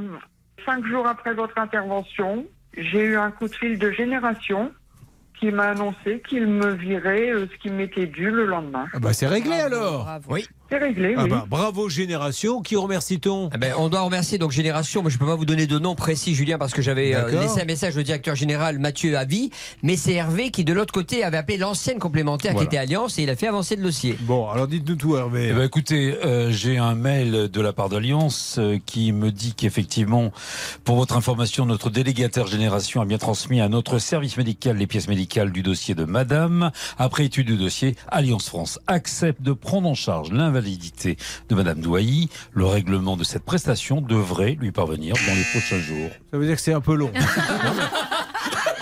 cinq jours après votre intervention, j'ai eu un coup de fil de génération qui m'a annoncé qu'il me virait euh, ce qui m'était dû le lendemain. Ah bah, c'est réglé alors Oui. C'est réglé, Ah oui. bah, bravo Génération, qui remercie-t-on Eh ben, on doit remercier donc Génération, mais je peux pas vous donner de nom précis, Julien, parce que j'avais euh, laissé un message au directeur général Mathieu Avis, mais c'est Hervé qui, de l'autre côté, avait appelé l'ancienne complémentaire Voilà. qui était Alliance et il a fait avancer le dossier. Bon, alors dites-nous tout, Hervé. Eh ben, écoutez, euh, j'ai un mail de la part d'Alliance euh, qui me dit qu'effectivement, pour votre information, notre délégataire génération a bien transmis à notre service médical les pièces médicales du dossier de Madame. Après étude du dossier, Alliance France accepte de prendre en charge l'invalidité de Madame Douailly. Le règlement de cette prestation devrait lui parvenir dans les prochains jours. Ça veut dire que c'est un peu long.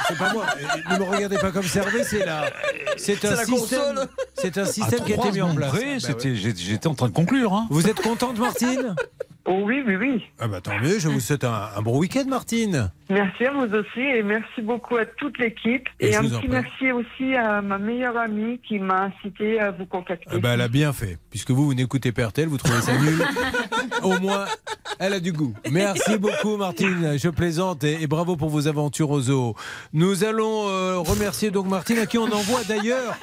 C'est pas moi. Ne me regardez pas comme Hervé, c'est la. C'est un système. C'est un système qui a été mis en place. Ah, bah c'était- J'étais en train de conclure. hein. Vous êtes contente, Martine? Oh oui, oui, oui. Ah bah tant mieux. Je vous souhaite un, un bon week-end, Martine. Merci à vous aussi et merci beaucoup à toute l'équipe. Et un petit merci aussi à ma meilleure amie qui m'a incité à vous contacter. Ah bah, elle a bien fait. Puisque vous, vous n'écoutez pas RTL, vous trouvez ça nul. Au moins, elle a du goût. Merci beaucoup, Martine. Je plaisante et, et bravo pour vos aventures au zoo. Nous allons euh, remercier donc Martine, à qui on envoie d'ailleurs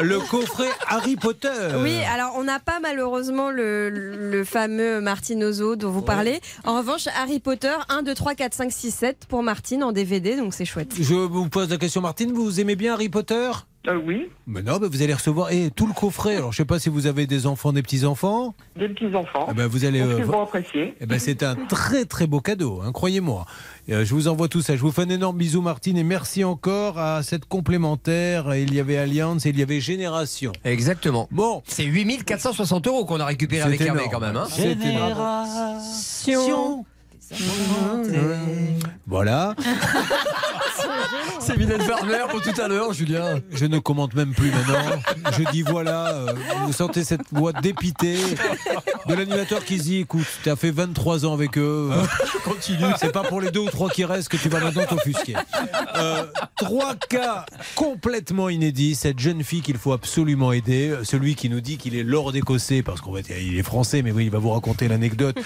le coffret Harry Potter. Oui, alors on n'a pas malheureusement le, le fameux Martine Ozo dont vous parlez. En revanche, Harry Potter 1, 2, 3, 4, 5, 6, 7 pour Martine en DVD, donc c'est chouette. Je vous pose la question, Martine, vous aimez bien Harry Potter? Euh, oui, Mais non, mais vous allez recevoir et tout le coffret. Alors, je sais pas si vous avez des enfants, des petits-enfants? des petits-enfants. Ah ben, vous allez, euh, vont apprécier. Eh ben, c'est un très très beau cadeau, hein, croyez-moi. Euh, je vous envoie tout ça. Je vous fais un énorme bisou, Martine, et merci encore à cette complémentaire. Il y avait Alliance et il y avait Génération. Exactement. Bon. C'est 8460 euros qu'on a récupéré avec Hervé quand même. hein. Génération. Voilà. C'est Mylène Farmer pour tout à l'heure, Julien. Je ne commente même plus maintenant. Je dis voilà, euh, vous sentez cette voix dépitée de l'animateur qui se dit écoute, tu as fait 23 ans avec eux. euh, Continue. C'est pas pour les deux ou trois qui restent que tu vas maintenant t'offusquer. Euh, trois cas complètement inédits. Cette jeune fille qu'il faut absolument aider. Celui qui nous dit qu'il est Lord écossais, parce qu'en fait, il est français, mais oui, il va vous raconter l'anecdote.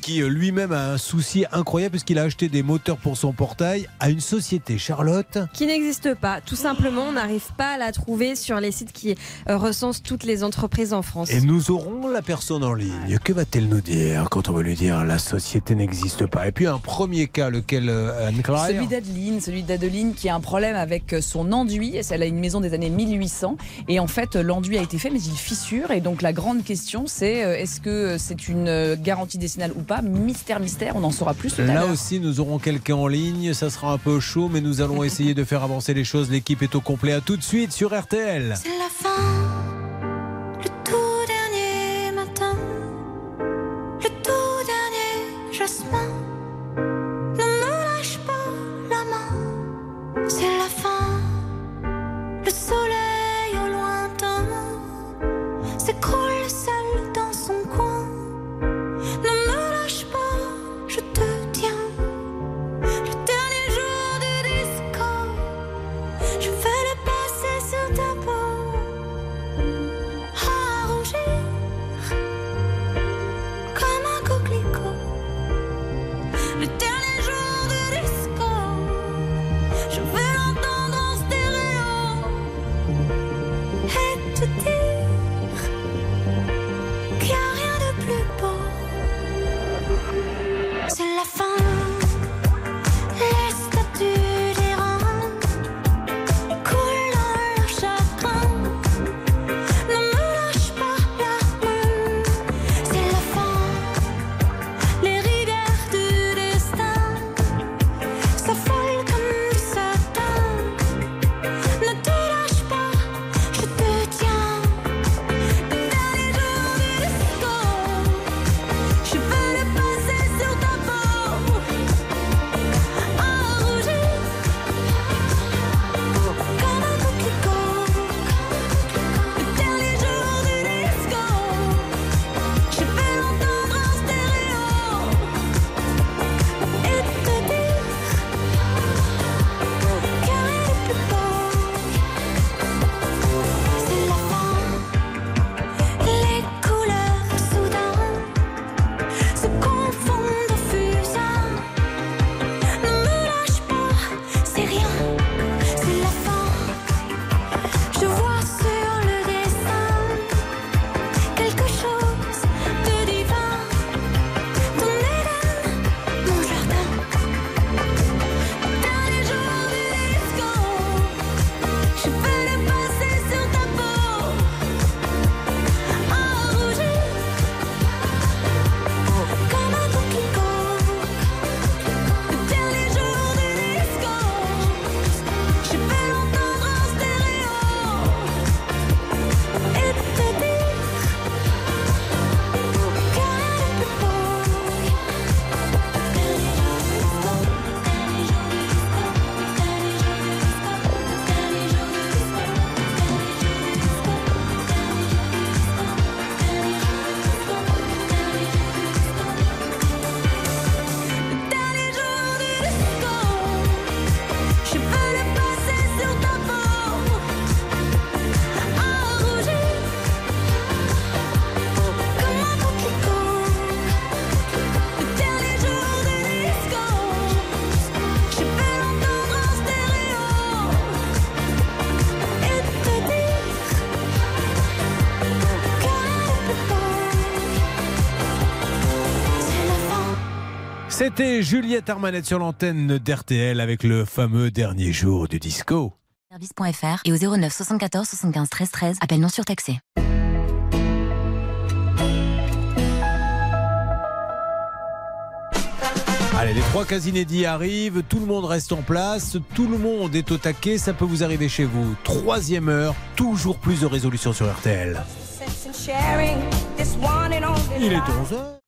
Qui euh, lui-même a un souci incroyable puisqu'il a acheté des moteurs pour son portail à une société, Charlotte. qui n'existe pas. Tout simplement, on n'arrive pas à la trouver sur les sites qui euh, recensent toutes les entreprises en France. Et nous aurons la personne en ligne. Que va-t-elle nous dire quand on va lui dire la société n'existe pas? Et puis un premier cas, lequel euh, Anne-Claire Celui d'Adeline, celui d'Adeline qui a un problème avec son enduit. Elle a une maison des années 1800 et en fait l'enduit a été fait mais il fissure et donc la grande question c'est euh, est-ce que c'est une euh, garantie décennale ou pas? Mystère, mystère, on en saura plus tout à Là l'heure. aussi, nous aurons quelqu'un en ligne. Ça sera un peu chaud, mais nous allons essayer de faire avancer les choses. L'équipe est au complet. À tout de suite sur RTL. C'est la fin, le tout dernier matin, le tout dernier jasmin. Ne me lâche pas la main, c'est la fin, le soleil au lointain s'écroule seul C'était Juliette Armanette sur l'antenne d'RTL avec le fameux dernier jour du disco. Service.fr et au 09 74 75 13 13. Appel non surtaxé. Allez, les trois cas inédits arrivent, tout le monde reste en place, tout le monde est au taquet, ça peut vous arriver chez vous. Troisième heure, toujours plus de résolutions sur RTL. Il est 11h.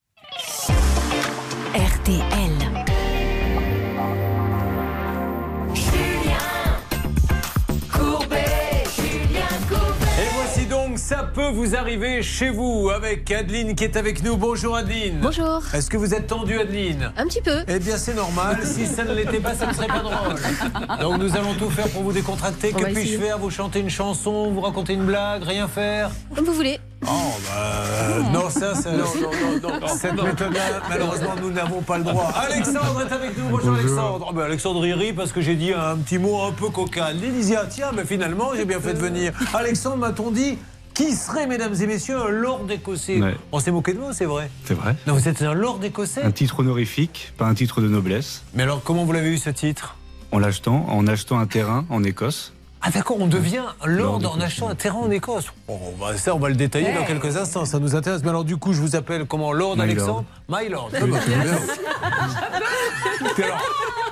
Vous arrivez chez vous avec Adeline qui est avec nous. Bonjour Adeline. Bonjour. Est-ce que vous êtes tendue Adeline? Un petit peu. Eh bien c'est normal, si ça ne l'était pas, ça ne serait pas drôle. Donc nous allons tout faire pour vous décontracter. On que puis-je faire? Vous chanter une chanson, vous raconter une blague, rien faire? Comme vous voulez. Oh bah non ça, ça non, non, non, non. cette méthode-là malheureusement nous n'avons pas le droit. Alexandre est avec nous. Bonjour, Alexandre. Oh, bah, Alexandre il rit parce que j'ai dit un petit mot un peu coquin. Il disait ah, tiens mais finalement j'ai bien fait de venir. Alexandre m'a-t-on dit qui serait, mesdames et messieurs, un lord écossais Ouais. On s'est moqué de vous, c'est vrai C'est vrai. Non, vous êtes un lord écossais Un titre honorifique, pas un titre de noblesse. Mais alors, comment vous l'avez eu ce titre En l'achetant, en achetant un terrain en Écosse. Ah d'accord, on devient lord Lord en achetant un terrain en Écosse. Bon, bah, ça, on va le détailler dans quelques instants, ça nous intéresse. Mais alors du coup, je vous appelle comment Lord My Alexandre? My Lord. Très bien.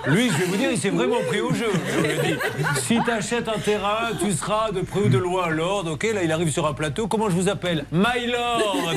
Lui, je vais vous dire, il s'est vraiment pris au jeu. Je lui ai dit, si tu achètes un terrain, tu seras de près ou de loin Lord. Ok, là, il arrive sur un plateau. Comment je vous appelle? My Lord.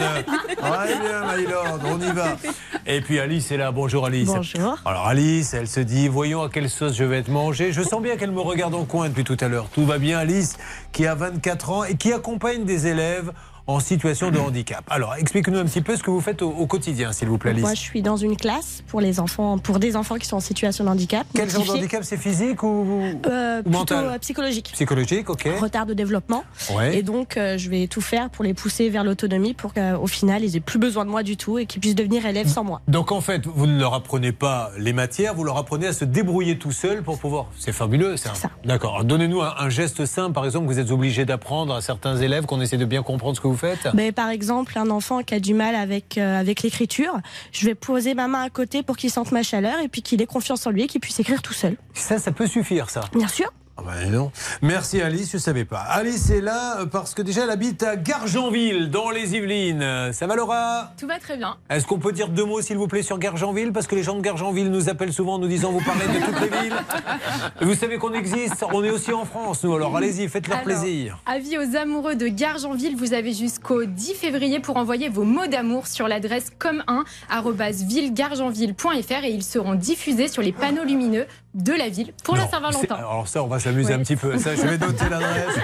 Très bien, My Lord, on y va. Et puis Alice est là. Bonjour Alice. Bonjour. Alors Alice, elle se dit, voyons à quelle sauce je vais être mangée. Je sens bien qu'elle me regarde en coin depuis tout à l'heure. Tout va bien, Alice, qui a 24 ans et qui accompagne des élèves en situation de handicap. Alors, explique-nous un petit peu ce que vous faites au, au quotidien, s'il vous plaît, Alice. Moi, je suis dans une classe pour les enfants, pour des enfants qui sont en situation de handicap. Quel genre de handicap C'est physique ou, Euh, ou Plutôt mental euh, psychologique. Psychologique, ok. Retard de développement. Ouais. Et donc, euh, je vais tout faire pour les pousser vers l'autonomie pour qu'au final, ils aient plus besoin de moi du tout et qu'ils puissent devenir élèves sans moi. Donc en fait, vous ne leur apprenez pas les matières, vous leur apprenez à se débrouiller tout seul pour pouvoir. C'est fabuleux, ça. D'accord. Alors, Donnez-nous un, un geste simple, par exemple, que vous êtes obligé d'apprendre à certains élèves, qu'on essaie de bien comprendre ce que vous faites. Mais par exemple, un enfant qui a du mal avec, euh, avec l'écriture, je vais poser ma main à côté pour qu'il sente ma chaleur et puis qu'il ait confiance en lui et qu'il puisse écrire tout seul. Ça, ça peut suffire, ça. Bien sûr. Ah bah non. Merci Alice, je ne savais pas. Alice est là euh, parce que déjà elle habite à Gargenville, dans les Yvelines. Ça va Laura? Tout va très bien. Est-ce qu'on peut dire deux mots s'il vous plaît sur Gargenville? Parce que les gens de Gargenville nous appellent souvent en nous disant vous parlez de toutes les villes. Vous savez qu'on existe, on est aussi en France nous, alors allez-y, faites-leur plaisir. Avis aux amoureux de Gargenville, vous avez jusqu'au 10 février pour envoyer vos mots d'amour sur l'adresse comme1 et ils seront diffusés sur les panneaux lumineux de la ville pour la Saint-Valentin. Alors ça, on va s'amuser un petit peu. Ça, je vais noter l'adresse.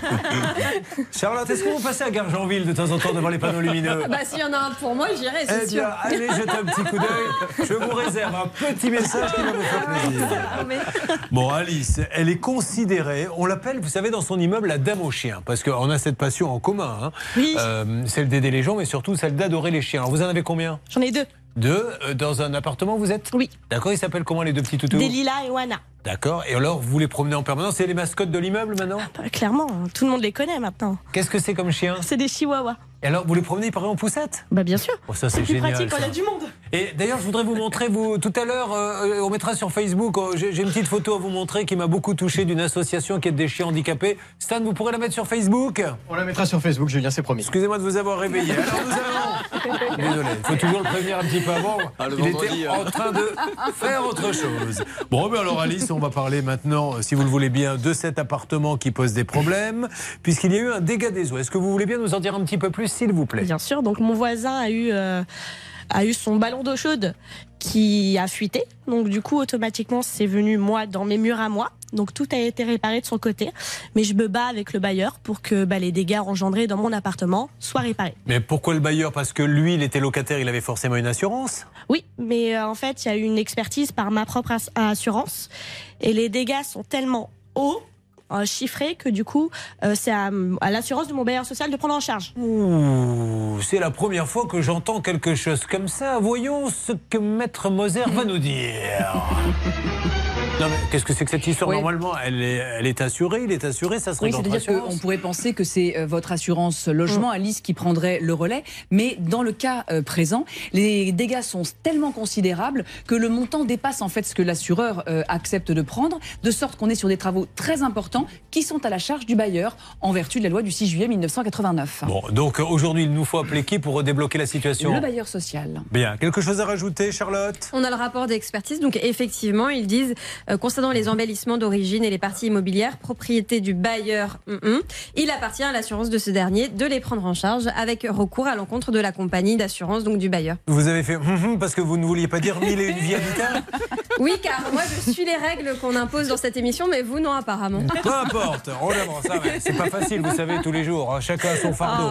Charlotte, est-ce que vous passez à Gargenville de temps en temps devant les panneaux lumineux Bah, s'il y en a un pour moi, j'irai, c'est Eh sûr. bien, allez jeter un petit coup d'œil. Je vous réserve un petit message qui va vous faire plaisir. Bon, Alice, elle est considérée, on l'appelle, vous savez, dans son immeuble, la dame aux chiens. Parce qu'on a cette passion en commun. hein. Euh, celle d'aider les gens, mais surtout celle d'adorer les chiens. Alors, vous en avez combien? J'en ai deux. Deux. Euh, Dans un appartement, vous êtes Oui. D'accord, ils s'appellent comment les deux petits toutous Delila et Wana. D'accord. Et alors, vous les promenez en permanence C'est les mascottes de l'immeuble maintenant Bah, clairement, hein, tout le monde les connaît maintenant. Qu'est-ce que c'est comme chien C'est des chihuahuas. Et alors, vous les promenez par en poussette Bah bien sûr. Oh, ça, c'est plus génial, pratique quand il y a ça. du monde. Et d'ailleurs, je voudrais vous montrer, vous, tout à l'heure, euh, on mettra sur Facebook, euh, j'ai une petite photo à vous montrer qui m'a beaucoup touché d'une association qui aide des chiens handicapés. Stan, vous pourrez la mettre sur Facebook On la mettra sur Facebook, Julien, c'est promis. Excusez-moi de vous avoir réveillé. Alors nous allons... Désolé, il faut toujours le prévenir un petit peu avant. Ah, il vendredi, était hein. en train de faire autre chose. Bon, ben alors Alice, on va parler maintenant, euh, si vous le voulez bien, de cet appartement qui pose des problèmes, puisqu'il y a eu un dégât des eaux. Est-ce que vous voulez bien nous en dire un petit peu plus, s'il vous plaît? Bien sûr. Donc mon voisin a eu euh, a eu son ballon d'eau chaude qui a fuité. Donc du coup automatiquement c'est venu moi dans mes murs à moi. Donc tout a été réparé de son côté, mais je me bats avec le bailleur pour que bah, les dégâts engendrés dans mon appartement soient réparés. Mais pourquoi le bailleur? Parce que lui, il était locataire, il avait forcément une assurance? Oui, mais euh, en fait, il y a eu une expertise par ma propre ass- assurance et les dégâts sont tellement hauts, chiffrés, que du coup, euh, c'est à, à l'assurance de mon bailleur social de prendre en charge. Ouh, c'est la première fois que j'entends quelque chose comme ça. Voyons ce que Maître Moser va nous dire. Non mais qu'est-ce que c'est que cette histoire Oui. Normalement, elle est, elle est assurée, il est assuré, ça serait Oui, dans c'est-à-dire qu'on pourrait penser que c'est euh, votre assurance logement, Alice, qui prendrait le relais. Mais dans le cas euh, présent, les dégâts sont tellement considérables que le montant dépasse en fait ce que l'assureur euh, accepte de prendre, de sorte qu'on est sur des travaux très importants qui sont à la charge du bailleur en vertu de la loi du 6 juillet 1989. Bon, donc euh, aujourd'hui, il nous faut appeler qui pour débloquer la situation Le bailleur social. Bien, quelque chose à rajouter, Charlotte? On a le rapport d'expertise, donc effectivement, ils disent, concernant les embellissements d'origine et les parties immobilières, propriété du bailleur, hum, hum, il appartient à l'assurance de ce dernier de les prendre en charge avec recours à l'encontre de la compagnie d'assurance, donc du bailleur. Vous avez fait hum, parce que vous ne vouliez pas dire mille et une vie habitable Oui, car moi je suis les règles qu'on impose dans cette émission, mais vous non apparemment. Peu importe, on ça. C'est pas facile, vous savez, tous les jours. hein. Chacun a son fardeau.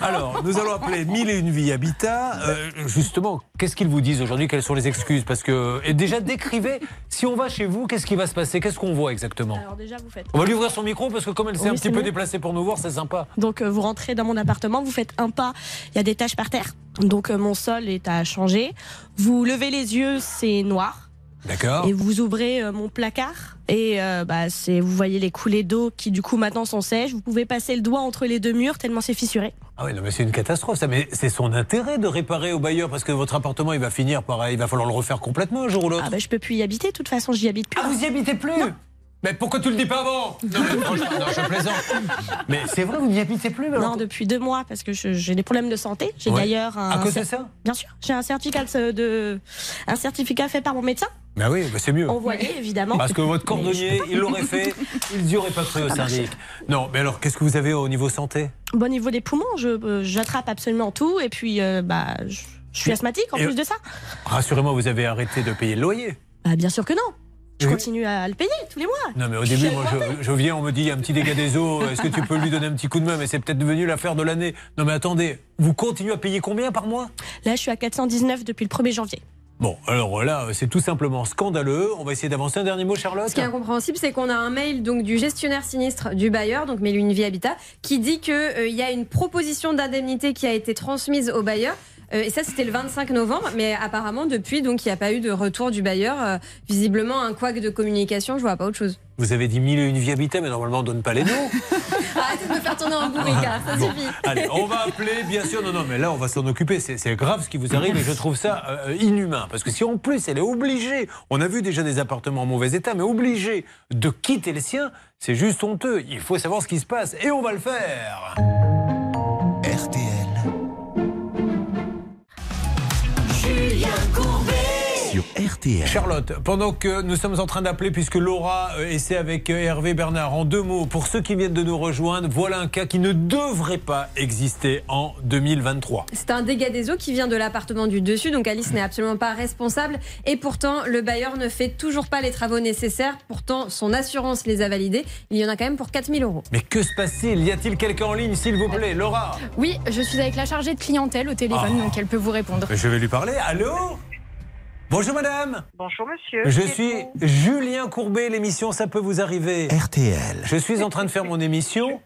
Alors, nous allons appeler Mille et une vie Habitat. Euh, justement, qu'est-ce qu'ils vous disent aujourd'hui? Quelles sont les excuses? Parce que, et déjà, décrivez, si on va chez vous, qu'est-ce qui va se passer? Qu'est-ce qu'on voit exactement? Alors déjà, vous faites. On va lui ouvrir son micro parce que comme elle s'est Oui, un petit peu déplacée pour nous voir, c'est sympa. Donc euh, vous rentrez dans mon appartement, vous faites un pas, il y a des taches par terre. Donc euh, mon sol est à changer. Vous levez les yeux, c'est noir. D'accord. Et vous ouvrez euh, mon placard et euh, bah, c'est vous voyez les coulées d'eau qui du coup maintenant sont sèches. Vous pouvez passer le doigt entre les deux murs tellement c'est fissuré. Ah oui, non, mais c'est une catastrophe, ça. Mais c'est son intérêt de réparer au bailleur parce que votre appartement, il va finir par. Il va falloir le refaire complètement un jour ou l'autre. Ah bah je peux plus y habiter. De toute façon j'y habite plus. Ah, vous y habitez plus Mais pourquoi tu le dis pas avant? Non, mais franchement, non, je plaisante. Mais c'est vrai, vous n'y habitez plus alors Non, depuis deux mois parce que je- j'ai des problèmes de santé. J'ai Ouais. d'ailleurs un. À cause de ça? Bien sûr, j'ai un certificat de- un certificat fait par mon médecin. Bah oui, bah c'est mieux. Évidemment. Parce que votre cordonnier, il l'aurait fait, il n'y aurait pas cru au Ah, syndic. Non, mais alors, qu'est-ce que vous avez au niveau santé? Bon, au niveau des poumons, je, euh, j'attrape absolument tout et puis euh, bah, je, je suis asthmatique en Et- plus de ça. Rassurez-moi, vous avez arrêté de payer le loyer Bah, bien sûr que non. Je Oui. continue à le payer tous les mois. Non, mais au début, moi, je, je viens, on me dit, il y a un petit dégât des eaux, est-ce que tu peux lui donner un petit coup de main? Mais c'est peut-être devenu l'affaire de l'année. Non, mais attendez, vous continuez à payer combien par mois? Là, je suis à 419 depuis le 1er janvier. Bon, alors là, c'est tout simplement scandaleux. On va essayer d'avancer un dernier mot, Charlotte Ce qui est incompréhensible, c'est qu'on a un mail donc du gestionnaire sinistre du bailleur, donc Mélune Habitat, qui dit qu'il y a une proposition d'indemnité qui a été transmise au bailleur. Euh, et ça, c'était le 25 novembre, mais apparemment, depuis, donc, il n'y a pas eu de retour du bailleur. Euh, visiblement, un couac de communication, je vois pas autre chose. Vous avez dit mille et une vie habitat, mais normalement, on donne pas les noms. Arrêtez de me faire tourner en bourrique, hein, ça Bon, suffit. Allez, on va appeler, bien sûr. Non, non, mais là, on va s'en occuper. C'est grave ce qui vous arrive et je trouve ça euh, inhumain. Parce que si en plus, elle est obligée, on a vu déjà des appartements en mauvais état, mais obligée de quitter les siens, c'est juste honteux. Il faut savoir ce qui se passe et on va le faire. Julien Sur RTL. Charlotte, pendant que nous sommes en train d'appeler, puisque Laura euh, essaie avec euh, Hervé Bernard, en deux mots, pour ceux qui viennent de nous rejoindre, voilà un cas qui ne devrait pas exister en 2023. C'est un dégât des eaux qui vient de l'appartement du dessus, donc Alice n'est absolument pas responsable. Et pourtant, le bailleur ne fait toujours pas les travaux nécessaires. Pourtant, son assurance les a validés. Il y en a quand même pour 4000 euros. Mais que se passe-t-il? Y a-t-il quelqu'un en ligne, s'il vous plaît? Laura? Oui, je suis avec la chargée de clientèle au téléphone, Ah. donc elle peut vous répondre. Je vais lui parler. Allô? Bonjour madame Bonjour monsieur. Je suis Julien Courbet, l'émission Ça peut vous arriver. RTL. Je suis en train de faire mon émission.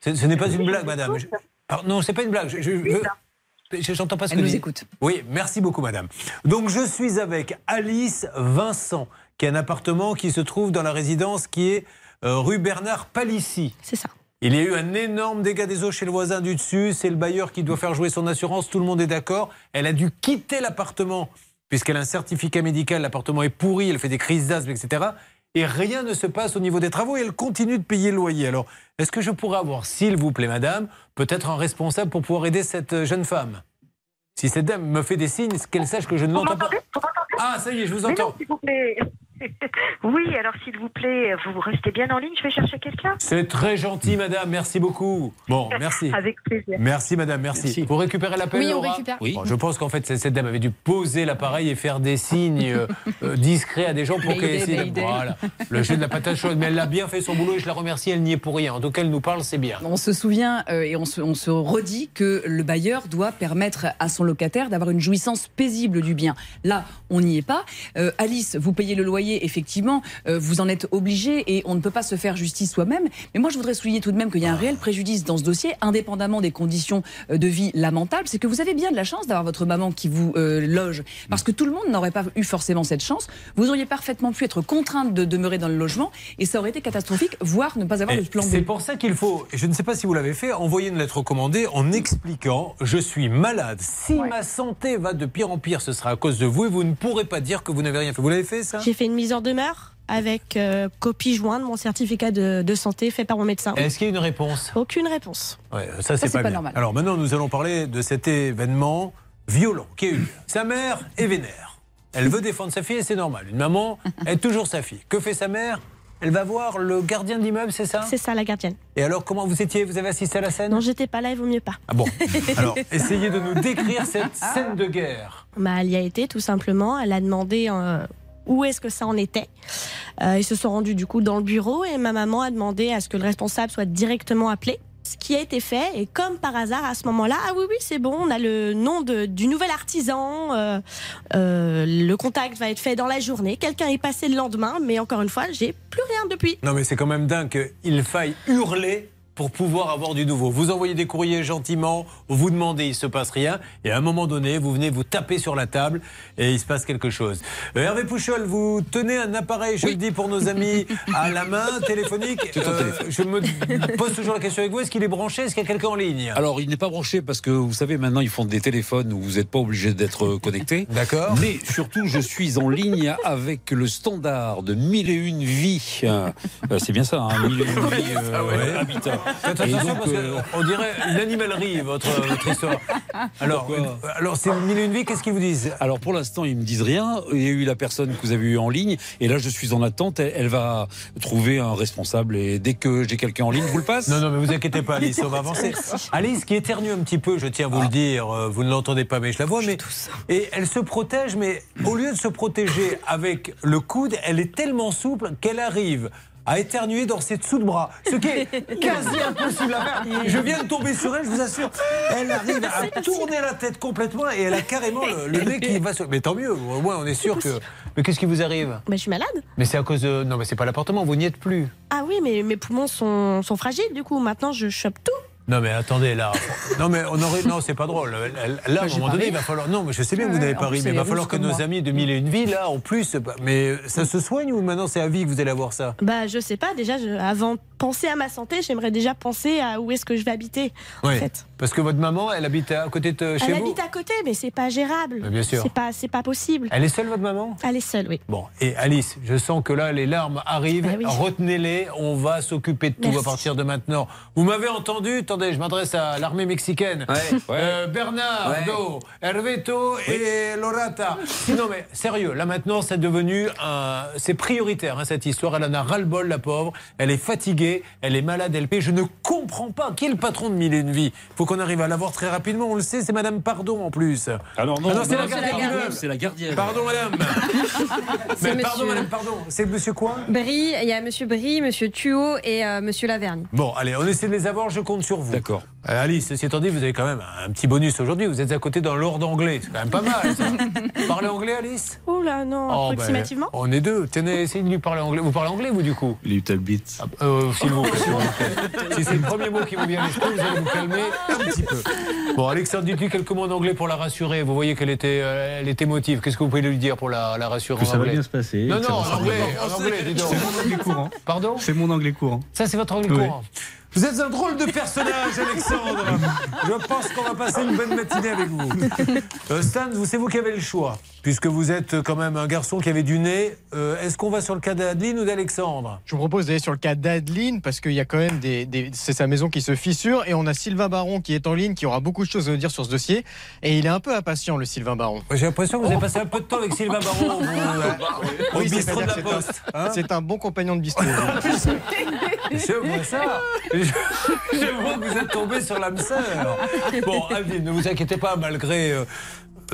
Ce, ce n'est pas une blague, madame. Je- Pardon, non, c'est pas une blague. Je, je- je- j'entends pas ce Elle que nous dit. écoute. Oui, merci beaucoup, madame. Donc, je suis avec Alice Vincent, qui a un appartement qui se trouve dans la résidence qui est euh, rue Bernard Palissy. C'est ça. Il y a eu un énorme dégât des eaux chez le voisin du dessus. C'est le bailleur qui doit faire jouer son assurance. Tout le monde est d'accord. Elle a dû quitter l'appartement puisqu'elle a un certificat médical. L'appartement est pourri. Elle fait des crises d'asthme, etc. Et rien ne se passe au niveau des travaux et elle continue de payer le loyer. Alors, est-ce que je pourrais avoir, s'il vous plaît, madame, peut-être un responsable pour pouvoir aider cette euh, jeune femme? Si cette dame me fait des signes, qu'elle sache que je ne l'entends pas. Ah, ça y est, je vous entends. s'il vous plaît. Oui, alors s'il vous plaît, vous restez bien en ligne, je vais chercher quelqu'un. C'est très gentil, madame. Merci beaucoup. Bon, merci. Avec plaisir. Merci madame, merci. Vous récupérez l'appel Oui, on Laura récupère. Bon, je pense qu'en fait cette dame avait dû poser l'appareil et faire des signes euh, euh, discrets à des gens pour qu'elle essaie. Voilà, le jeu de la patate chaude. Mais elle a bien fait son boulot et je la remercie, elle n'y est pour rien. En tout cas, elle nous parle, c'est bien. On se souvient euh, et on se, on se redit que le bailleur doit permettre à son locataire d'avoir une jouissance paisible du bien. Là, on n'y est pas. Euh, Alice, vous payez le loyer, effectivement, euh, vous en êtes obligé et on ne peut pas se faire justice soi-même. Mais moi, je voudrais souligner tout de même qu'il y a un réel préjudice dans ce dossier, indépendamment des conditions euh, de vie lamentables. C'est que vous avez bien de la chance d'avoir votre maman qui vous euh, loge. Parce que tout le monde n'aurait pas eu forcément cette chance. Vous auriez parfaitement pu être contrainte de demeurer dans le logement et ça aurait été catastrophique, voire ne pas avoir de plan B. C'est pour ça qu'il faut, et je ne sais pas si vous l'avez fait, envoyer une lettre recommandée en expliquant je suis malade. Si ma santé va de pire en pire, ce sera à cause de vous et vous ne pourrez pas dire que vous n'avez rien fait. Vous l'avez fait ça? J'ai fait une mise en demeure avec euh, copie jointe de mon certificat de, de santé fait par mon médecin. Est-ce qu'il y a une réponse? Aucune réponse. Ouais, ça, c'est pas, pas bien. normal. Alors maintenant, nous allons parler de cet événement violent qui a eu lieu. Sa mère est vénère. Elle veut défendre sa fille et c'est normal. Une maman est toujours sa fille. Que fait sa mère? Elle va voir le gardien de l'immeuble, c'est ça? C'est ça la gardienne. Et alors, comment vous étiez? Vous avez assisté à la scène? Non, j'étais pas là, il vaut mieux pas. Ah bon? Alors, essayez de nous décrire cette scène de guerre. Bah, elle y a été tout simplement. Elle a demandé euh, où est-ce que ça en était. Euh, ils se sont rendus du coup dans le bureau et ma maman a demandé à ce que le responsable soit directement appelé. Ce qui a été fait, et comme par hasard à ce moment-là, ah oui, oui, c'est bon, on a le nom de- du nouvel artisan, euh, euh, le contact va être fait dans la journée, quelqu'un est passé le lendemain, mais encore une fois, j'ai plus rien depuis. Non, mais c'est quand même dingue qu'il faille hurler pour pouvoir avoir du nouveau. Vous envoyez des courriers gentiment, vous demandez, il se passe rien, et à un moment donné, vous venez vous taper sur la table et il se passe quelque chose. Euh, Hervé Pouchol, vous tenez un appareil, je le dis pour nos amis, à la main, téléphonique. Euh, je me pose toujours la question avec vous, est-ce qu'il est branché Est-ce qu'il y a quelqu'un en ligne? Alors, il n'est pas branché parce que vous savez, maintenant, ils font des téléphones où vous n'êtes pas obligé d'être connecté. D'accord. Mais surtout, je suis en ligne avec le standard de 1001 vies. Euh, C'est bien ça, hein, 1001 vies euh, ouais. habitat. Faites attention parce euh, qu'on dirait une animalerie, votre, votre histoire. Alors, euh, alors c'est mille et une vie, qu'est-ce qu'ils vous disent? Alors pour l'instant, ils me disent rien. Il y a eu la personne que vous avez eue en ligne, et là je suis en attente. Elle, elle va trouver un responsable, et dès que j'ai quelqu'un en ligne, je vous le passe. Non, non, mais vous inquiétez pas, Alice, on va avancer. Alice, qui éternue un petit peu, je tiens à vous le dire, euh, vous ne l'entendez pas, mais je la vois, mais. Et elle se protège, mais au lieu de se protéger avec le coude, elle est tellement souple qu'elle arrive à éternuer dans ses dessous de bras, ce qui est quasi impossible à faire. Je viens de tomber sur elle, je vous assure. Elle arrive à tourner la tête complètement et elle a carrément le, le nez qui va se. Mais tant mieux, au moins on est sûr que. Mais qu'est-ce qui vous arrive? Bah, je suis malade. Mais c'est à cause de. Non, mais c'est pas l'appartement, vous n'y êtes plus. Ah oui, mais mes poumons sont, sont fragiles, du coup, maintenant je chope tout. Non mais attendez là. Non mais on aurait non c'est pas drôle. Là à un moment donné il va falloir non mais je sais bien que vous Ouais, n'avez pas ri mais il va falloir que nos amis de mille et une vies là en plus mais ça se soigne ou maintenant c'est à vie que vous allez avoir ça? Bah, je sais pas, déjà, je- avant penser à ma santé, j'aimerais déjà penser à où est-ce que je vais habiter. En fait. Parce que votre maman elle habite à côté de chez Elle vous. habite à côté, mais c'est pas gérable. Bien sûr. C'est pas, c'est pas possible. Elle est seule votre maman? Elle est seule, oui. Bon et Alice je sens que là les larmes arrivent. Oui. Retenez-les on va s'occuper de tout Merci. à partir de maintenant. Vous m'avez entendu? Attendez je m'adresse à l'armée mexicaine. Euh, Bernardo, Herveto et Lorata. Non mais sérieux, là maintenant c'est devenu un... C'est prioritaire hein, cette histoire. Elle en a ras-le-bol la pauvre. Elle est fatiguée, elle est malade, elle paie. Je ne comprends pas. Qui est le patron de Mille et une Vie faut qu'on arrive à l'avoir très rapidement. On le sait, c'est Madame Pardon en plus. Alors non, Ah c'est non, la c'est la gardienne. la. Pardon Madame. Mais pardon monsieur- Madame, pardon. C'est Monsieur quoi Brie, il y a Monsieur Brie, Monsieur Thuot et euh, Monsieur Lavergne. Bon, allez, on essaie de les avoir, je compte sur vous. D'accord. Alice, ceci étant dit, vous avez quand même un petit bonus aujourd'hui. Vous êtes à côté d'un lord anglais. C'est quand même pas mal, ça. Parlez anglais, Alice Oh là, non, Oh, ben, approximativement. on est deux. Tenez, essayez de lui parler anglais. Vous parlez anglais, vous, du coup Little bit. Euh, S'il vous plaît. s'il vous si c'est le premier mot qui vous vient à l'esprit, vous allez vous calmer un petit peu. Bon, Alexandre, dites-lui quelques mots en anglais pour la rassurer. Vous voyez qu'elle était, euh, elle était émotive. Qu'est-ce que vous pouvez lui dire pour la, la rassurer Que en ça va bien se passer. Non, non, en anglais, en anglais, dis donc. C'est mon anglais courant. Pardon C'est mon anglais courant. Ça, c'est votre anglais Oui. courant. Vous êtes un drôle de personnage, Alexandre. Je pense qu'on va passer une bonne matinée avec vous. Euh, Stan, vous- c'est vous qui avez le choix, puisque vous êtes quand même un garçon qui avait du nez. Euh, Est-ce qu'on va sur le cas d'Adeline ou d'Alexandre? Je vous propose d'aller sur le cas d'Adeline parce qu'il y a quand même des, des- c'est sa maison qui se fissure et on a Sylvain Baron qui est en ligne qui aura beaucoup de choses à nous dire sur ce dossier et il est un peu impatient le Sylvain Baron. J'ai l'impression que vous avez passé un peu de temps avec Sylvain Baron vous, euh, au Oui, bistrot de la c'est un- Poste. hein? C'est un bon compagnon de bistrot. Je vois ça. Je, vois que vous êtes tombé sur l'âme sœur. Bon, Adeline, ne vous inquiétez pas, malgré euh,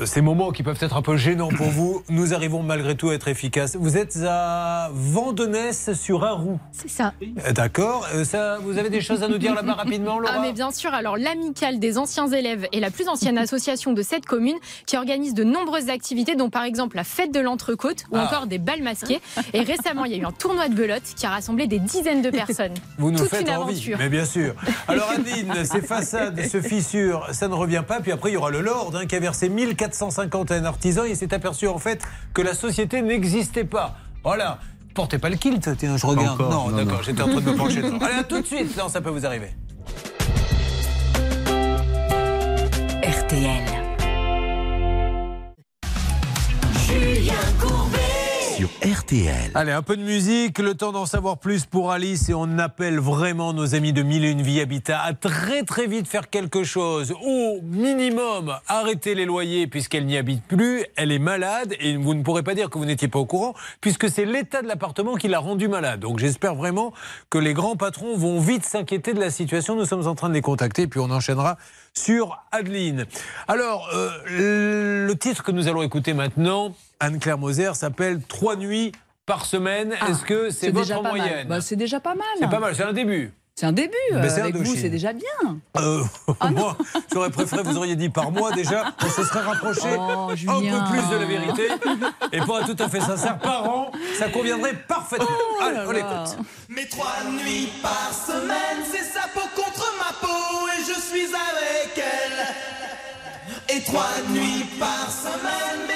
ces moments qui peuvent être un peu gênants pour vous, nous arrivons malgré tout à être efficaces. Vous êtes à Vandenesse sur Arroux. C'est ça. Euh, d'accord. Euh, ça, vous avez des choses à nous dire là-bas rapidement, Laura Ah mais bien sûr. Alors l'amicale des anciens élèves est la plus ancienne association de cette commune qui organise de nombreuses activités, dont par exemple la fête de l'entrecôte ou ah. encore des balles masquées. Et récemment, il y a eu un tournoi de belote qui a rassemblé des dizaines de personnes. Vous nous Toute faites une envie, aventure. mais bien sûr. Alors Adine, ces façades se fissurent, ça ne revient pas. Puis après, il y aura le Lord hein, qui a versé 1400 451 artisans et il s'est aperçu en fait que la société n'existait pas. Voilà. Portez pas le kilt, tiens, je regarde. Non, d'accord, j'étais en train de me pencher. Dedans. Allez, à tout de suite, non, ça peut vous arriver. RTL. Julien Courbet. RTL. Allez, un peu de musique, le temps d'en savoir plus pour Alice et on appelle vraiment nos amis de Mille et une Vie Habitat à très très vite faire quelque chose. Au minimum, arrêter les loyers puisqu'elle n'y habite plus, elle est malade et vous ne pourrez pas dire que vous n'étiez pas au courant puisque c'est l'état de l'appartement qui l'a rendue malade. Donc j'espère vraiment que les grands patrons vont vite s'inquiéter de la situation. Nous sommes en train de les contacter et puis on enchaînera sur Adeline. Alors, euh, le titre que nous allons écouter maintenant, Anne-Claire Moser, s'appelle Trois nuits par semaine. Ah, Est-ce que c'est votre déjà pas mal. moyenne Bah, C'est déjà pas mal. C'est pas mal, c'est un début. C'est un début. Mais euh, c'est avec vous, c'est déjà bien. Euh, moi, j'aurais préféré, vous auriez dit par mois déjà, on se serait rapproché Oh, un Julien. peu plus de la vérité. Et pour être tout à fait sincère, par an, ça conviendrait parfaitement. Oh Allez, on l'écoute. Mes trois nuits par semaine, c'est ma peau et je suis avec elle. Et trois nuits par semaine,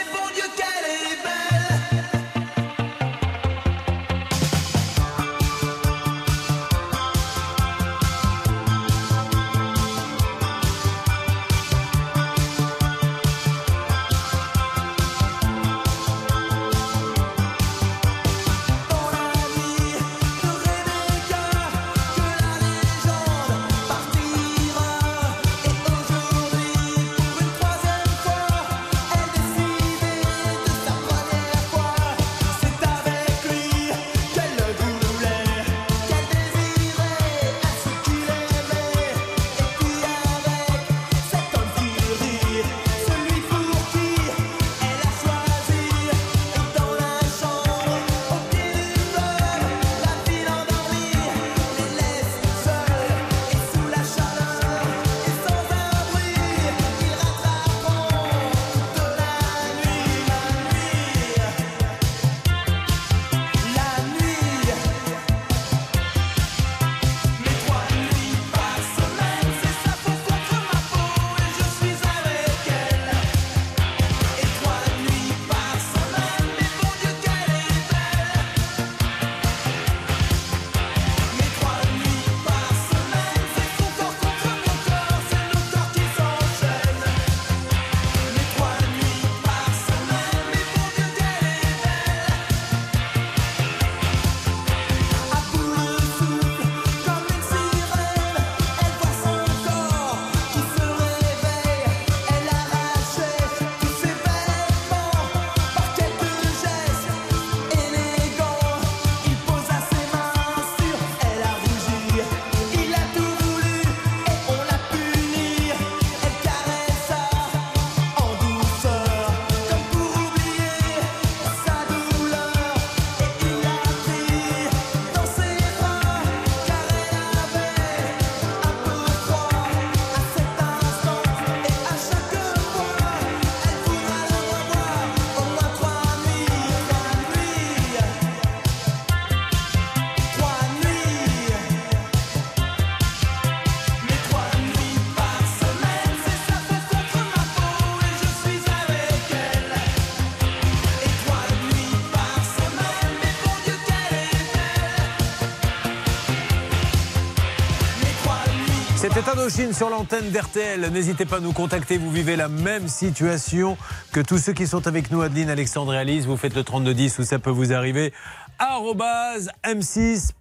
Indochine sur l'antenne d'RTL. N'hésitez pas à nous contacter. Vous vivez la même situation que tous ceux qui sont avec nous, Adeline, Alexandre et Alice. Vous faites le 3210 où ça peut vous arriver. arobase m6.fr.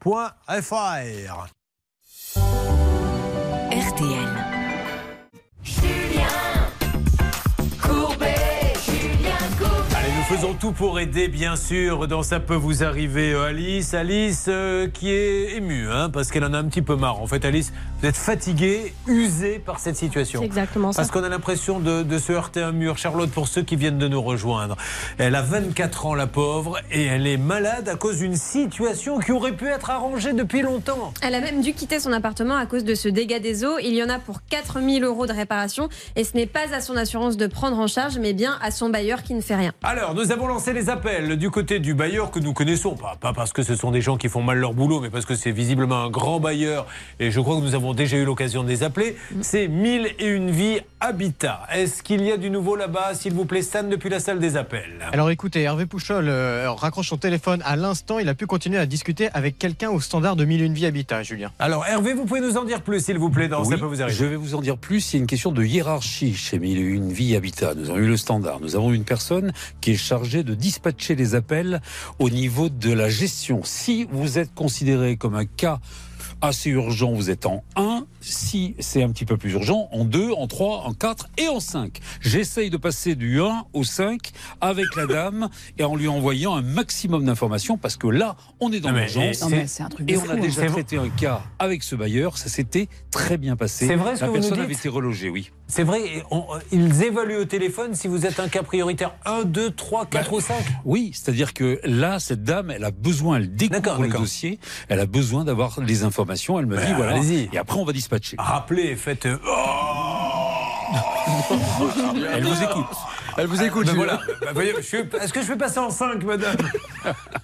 RTL. Faisons tout pour aider, bien sûr. Dans ça peut vous arriver, euh, Alice. Alice euh, qui est émue, hein, parce qu'elle en a un petit peu marre. En fait, Alice, vous êtes fatiguée, usée par cette situation. C'est exactement ça. Parce qu'on a l'impression de, de se heurter un mur. Charlotte, pour ceux qui viennent de nous rejoindre, elle a 24 ans, la pauvre, et elle est malade à cause d'une situation qui aurait pu être arrangée depuis longtemps. Elle a même dû quitter son appartement à cause de ce dégât des eaux. Il y en a pour 4000 euros de réparation. Et ce n'est pas à son assurance de prendre en charge, mais bien à son bailleur qui ne fait rien. Alors, nous avons lancé les appels du côté du bailleur que nous connaissons. Pas, pas parce que ce sont des gens qui font mal leur boulot, mais parce que c'est visiblement un grand bailleur. Et je crois que nous avons déjà eu l'occasion de les appeler. C'est 1000 et une vie Habitat. Est-ce qu'il y a du nouveau là-bas S'il vous plaît, Stan, depuis la salle des appels? Alors écoutez, Hervé Pouchol euh, raccroche son téléphone à l'instant. Il a pu continuer à discuter avec quelqu'un au standard de 1001 vie habitat, Julien. Alors Hervé, vous pouvez nous en dire plus, s'il vous plaît, dans Oui, Ça peut vous arriver. Je vais vous en dire plus. Il y a une question de hiérarchie chez Mille et une vie habitat. Nous avons eu le standard. Nous avons une personne qui est chargée de dispatcher les appels au niveau de la gestion. Si vous êtes considéré comme un cas assez urgent, vous êtes en 1. Si c'est un petit peu plus urgent, en 2, en 3, en 4 et en 5. J'essaye de passer du 1 au 5 avec la dame et en lui envoyant un maximum d'informations parce que là, on est dans l'urgence. Et on a hein. déjà C'est traité un cas avec ce bailleur. Ça s'était très bien passé. C'est vrai ce La que vous nous personne dites avait été relogée, oui. C'est vrai, on- ils évaluent au téléphone si vous êtes un cas prioritaire 1, 2, 3, 4 ou 5. Oui, c'est-à-dire que là, cette dame, elle a besoin, elle découvre le d'accord. dossier, elle a besoin d'avoir les informations, elle me Ben, dit voilà, allez-y. et après on va dispatcher. Rappelez, faites. euh, Elle vous écoute. Elle vous écoute. Ben voilà. Ben, Est-ce que je peux passer en 5, madame?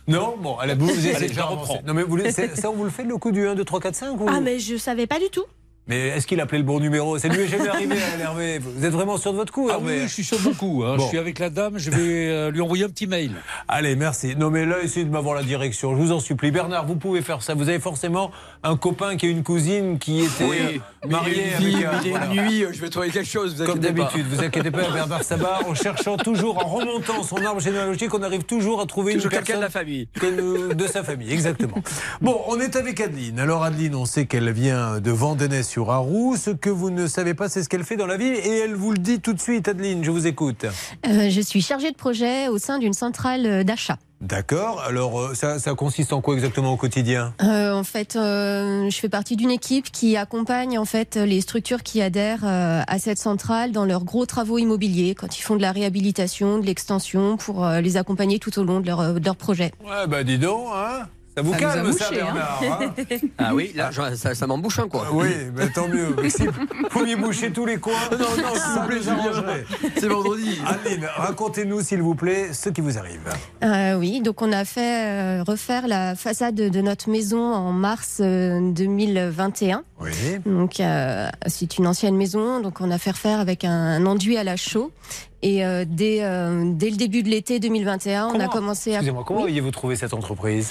Non? Bon, vous, vous essayez de je la faire reprends. avancer. Non, mais vous, ça, on vous le fait le coup du 1, 2, 3, 4, 5 ou... Ah, mais je savais pas du tout. Mais est-ce qu'il appelait le bon numéro? Ça lui est jamais arrivé à Hervé. Vous êtes vraiment sûr de votre coup, Ah oui, je suis sur mon coup. hein. Bon. Je suis avec la dame, je vais euh, lui envoyer un petit mail. Allez, merci. Non, mais là, essayez de m'avoir la direction. Je vous en supplie. Bernard, vous pouvez faire ça. Vous avez forcément un copain qui a une cousine qui était Oui, euh, mariée avec a un- une vie, voilà. une nuit, je vais trouver quelque chose, vous Comme inquiétez pas. d'habitude, vous inquiétez pas, Bernard Sabat, en cherchant toujours, en remontant son arbre généalogique, on arrive toujours à trouver Toujours une quelqu'un de personne la famille. que nous- de sa famille, exactement. Bon, on est avec Adeline. Alors Adeline, on sait qu'elle vient de Vandenay-sur-Arroux. Ce que vous ne savez pas, c'est ce qu'elle fait dans la ville, et elle vous le dit tout de suite, Adeline. Je vous écoute. Euh, je suis chargée de projet au sein d'une centrale euh, d'achat. D'accord. Alors, euh, ça, ça consiste en quoi exactement au quotidien? Euh, en fait, euh, je fais partie d'une équipe qui accompagne en fait les structures qui adhèrent euh, à cette centrale dans leurs gros travaux immobiliers, quand ils font de la réhabilitation, de l'extension, pour les accompagner tout au long de leur, de leur projet. Ouais, bah dis donc, hein Ça vous Ça calme, ça, hein. Bernard hein Ah oui, là, ça, ça m'embouche un quoi. Oui, mais tant mieux. Mais si vous pouviez boucher tous les coins, Non, non, s'il vous plaît, arrangerait. C'est vendredi. Adeline, racontez-nous, s'il vous plaît, ce qui vous arrive. Euh, oui, donc on a fait euh, refaire la façade de, de notre maison en mars euh, 2021. Oui. Donc euh, c'est une ancienne maison, donc on a fait refaire avec un, un enduit à la chaux. Et euh, dès, euh, dès le début de l'été 2021, on a commencé à. Excusez-moi, comment Oui. aviez-vous trouvé cette entreprise?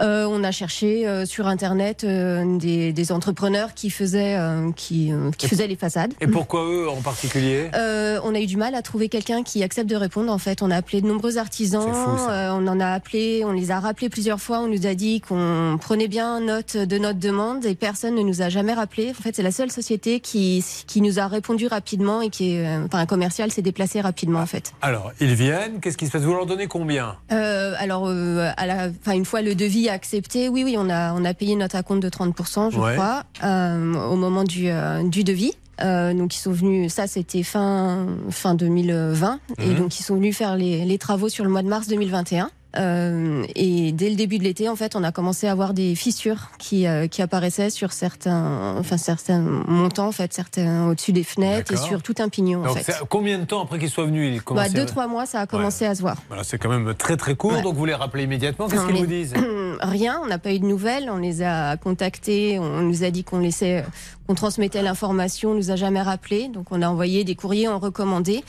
Euh, on a cherché sur internet des, des entrepreneurs qui faisaient qui, faisaient les façades. Et pourquoi eux en particulier? On a eu du mal à trouver quelqu'un qui accepte de répondre. En fait, on a appelé de nombreux artisans. Fou, on en a appelé, on les a rappelés plusieurs fois. On nous a dit qu'on prenait bien note de notre demande et personne ne nous a jamais rappelé. En fait, c'est la seule société qui qui nous a répondu rapidement et qui est, euh, enfin, un commercial s'est déplacé rapidement en fait. Alors, ils viennent, qu'est-ce qui se passe? Vous leur donnez combien? Euh, alors, euh, à la, enfin, une fois le devis accepté, oui, oui, on a, on a payé notre acompte de 30%, je Ouais. crois, euh, au moment du, du devis. Euh, donc ils sont venus, ça c'était fin fin 2020, et Mhm. donc ils sont venus faire les, les travaux sur le mois de mars 2021. Euh, et dès le début de l'été, en fait, on a commencé à avoir des fissures qui, euh, qui apparaissaient sur certains, enfin certains montants, en fait, certains au-dessus des fenêtres et sur tout un pignon, en fait. combien de temps après qu'ils soient venus ils Bah, deux à- trois mois, ça a commencé à se voir. Voilà, c'est quand même très très court, donc vous les rappelez immédiatement. Qu'est-ce qu'ils vous disent Rien, on n'a pas eu de nouvelles. On les a contactés, on nous a dit qu'on laissait, qu'on transmettait l'information, on nous a jamais rappelé. Donc on a envoyé des courriers en recommandé.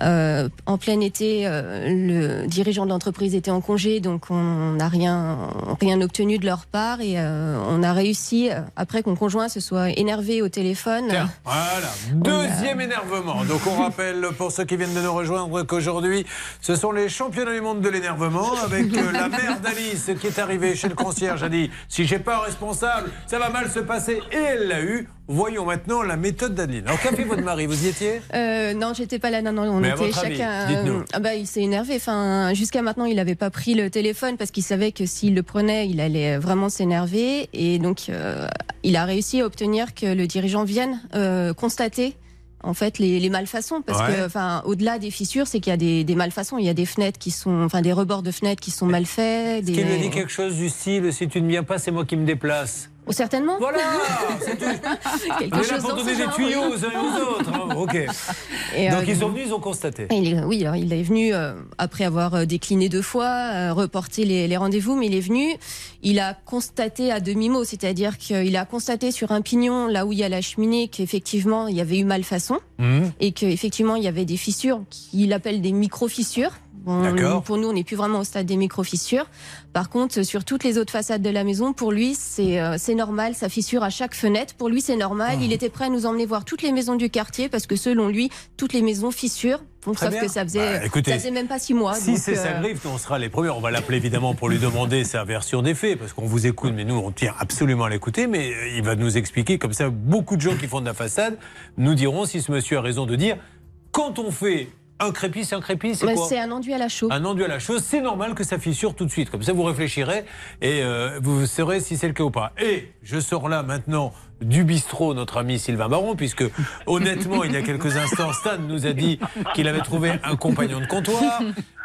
Euh, en plein été, euh, le dirigeant de l'entreprise était en congé, donc on n'a rien, rien obtenu de leur part et euh, on a réussi, euh, après que mon conjoint se soit énervé au téléphone. Tiens, voilà, deuxième énervement. Donc on rappelle pour ceux qui viennent de nous rejoindre qu'aujourd'hui, ce sont les championnats du monde de l'énervement avec la mère d'Alice qui est arrivée chez le concierge. a dit si j'ai pas un responsable, ça va mal se passer et elle l'a eu. Voyons maintenant la méthode d'Adeline. Alors qu'a fait votre mari? Vous y étiez? Euh, non, j'étais pas là. Non, non, on Mais était chacun. dites-nous. ah bah, il s'est énervé. Enfin, jusqu'à maintenant, il n'avait pas pris le téléphone parce qu'il savait que s'il le prenait, il allait vraiment s'énerver. Et donc, euh, il a réussi à obtenir que le dirigeant vienne euh, constater. En fait, les, les malfaçons, parce Ouais. que, enfin, au-delà des fissures, c'est qu'il y a des, des malfaçons. Il y a des fenêtres qui sont, enfin, des rebords de fenêtres qui sont mal faits. Est-ce Des... qu'il a dit quelque chose du style si tu ne viens pas, c'est moi qui me déplace certainement. Voilà Quelque On est là chose pour donner des tuyaux oui. aux uns et aux autres. hein. Ok. Et, Donc euh, ils sont venus, ils ont constaté. Il est- oui, alors il est venu euh, après avoir euh, décliné deux fois, euh, reporté les, les rendez-vous, mais il est venu. Il a constaté à demi mot, c'est-à-dire qu'il a constaté sur un pignon là où il y a la cheminée qu'effectivement il y avait eu malfaçon Mmh. et qu'effectivement il y avait des fissures qu'il appelle des micro-fissures. Bon, D'accord. pour nous, on n'est plus vraiment au stade des micro-fissures. Par contre, sur toutes les autres façades de la maison, pour lui, c'est euh, normal, ça fissure à chaque fenêtre. Pour lui, c'est normal. Mmh. Il était prêt à nous emmener voir toutes les maisons du quartier parce que selon lui, toutes les maisons fissurent Bon, sauf bien. que ça faisait, Bah, écoutez, ça faisait même pas six mois. Si c'est sa euh, griffe, nous, on sera les premiers. On va l'appeler évidemment pour lui demander sa version des faits, parce qu'on vous écoute, mais nous, on tient absolument à l'écouter. Mais euh, il va nous expliquer, comme ça, beaucoup de gens qui font de la façade nous diront si ce monsieur a raison de dire quand on fait un crépi, c'est un crépi, c'est quoi c'est un enduit à la chaux. un enduit à la chose, c'est normal que ça fissure tout de suite. Comme ça, vous réfléchirez et euh, vous saurez si c'est le cas ou pas. Et je sors là maintenant du bistrot, notre ami Sylvain Baron, puisque honnêtement, il y a quelques instants, Stan nous a dit qu'il avait trouvé un compagnon de comptoir.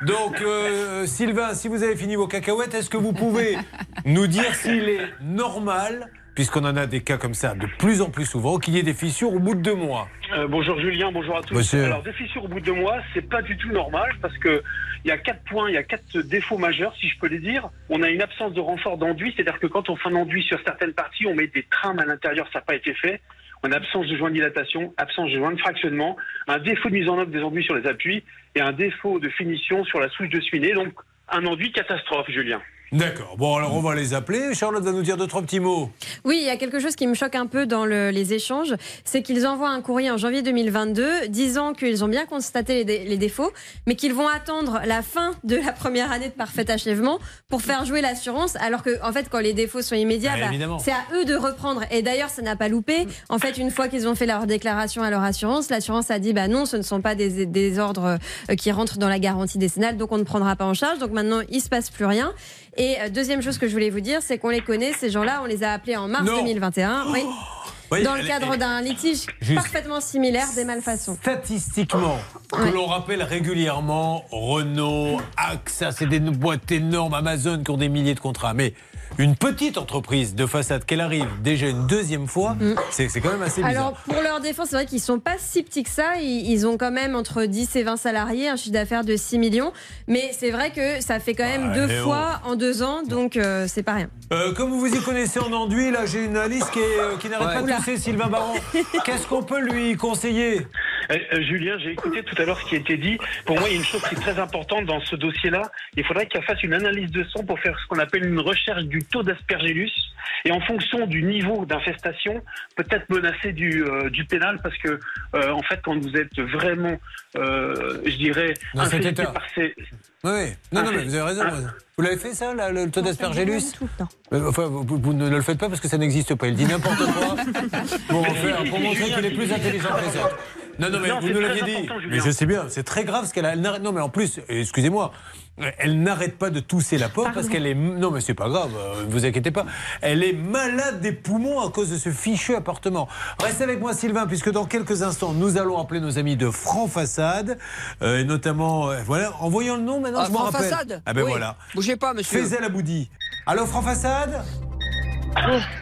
Donc, euh, Sylvain, si vous avez fini vos cacahuètes, est-ce que vous pouvez nous dire s'il est normal, puisqu'on en a des cas comme ça de plus en plus souvent, qu'il y ait des fissures au bout de deux mois Euh, bonjour Julien, bonjour à tous. Monsieur. Alors des fissures au bout de deux mois, c'est pas du tout normal parce que il y a quatre points, il y a quatre défauts majeurs, si je peux les dire. On a une absence de renfort d'enduit, c'est-à-dire que quand on fait un enduit sur certaines parties, on met des trames à l'intérieur, ça n'a pas été fait. On a absence de joint de dilatation, absence de joint de fractionnement, un défaut de mise en œuvre des enduits sur les appuis et un défaut de finition sur la souche de cheminée. Donc un enduit catastrophe, Julien. D'accord. Bon, alors on va les appeler. Charlotte va nous dire deux, trois petits mots. Oui, il y a quelque chose qui me choque un peu dans le- les échanges, c'est qu'ils envoient un courrier en janvier 2022 disant qu'ils ont bien constaté les, dé- les défauts, mais qu'ils vont attendre la fin de la première année de parfait achèvement pour faire jouer l'assurance, alors que en fait quand les défauts sont immédiats, Bah, bah, c'est à eux de reprendre. Et d'ailleurs, ça n'a pas loupé. En fait, une fois qu'ils ont fait leur déclaration à leur assurance, l'assurance a dit bah non, ce ne sont pas des, des ordres euh, qui rentrent dans la garantie décennale, donc on ne prendra pas en charge. Donc maintenant, il se passe plus rien. Et euh, deuxième chose que je voulais vous dire, c'est qu'on les connaît, ces gens-là, on les a appelés en mars Non. 2021. Oui. Oui, dans le cadre d'un litige parfaitement similaire des malfaçons. Statistiquement, que Ouais. l'on rappelle régulièrement, Renault, AXA, c'est des boîtes énormes, Amazon qui ont des milliers de contrats. Mais une petite entreprise de façade, qu'elle arrive déjà une deuxième fois, c'est c'est quand même assez bizarre. Mm. Alors, pour leur défense, c'est vrai qu'ils sont pas si petits que ça. Ils, ils ont quand même entre 10 et 20 salariés, un chiffre d'affaires de 6 millions. Mais c'est vrai que ça fait quand même deux fois en deux ans, donc euh, c'est pas rien. Euh, comme vous vous y connaissez en enduit, là j'ai une Alice qui, est, euh, qui n'arrête Ouais. pas de tousser, Sylvain Baron. Qu'est-ce qu'on peut lui conseiller? Euh, euh, Julien, j'ai écouté tout à l'heure ce qui a été dit. Pour moi, il y a une chose qui est très importante dans ce dossier-là. Il faudrait qu'elle fasse une analyse de sang pour faire ce qu'on appelle une recherche du taux d'aspergillus. Et en fonction du niveau d'infestation, peut-être menacer du, euh, du pénal parce que, euh, en fait, quand vous êtes vraiment, euh, je dirais, par ces... Oui, oui. non, non, mais vous avez raison. Vous l'avez fait ça, là, le taux d'aspergillus Enfin, vous, vous ne le faites pas parce que ça n'existe pas. Il dit n'importe quoi pour, Mais faire- si, si, pour montrer qu'il est plus intelligent que les autres. Non, non, mais Non, vous nous l'aviez dit. Mais je sais bien, c'est très grave ce qu'elle a. elle Non, mais en plus, excusez-moi, elle n'arrête pas de tousser la porte parce qu'elle est. Non, mais c'est pas grave, euh, ne vous inquiétez pas. Elle est malade des poumons à cause de ce fichu appartement. Restez avec moi, Sylvain, puisque dans quelques instants, nous allons appeler nos amis de Franc Façade, euh, et notamment, euh, voilà, en voyant le nom maintenant, Ah, je m'en Franc rappelle. Façade Ah ben Oui. voilà. Bougez pas, monsieur. Faisal Aboudi. Allô, Franc Façade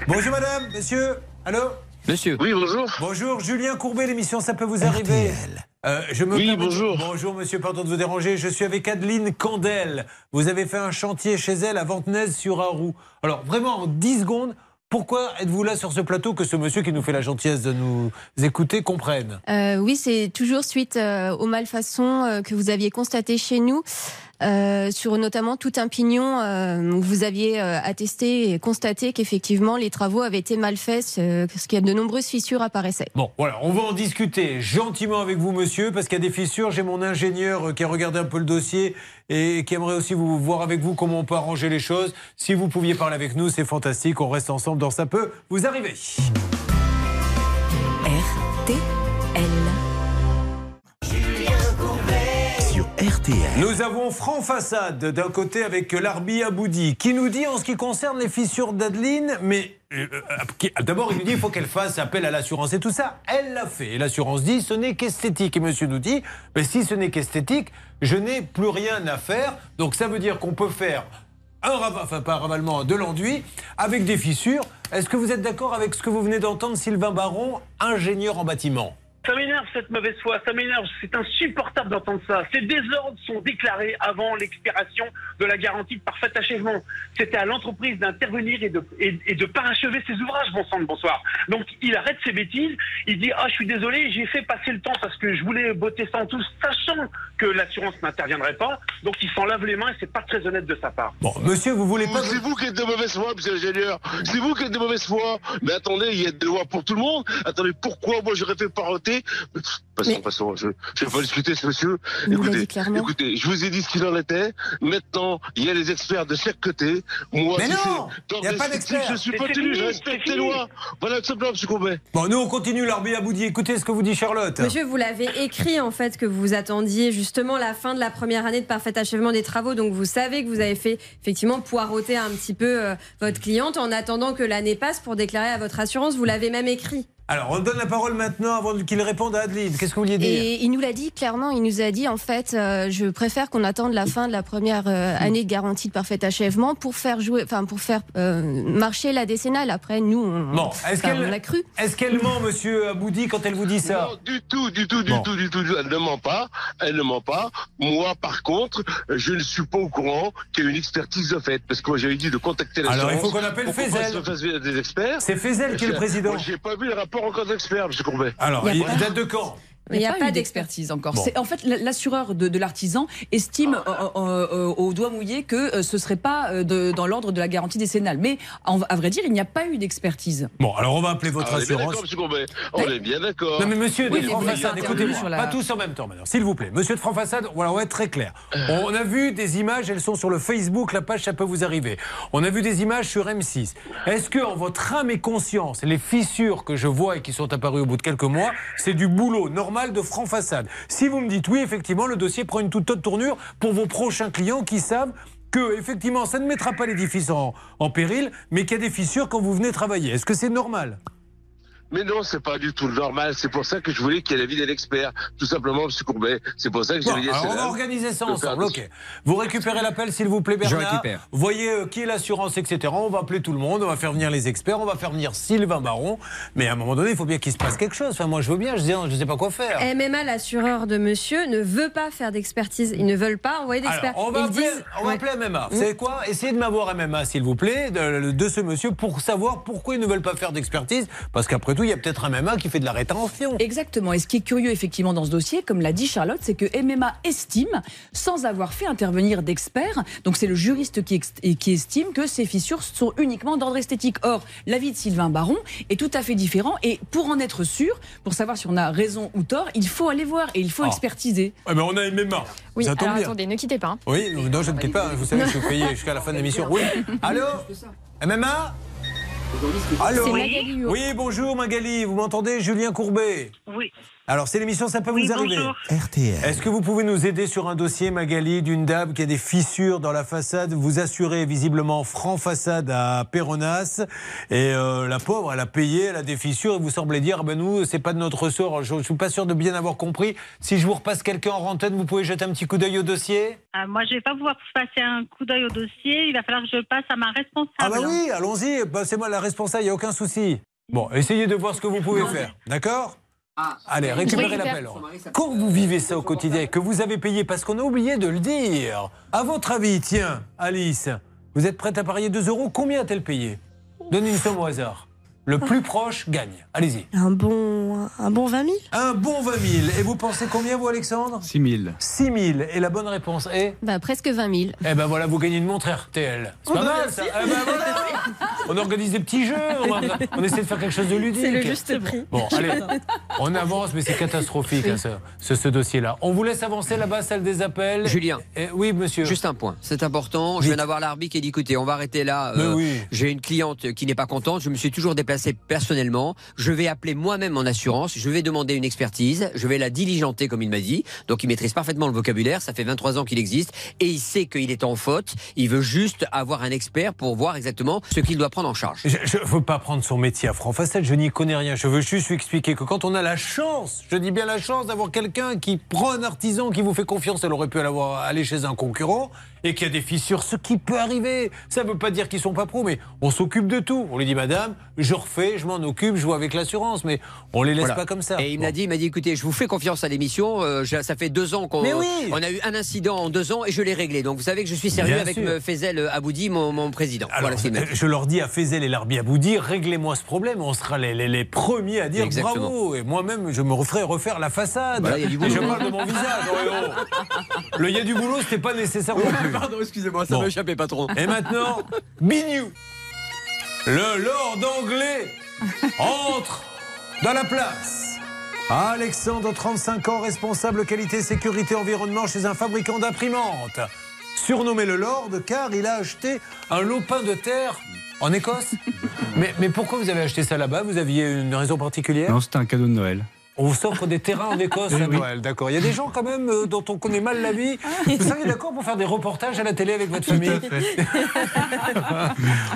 Bonjour, madame, monsieur. Allô Monsieur. Oui, bonjour. Bonjour, Julien Courbet, l'émission Ça peut vous arriver. Euh, je me Oui, permets- bonjour. Bonjour, monsieur, pardon de vous déranger. Je suis avec Adeline Candel. Vous avez fait un chantier chez elle à Ventenez-sur-Arroux. Alors, vraiment, en 10 secondes, pourquoi êtes-vous là sur ce plateau que ce monsieur qui nous fait la gentillesse de nous écouter comprenne? Euh, oui, c'est toujours suite euh, aux malfaçons euh, que vous aviez constatées chez nous, euh, sur notamment tout un pignon euh, où vous aviez euh, attesté et constaté qu'effectivement les travaux avaient été mal faits, euh, parce qu'il y a de nombreuses fissures apparaissaient. Bon, voilà, on va en discuter gentiment avec vous, monsieur, parce qu'il y a des fissures. J'ai mon ingénieur qui a regardé un peu le dossier et qui aimerait aussi vous voir avec vous comment on peut arranger les choses. Si vous pouviez parler avec nous, c'est fantastique. On reste ensemble dans ça peut vous arriver. Sur Nous avons Franc Façade d'un côté avec Larbi Aboudi qui nous dit en ce qui concerne les fissures d'Adeline, mais euh, euh, d'abord il nous dit il faut qu'elle fasse appel à l'assurance et tout ça. Elle l'a fait et l'assurance dit ce n'est qu'esthétique. Et monsieur nous dit mais si ce n'est qu'esthétique, je n'ai plus rien à faire. Donc ça veut dire qu'on peut faire un rav- enfin pas un ravalement, de l'enduit avec des fissures. Est-ce que vous êtes d'accord avec ce que vous venez d'entendre, Sylvain Baron, ingénieur en bâtiment? Ça m'énerve cette mauvaise foi, ça m'énerve, c'est insupportable d'entendre ça. Ces désordres sont déclarés avant l'expiration de la garantie de parfait achèvement. C'était à l'entreprise d'intervenir et de, et, et de parachever ses ouvrages, bon sang de bonsoir. Donc il arrête ses bêtises, il dit Ah, je suis désolé, j'ai fait passer le temps parce que je voulais botter ça en tous, sachant que l'assurance n'interviendrait pas. Donc il s'en lave les mains et c'est pas très honnête de sa part. Bon, monsieur, vous voulez pas. C'est vous qui êtes de mauvaise foi, monsieur l'ingénieur. C'est vous qui êtes de mauvaise foi. Mais attendez, il y a des lois pour tout le monde. Attendez, pourquoi moi j'aurais fait paroter expliqué. Passons, passons, je ne vais pas discuter ce monsieur. Écoutez, dit clairement. écoutez, je vous ai dit ce qu'il en était. Maintenant, il y a les experts de chaque côté. Moi, Mais si non, il y a pas d'experts. Je suis pas tenu, je respecte les lois. Voilà tout simplement, monsieur Courbet. Bon, nous on continue l'Arbi Aboudi. Écoutez ce que vous dit Charlotte. Monsieur, vous l'avez écrit en fait que vous attendiez justement la fin de la première année de parfait achèvement des travaux. Donc vous savez que vous avez fait effectivement poireauter un petit peu euh, votre cliente en attendant que l'année passe pour déclarer à votre assurance. Vous l'avez même écrit. Alors, on donne la parole maintenant avant qu'il réponde à Adeline. Qu'est-ce que vous vouliez dire Et il nous l'a dit clairement, il nous a dit en fait, euh, je préfère qu'on attende la fin de la première euh, année de garantie de parfait achèvement pour faire jouer, enfin pour faire euh, marcher la décennale. Après, nous, on, Bon, est-ce qu'elle on l'a cru. Est-ce qu'elle ment, monsieur Aboudi, quand elle vous dit ça Non, du tout, du tout, du Bon. tout, du tout. Elle ne ment pas. Elle ne ment pas. Moi, par contre, je ne suis pas au courant qu'il y a une expertise de fait. Parce que moi, j'avais dit de contacter la Alors, il faut qu'on appelle des experts. C'est Fezel qui est le président. Moi, j'ai pas vu le rapport encore d'experts, monsieur Courbet. Alors, il date de quand Il n'y a, pas, eu d'expertise encore. Bon. En fait, l'assureur de, de l'artisan estime euh, euh, euh, au doigt mouillé que ce ne serait pas de- dans l'ordre de la garantie décennale. Mais en- à vrai dire, il n'y a pas eu d'expertise. Bon, alors on va appeler votre Ah, on est bien assurance. On est bien d'accord. Non mais monsieur Oui, de avez écoutez-moi, intervenu sur la- pas tous en même temps maintenant, s'il vous plaît. Monsieur de Franc Façade, voilà, on va être très clair. Euh. On a vu des images, elles sont sur le Facebook, la page, ça peut vous arriver. On a vu des images sur M6. Est-ce que en votre âme et conscience, les fissures que je vois et qui sont apparues au bout de quelques mois, c'est du boulot normal de Franc Façade Si vous me dites oui, effectivement, le dossier prend une toute autre tournure pour vos prochains clients qui savent que effectivement, ça ne mettra pas l'édifice en, en péril, mais qu'il y a des fissures quand vous venez travailler. Est-ce que c'est normal? Mais non, c'est pas du tout normal. C'est pour ça que je voulais qu'il y ait l'avis d'un expert. Tout simplement, monsieur Courbet. C'est pour ça que Bon, j'avais dit alors on va organiser ça ensemble, ok. Vous récupérez l'appel s'il vous plaît Bernard. Je récupère. Voyez euh, qui est l'assurance, etc. On va appeler tout le monde, on va faire venir les experts, on va faire venir Sylvain Baron. Mais à un moment donné, il faut bien qu'il se passe quelque chose. Enfin, moi je veux bien, je sais, je sais pas quoi faire. MMA, l'assureur de monsieur, ne veut pas faire d'expertise. Ils ne veulent pas envoyer d'experts. On va Ils appeler, disent- on va Ouais. appeler MMA. Vous savez quoi? Essayez de m'avoir MMA, s'il vous plaît, de, de ce monsieur, pour savoir pourquoi ils ne veulent pas faire d'expertise. Parce qu'après tout, il y a peut-être un MMA qui fait de la rétention. Exactement. Et ce qui est curieux, effectivement, dans ce dossier, comme l'a dit Charlotte, c'est que MMA estime, sans avoir fait intervenir d'experts, donc c'est le juriste qui, qui estime que ces fissures sont uniquement d'ordre esthétique. Or, l'avis de Sylvain Baron est tout à fait différent. Et pour en être sûr, pour savoir si on a raison ou tort, il faut aller voir et il faut Ah. expertiser. Eh ben, on a MMA. Oui, ça tombe alors bien. attendez, ne quittez pas. Oui, non, je ne quitte pas. Vous savez, je suis payé jusqu'à la fin de l'émission. Oui. Allô MMA Allô Magali Huot. Oui, bonjour Magali. Vous m'entendez Julien Courbet? Oui. Alors, c'est l'émission, ça peut Oui, vous arriver. bonjour. RTL. Est-ce que vous pouvez nous aider sur un dossier, Magali, d'une dame qui a des fissures dans la façade? Vous assurez visiblement franc façade à Péronas. Et euh, la pauvre, elle a payé, elle a des fissures. Et vous semblez dire, ah ben nous, c'est pas de notre ressort. Je ne suis pas sûr de bien avoir compris. Si je vous repasse quelqu'un en rantaine, vous pouvez jeter un petit coup d'œil au dossier? Ah, moi, je vais pas pouvoir passer un coup d'œil au dossier. Il va falloir que je passe à ma responsable. Ah bah oui, allons-y, bah, c'est moi la responsable, il n'y a aucun souci. Bon, essayez de voir ce que vous pouvez faire, d'accord? Allez, récupérez l'appel. Quand vous vivez ça au quotidien, que vous avez payé, parce qu'on a oublié de le dire, à votre avis, tiens, Alice, vous êtes prête à parier 2 euros, combien a-t-elle payé? Donnez une somme au hasard. Le plus proche gagne. Allez-y. Un bon, un bon 20 000 Un bon 20 000. Et vous pensez combien, vous, Alexandre? 6 000. 6 000. Et la bonne réponse est? Bah, presque 20 000. Eh ben voilà, vous gagnez une montre RTL. C'est pas Oh, bah, mal ça. Eh ben voilà. On organise des petits jeux, on, essaie de faire quelque chose de ludique. C'est le juste prix. Bon, allez, on avance, mais c'est catastrophique hein, ce, ce- ce dossier-là. On vous laisse avancer là-bas, salle des appels. Julien. Et- oui, monsieur. Juste un point, c'est important. Je viens d'avoir l'arbitre qui dit écoutez, on va arrêter là. Euh, oui. J'ai une cliente qui n'est pas contente. Je me suis toujours déplacé personnellement. Je vais appeler moi-même mon assurance. Je vais demander une expertise. Je vais la diligenter, comme il m'a dit. Donc il maîtrise parfaitement le vocabulaire. Ça fait 23 ans qu'il existe. Et il sait qu'il est en faute. Il veut juste avoir un expert pour voir exactement ce qu'il doit prendre en charge. Je ne veux pas prendre son métier à franc facette, je n'y connais rien. Je veux juste lui expliquer que quand on a la chance, je dis bien la chance d'avoir quelqu'un qui prend un artisan, qui vous fait confiance, elle aurait pu aller chez un concurrent, et qui a des fissures, ce qui peut arriver. Ça ne veut pas dire qu'ils sont pas pros, mais on s'occupe de tout. On lui dit, madame, je refais, je m'en occupe, je joue avec l'assurance, mais on les laisse Voilà. pas comme ça. Et il Bon. m'a dit, il m'a dit, écoutez, je vous fais confiance à l'émission. euh, ça fait deux ans qu'on Mais oui. on a eu un incident en deux ans et je l'ai réglé. Donc vous savez que je suis sérieux Bien avec sûr. euh, Faisal Aboudi, mon, mon président. Alors, voilà ce qu'il m'a dit. je leur dis à Fezel et Larbi Aboudi, réglez-moi ce problème, on sera les, les- les premiers à dire Exactement. bravo. Et moi-même, je me referai refaire la façade. Voilà, il y a du et je parle de mon visage. oh, oh. Le il y a du boulot, c'était pas nécessaire non plus. Pardon, excusez-moi, ça Bon. m'a échappé, patron. Et maintenant, Bignou, le lord anglais, entre dans la place. Alexandre, 35 ans, responsable qualité, sécurité, environnement chez un fabricant d'imprimantes. Surnommé le Lord car il a acheté un lopin de terre en Écosse. mais, mais pourquoi vous avez acheté ça là-bas? Vous aviez une raison particulière? Non, c'était un cadeau de Noël. On vous offre des terrains en Écosse. Noël, d'accord. Il y a des gens quand même euh, dont on connaît mal la vie. Vous seriez d'accord pour faire des reportages à la télé avec votre famille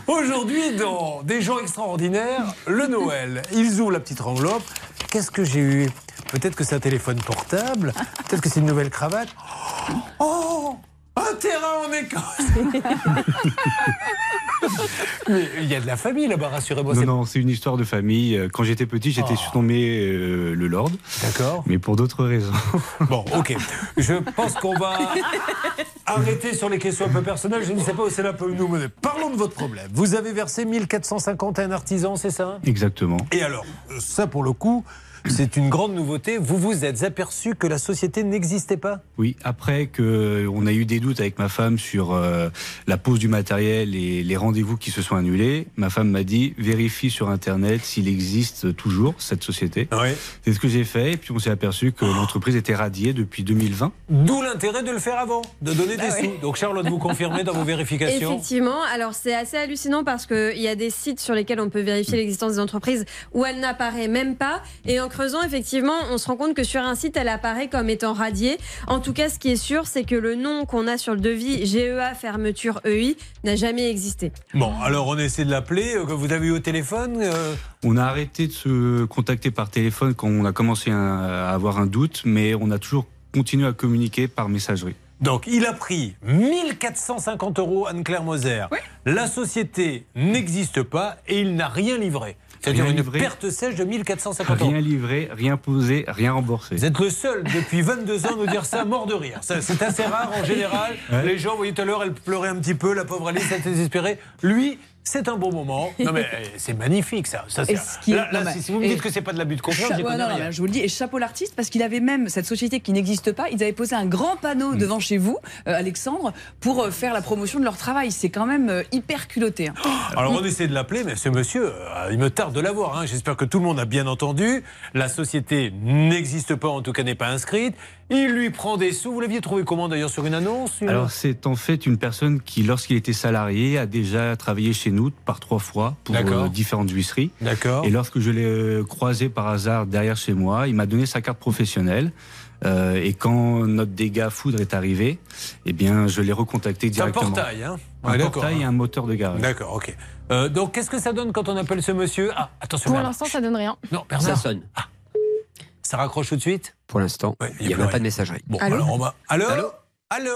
Aujourd'hui, dans Des gens extraordinaires, le Noël. Ils ouvrent la petite enveloppe. Qu'est-ce que j'ai eu? Peut-être que c'est un téléphone portable. Peut-être que c'est une nouvelle cravate. Oh Un terrain en Écosse Mais il y a de la famille là-bas, rassurez-moi. Non, non, c'est une histoire de famille. Euh, Quand j'étais petit, j'étais Oh. surnommé euh, le Lord. D'accord. Mais pour d'autres raisons. Bon, ok. Je pense qu'on va arrêter sur les questions un peu personnelles. Je ne sais pas où c'est là peut nous mener. Parlons de votre problème. Vous avez versé 1450 à un artisan, c'est ça? Exactement. Et alors, ça pour le coup, c'est une grande nouveauté. Vous vous êtes aperçu que la société n'existait pas? Oui, après que on a eu des doutes avec ma femme sur euh, la pose du matériel et les rendez-vous qui se sont annulés, ma femme m'a dit vérifie sur internet s'il existe toujours cette société. C'est ce que j'ai fait et puis on s'est aperçu que l'entreprise était radiée depuis 2020. D'où l'intérêt de le faire avant, de donner des sous. Donc Charlotte, vous confirmez dans vos vérifications? Effectivement, alors c'est assez hallucinant parce qu'il y a des sites sur lesquels on peut vérifier l'existence des entreprises où elle n'apparaît même pas. Et en creusant, effectivement, on se rend compte que sur un site, elle apparaît comme étant radiée. En tout cas, ce qui est sûr, c'est que le nom qu'on a sur le devis, GEA fermeture EI, n'a jamais existé. Bon, alors on essaie de l'appeler, euh, que vous avez eu au téléphone euh, On a arrêté de se contacter par téléphone quand on a commencé à avoir un doute, mais on a toujours continué à communiquer par messagerie. Donc, il a pris 1450 euros, Anne-Claire Moser. La société n'existe pas et il n'a rien livré. C'est-à-dire une livré. perte sèche de 1450 euros. Rien livré, rien posé, rien remboursé. Vous êtes le seul depuis 22 ans à nous dire ça mort de rire. Ça, C'est assez rare en général. Ouais. Les gens, vous voyez tout à l'heure, elle pleurait un petit peu, la pauvre Alice, elle était désespérée. Lui, c'est un bon moment. Non mais euh, c'est magnifique ça. ça qui est- là, là, non, mais- si, si vous me dites que c'est pas de l'abus de confiance, ouais, non, rien. je vous le dis, et chapeau l'artiste, parce qu'il avait même cette société qui n'existe pas, ils avaient posé un grand panneau devant chez vous, euh, Alexandre, pour euh, faire la promotion de leur travail. C'est quand même euh, hyper culotté. hein. Alors on essaie de l'appeler, mais ce monsieur, il me tarde de l'avoir. hein. J'espère que tout le monde a bien entendu. La société n'existe pas, en tout cas n'est pas inscrite. Il lui prend des sous. Vous l'aviez trouvé comment d'ailleurs sur une annonce une- Alors c'est en fait une personne qui, lorsqu'il était salarié, a déjà travaillé chez nous par trois fois pour euh, différentes huisseries. D'accord. Et lorsque je l'ai euh, croisé par hasard derrière chez moi, il m'a donné sa carte professionnelle. Euh, et quand notre dégât foudre est arrivé, eh bien, je l'ai recontacté C'est un directement. portail, hein Un Ouais, portail et un moteur de garage. D'accord, ok. Euh, donc qu'est-ce que ça donne quand on appelle ce monsieur? Ah, attention, Pour l'instant, ça donne rien. Non, Bernard. Ça sonne. Ça raccroche tout de suite Pour l'instant, il n'y a même rien. pas de messagerie. Bon, Allô alors on va. Allô Allô Allô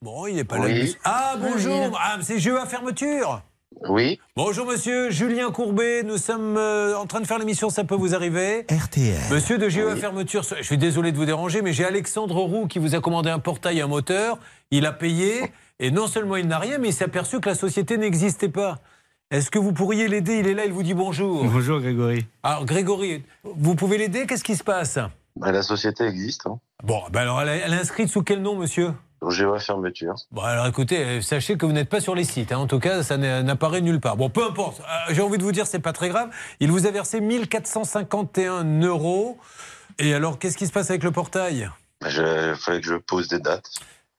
Bon, il n'est pas là. Oui. Ah, bonjour. Ah, c'est Jeu à fermeture. Oui. Bonjour monsieur, Julien Courbet, nous sommes euh, en train de faire l'émission Ça peut vous arriver. RTL. Monsieur de GE à fermeture, je suis désolé de vous déranger, mais j'ai Alexandre Roux qui vous a commandé un portail et un moteur. Il a payé et non seulement il n'a rien, mais il s'est aperçu que la société n'existait pas. Est-ce que vous pourriez l'aider Il est là, il vous dit bonjour. Bonjour Grégory. Alors Grégory, vous pouvez l'aider Qu'est-ce qui se passe Bah, la société existe. Hein. Bon, ben alors elle est, elle est inscrite sous quel nom, monsieur Géo fermeture. Bon, alors écoutez, euh, sachez que vous n'êtes pas sur les sites. hein. En tout cas, ça n'a- n'apparaît nulle part. Bon, peu importe. Euh, J'ai envie de vous dire, c'est pas très grave. Il vous a versé 1451 euros. Et alors, qu'est-ce qui se passe avec le portail? Bah, Il fallait que je pose des dates.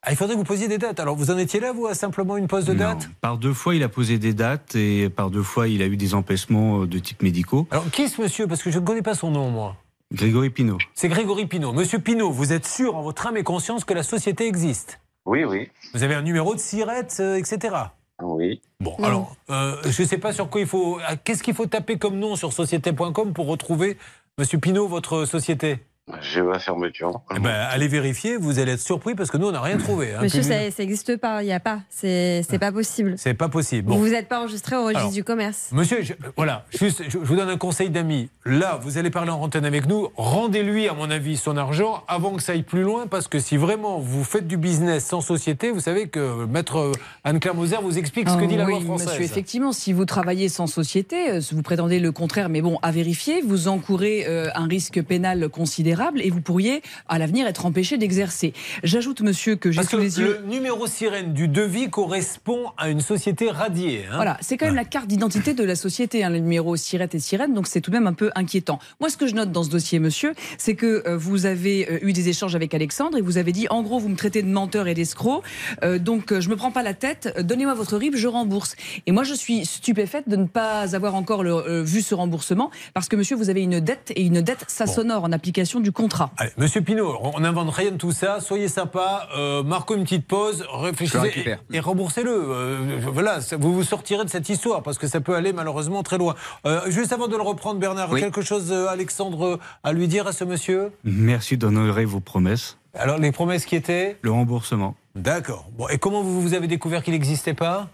Ah, Il faudrait que vous posiez des dates. Alors, vous en étiez là, vous, à simplement une pause de Non. date Par deux fois, il a posé des dates et par deux fois, il a eu des empêchements euh, de type médicaux. Alors, qui est ce monsieur? Parce que je ne connais pas son nom, moi. Grégory Pinault. C'est Grégory Pinault. Monsieur Pinault, vous êtes sûr en votre âme et conscience que la société existe? Oui, oui. Vous avez un numéro de SIRET, euh, etc. Oui. Bon, alors, euh, je ne sais pas sur quoi il faut. Qu'est-ce qu'il faut taper comme nom sur société.com pour retrouver, Monsieur Pinault, votre société? Géo fermeture. Eh ben, allez vérifier, vous allez être surpris parce que nous, on n'a rien trouvé. hein. Monsieur, ça n'existe pas, il n'y a pas. C'est c'est pas possible. C'est pas possible. Vous Bon. vous n'êtes pas enregistré au registre Alors, du commerce. Monsieur, je- voilà, juste, je, je vous donne un conseil d'ami. Là, vous allez parler en antenne avec nous. Rendez-lui, à mon avis, son argent avant que ça aille plus loin, parce que si vraiment vous faites du business sans société, vous savez que Maître euh, Anne-Claire Moser vous explique ce que dit la Ah oui, loi française. Monsieur, effectivement, si vous travaillez sans société, euh, vous prétendez le contraire, mais bon, à vérifier, vous encourez euh, un risque pénal considérable et vous pourriez à l'avenir être empêché d'exercer. J'ajoute, monsieur, que j'ai sous les yeux. le numéro sirène du devis correspond à une société radiée. hein. Voilà, c'est quand même la carte d'identité de la société, hein, le numéro Sirette et Sirène, donc c'est tout de même un peu inquiétant. Moi, ce que je note dans ce dossier, monsieur, c'est que euh, vous avez euh, eu des échanges avec Alexandre et vous avez dit, en gros, vous me traitez de menteur et d'escroc, euh, donc je me prends pas la tête, donnez-moi votre RIB, je rembourse. Et moi, je suis stupéfaite de ne pas avoir encore le- vu ce remboursement, parce que monsieur, vous avez une dette et une dette, ça s'honore en application du contrat. Allez, Monsieur Pinault, on n'invente rien de tout ça. Soyez sympa, euh, marquons une petite pause, réfléchissez et, et remboursez-le. Euh, voilà, ça- vous vous sortirez de cette histoire parce que ça peut aller malheureusement très loin. Euh, juste avant de le reprendre, Bernard, Oui. quelque chose, euh, Alexandre, à lui dire à ce monsieur? Merci d'honorer vos promesses. Alors, les promesses qui étaient? Le remboursement. D'accord. Bon, et comment vous, vous avez découvert qu'il n'existait pas?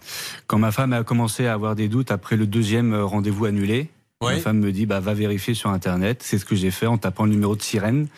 Quand ma femme a commencé à avoir des doutes après le deuxième rendez-vous annulé, Oui. ma femme me dit bah, va vérifier sur Internet. C'est ce que j'ai fait en tapant le numéro de sirène.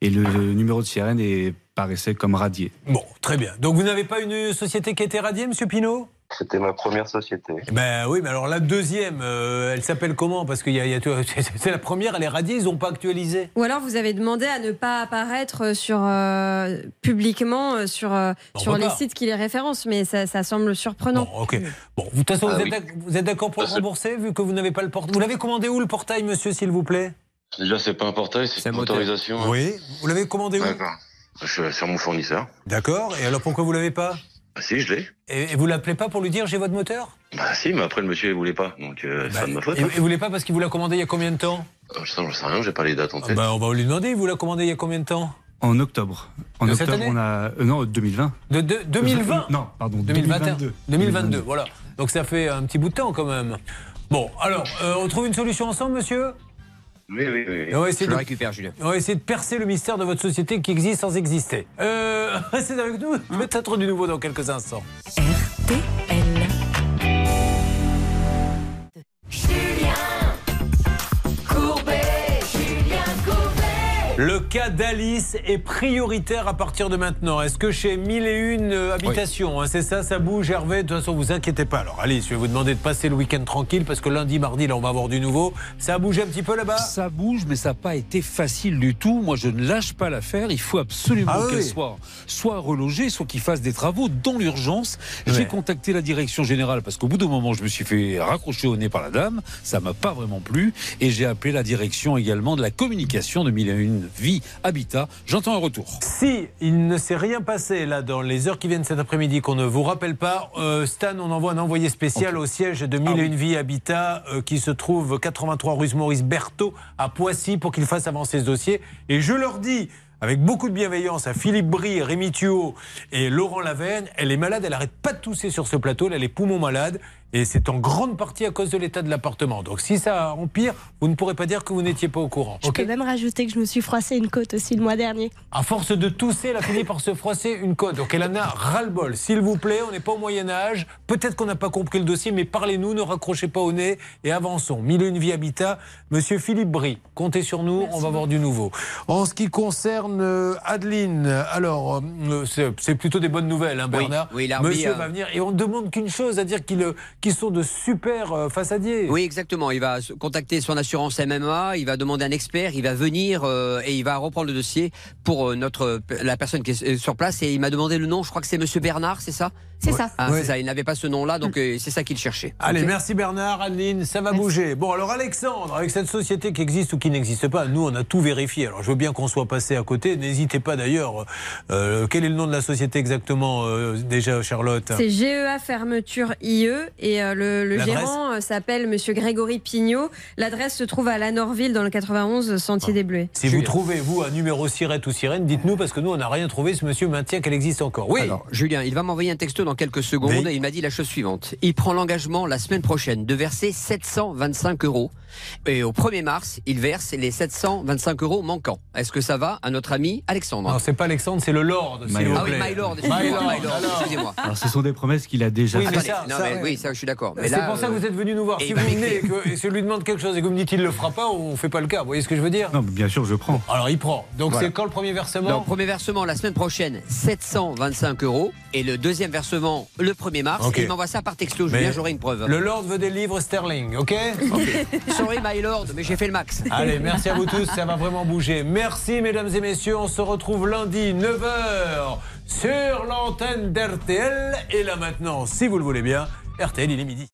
Et le, le numéro de sirène est, paraissait comme radié. Bon, très bien. Donc, vous n'avez pas une société qui a été radiée, monsieur Pinault? C'était ma première société. Ben oui, mais alors la deuxième, euh, elle s'appelle comment? Parce que y a, y c'est la première, elle est radiée, ils n'ont pas actualisé. Ou alors vous avez demandé à ne pas apparaître sur euh, publiquement sur, euh, On sur peut les pas. sites qui les référencent, mais ça, ça semble surprenant. Ok. Bon, de toute façon, Ah vous, oui. êtes d'ac- vous êtes d'accord pour le rembourser, vu que vous n'avez pas le portail? Vous l'avez commandé où, le portail, monsieur, s'il vous plaît? Déjà, c'est pas un portail, c'est une autorisation. hein. Oui. Vous l'avez commandé où? Sur mon fournisseur. D'accord. Et alors, pourquoi vous l'avez pas Bah, si, je l'ai. et, et vous l'appelez pas pour lui dire j'ai votre moteur? Bah, si, mais après, le monsieur, il voulait pas. Donc, euh, c'est pas de ma faute. Et, hein. voulez pas parce qu'il vous l'a commandé il y a combien de temps? Euh, Je j'en sais rien, j'ai pas les dates en Ah tête. bah, On va lui demander, il vous l'a commandé il y a combien de temps? En octobre. En De cette octobre, année on a. euh, non, 2020. De, de- 2020 Non, pardon. 2021. 2022. 2022, voilà. Donc ça fait un petit bout de temps quand même. Bon, alors, euh, on trouve une solution ensemble, monsieur? Oui, oui, oui. Et on va essayer Je le de- récupère, Julien. On va essayer de percer le mystère de votre société qui existe sans exister. Euh, restez avec nous, peut-être du nouveau dans quelques instants. Le cas d'Alice est prioritaire à partir de maintenant. Est-ce que chez 1001 euh, habitations, hein, c'est ça, ça bouge, Hervé? De toute façon, vous inquiétez pas. Alors, Alice, je vais vous demander de passer le week-end tranquille parce que lundi, mardi, là, on va avoir du nouveau. Ça a bougé un petit peu là-bas? Ça bouge, mais ça n'a pas été facile du tout. Moi, je ne lâche pas l'affaire. Il faut absolument Ah oui. qu'elle soit soit relogée, soit qu'il fasse des travaux dans l'urgence. J'ai contacté la direction générale parce qu'au bout d'un moment, je me suis fait raccrocher au nez par la dame. Ça m'a pas vraiment plu. Et j'ai appelé la direction également de la communication de 1001 Vie Habitat. J'entends un retour. Si il ne s'est rien passé là dans les heures qui viennent cet après-midi, qu'on ne vous rappelle pas, euh, Stan, on envoie un envoyé spécial au siège de 1001 Vie Habitat euh, qui se trouve 83 rue Maurice Berthaud à Poissy pour qu'il fasse avancer ce dossier. Et je leur dis. Avec beaucoup de bienveillance à Philippe Brie, Rémi Thuot et Laurent Laverne, elle est malade, elle arrête pas de tousser sur ce plateau, elle a les poumons malades et c'est en grande partie à cause de l'état de l'appartement. Donc si ça empire, vous ne pourrez pas dire que vous n'étiez pas au courant. Je peux même rajouter que je me suis froissé une côte aussi le mois dernier. À force de tousser, elle a fini par se froisser une côte. Donc elle en a ras-le-bol. S'il vous plaît, on n'est pas au Moyen-Âge. Peut-être qu'on n'a pas compris le dossier, mais parlez-nous, ne raccrochez pas au nez et avançons. Mille et une vie habitat. Monsieur Philippe Brie, comptez sur nous, on va voir du nouveau. En ce qui concerne euh, Adeline, alors, euh, c'est plutôt des bonnes nouvelles, hein, Oui, Bernard. oui, l'arbitre, Monsieur euh, va venir et on ne demande qu'une chose, à dire qu'ils qu'ils sont de super euh, façadiers. Oui, exactement. Il va contacter son assurance MMA, il va demander un expert, il va venir euh, et il va reprendre le dossier pour euh, notre la personne qui est sur place. Et il m'a demandé le nom. Je crois que c'est Monsieur Bernard, c'est ça? C'est ça. Ah, Ouais. C'est ça. Il n'avait pas ce nom-là, donc euh, c'est ça qu'il cherchait. Allez, merci Bernard, Adeline, ça va bouger. Bon, alors Alexandre, avec cette société qui existe ou qui n'existe pas, nous on a tout vérifié. Alors je veux bien qu'on soit passé à côté. N'hésitez pas d'ailleurs. Euh, quel est le nom de la société exactement euh, déjà, Charlotte? C'est GEA Fermeture IE et euh, le, gérant euh, s'appelle Monsieur Grégory Pignot. L'adresse se trouve à Lanorville dans le 91 Sentier des Bleuets. Si vous trouvez, vous, un numéro sirette ou sirène, dites-nous parce que nous, on n'a rien trouvé. Ce monsieur maintient qu'elle existe encore. Oui. Alors, Julien, il va m'envoyer un texto dans quelques secondes et il m'a dit la chose suivante. Il prend l'engagement la semaine prochaine de verser 725 euros. Et au 1er mars, il verse les 725 euros manquants. Est-ce que ça va à notre ami Alexandre. Non, c'est pas Alexandre, c'est le Lord. s'il My vous Lord. Ah oui, plaît. My Lord, excusez-moi, My My Lord, alors. excusez-moi. Alors, ce sont des promesses qu'il a déjà Oui, mais Attendez, faites. ça, non, ça, mais ouais. oui, ça, je suis d'accord. Mais C'est pour ça que euh, vous êtes venu nous voir. Si vous venez et si je lui demande quelque chose et que vous me dites il le fera pas, on fait pas le cas. Vous voyez ce que je veux dire? Non, mais bien sûr, je prends. Alors il prend. Donc Voilà. c'est quand le premier versement? Donc, premier versement la semaine prochaine, 725 euros. Et le deuxième versement le 1er mars. Et il m'envoie ça par texto, Julien, j'aurai une preuve. Le Lord veut des livres sterling, ok? Sorry, my lord, mais j'ai fait le max. Allez, merci à vous tous, ça va vraiment bouger. Merci mesdames et messieurs, on se retrouve lundi 9h sur l'antenne d'RTL. Et là maintenant, si vous le voulez bien, RTL il est midi.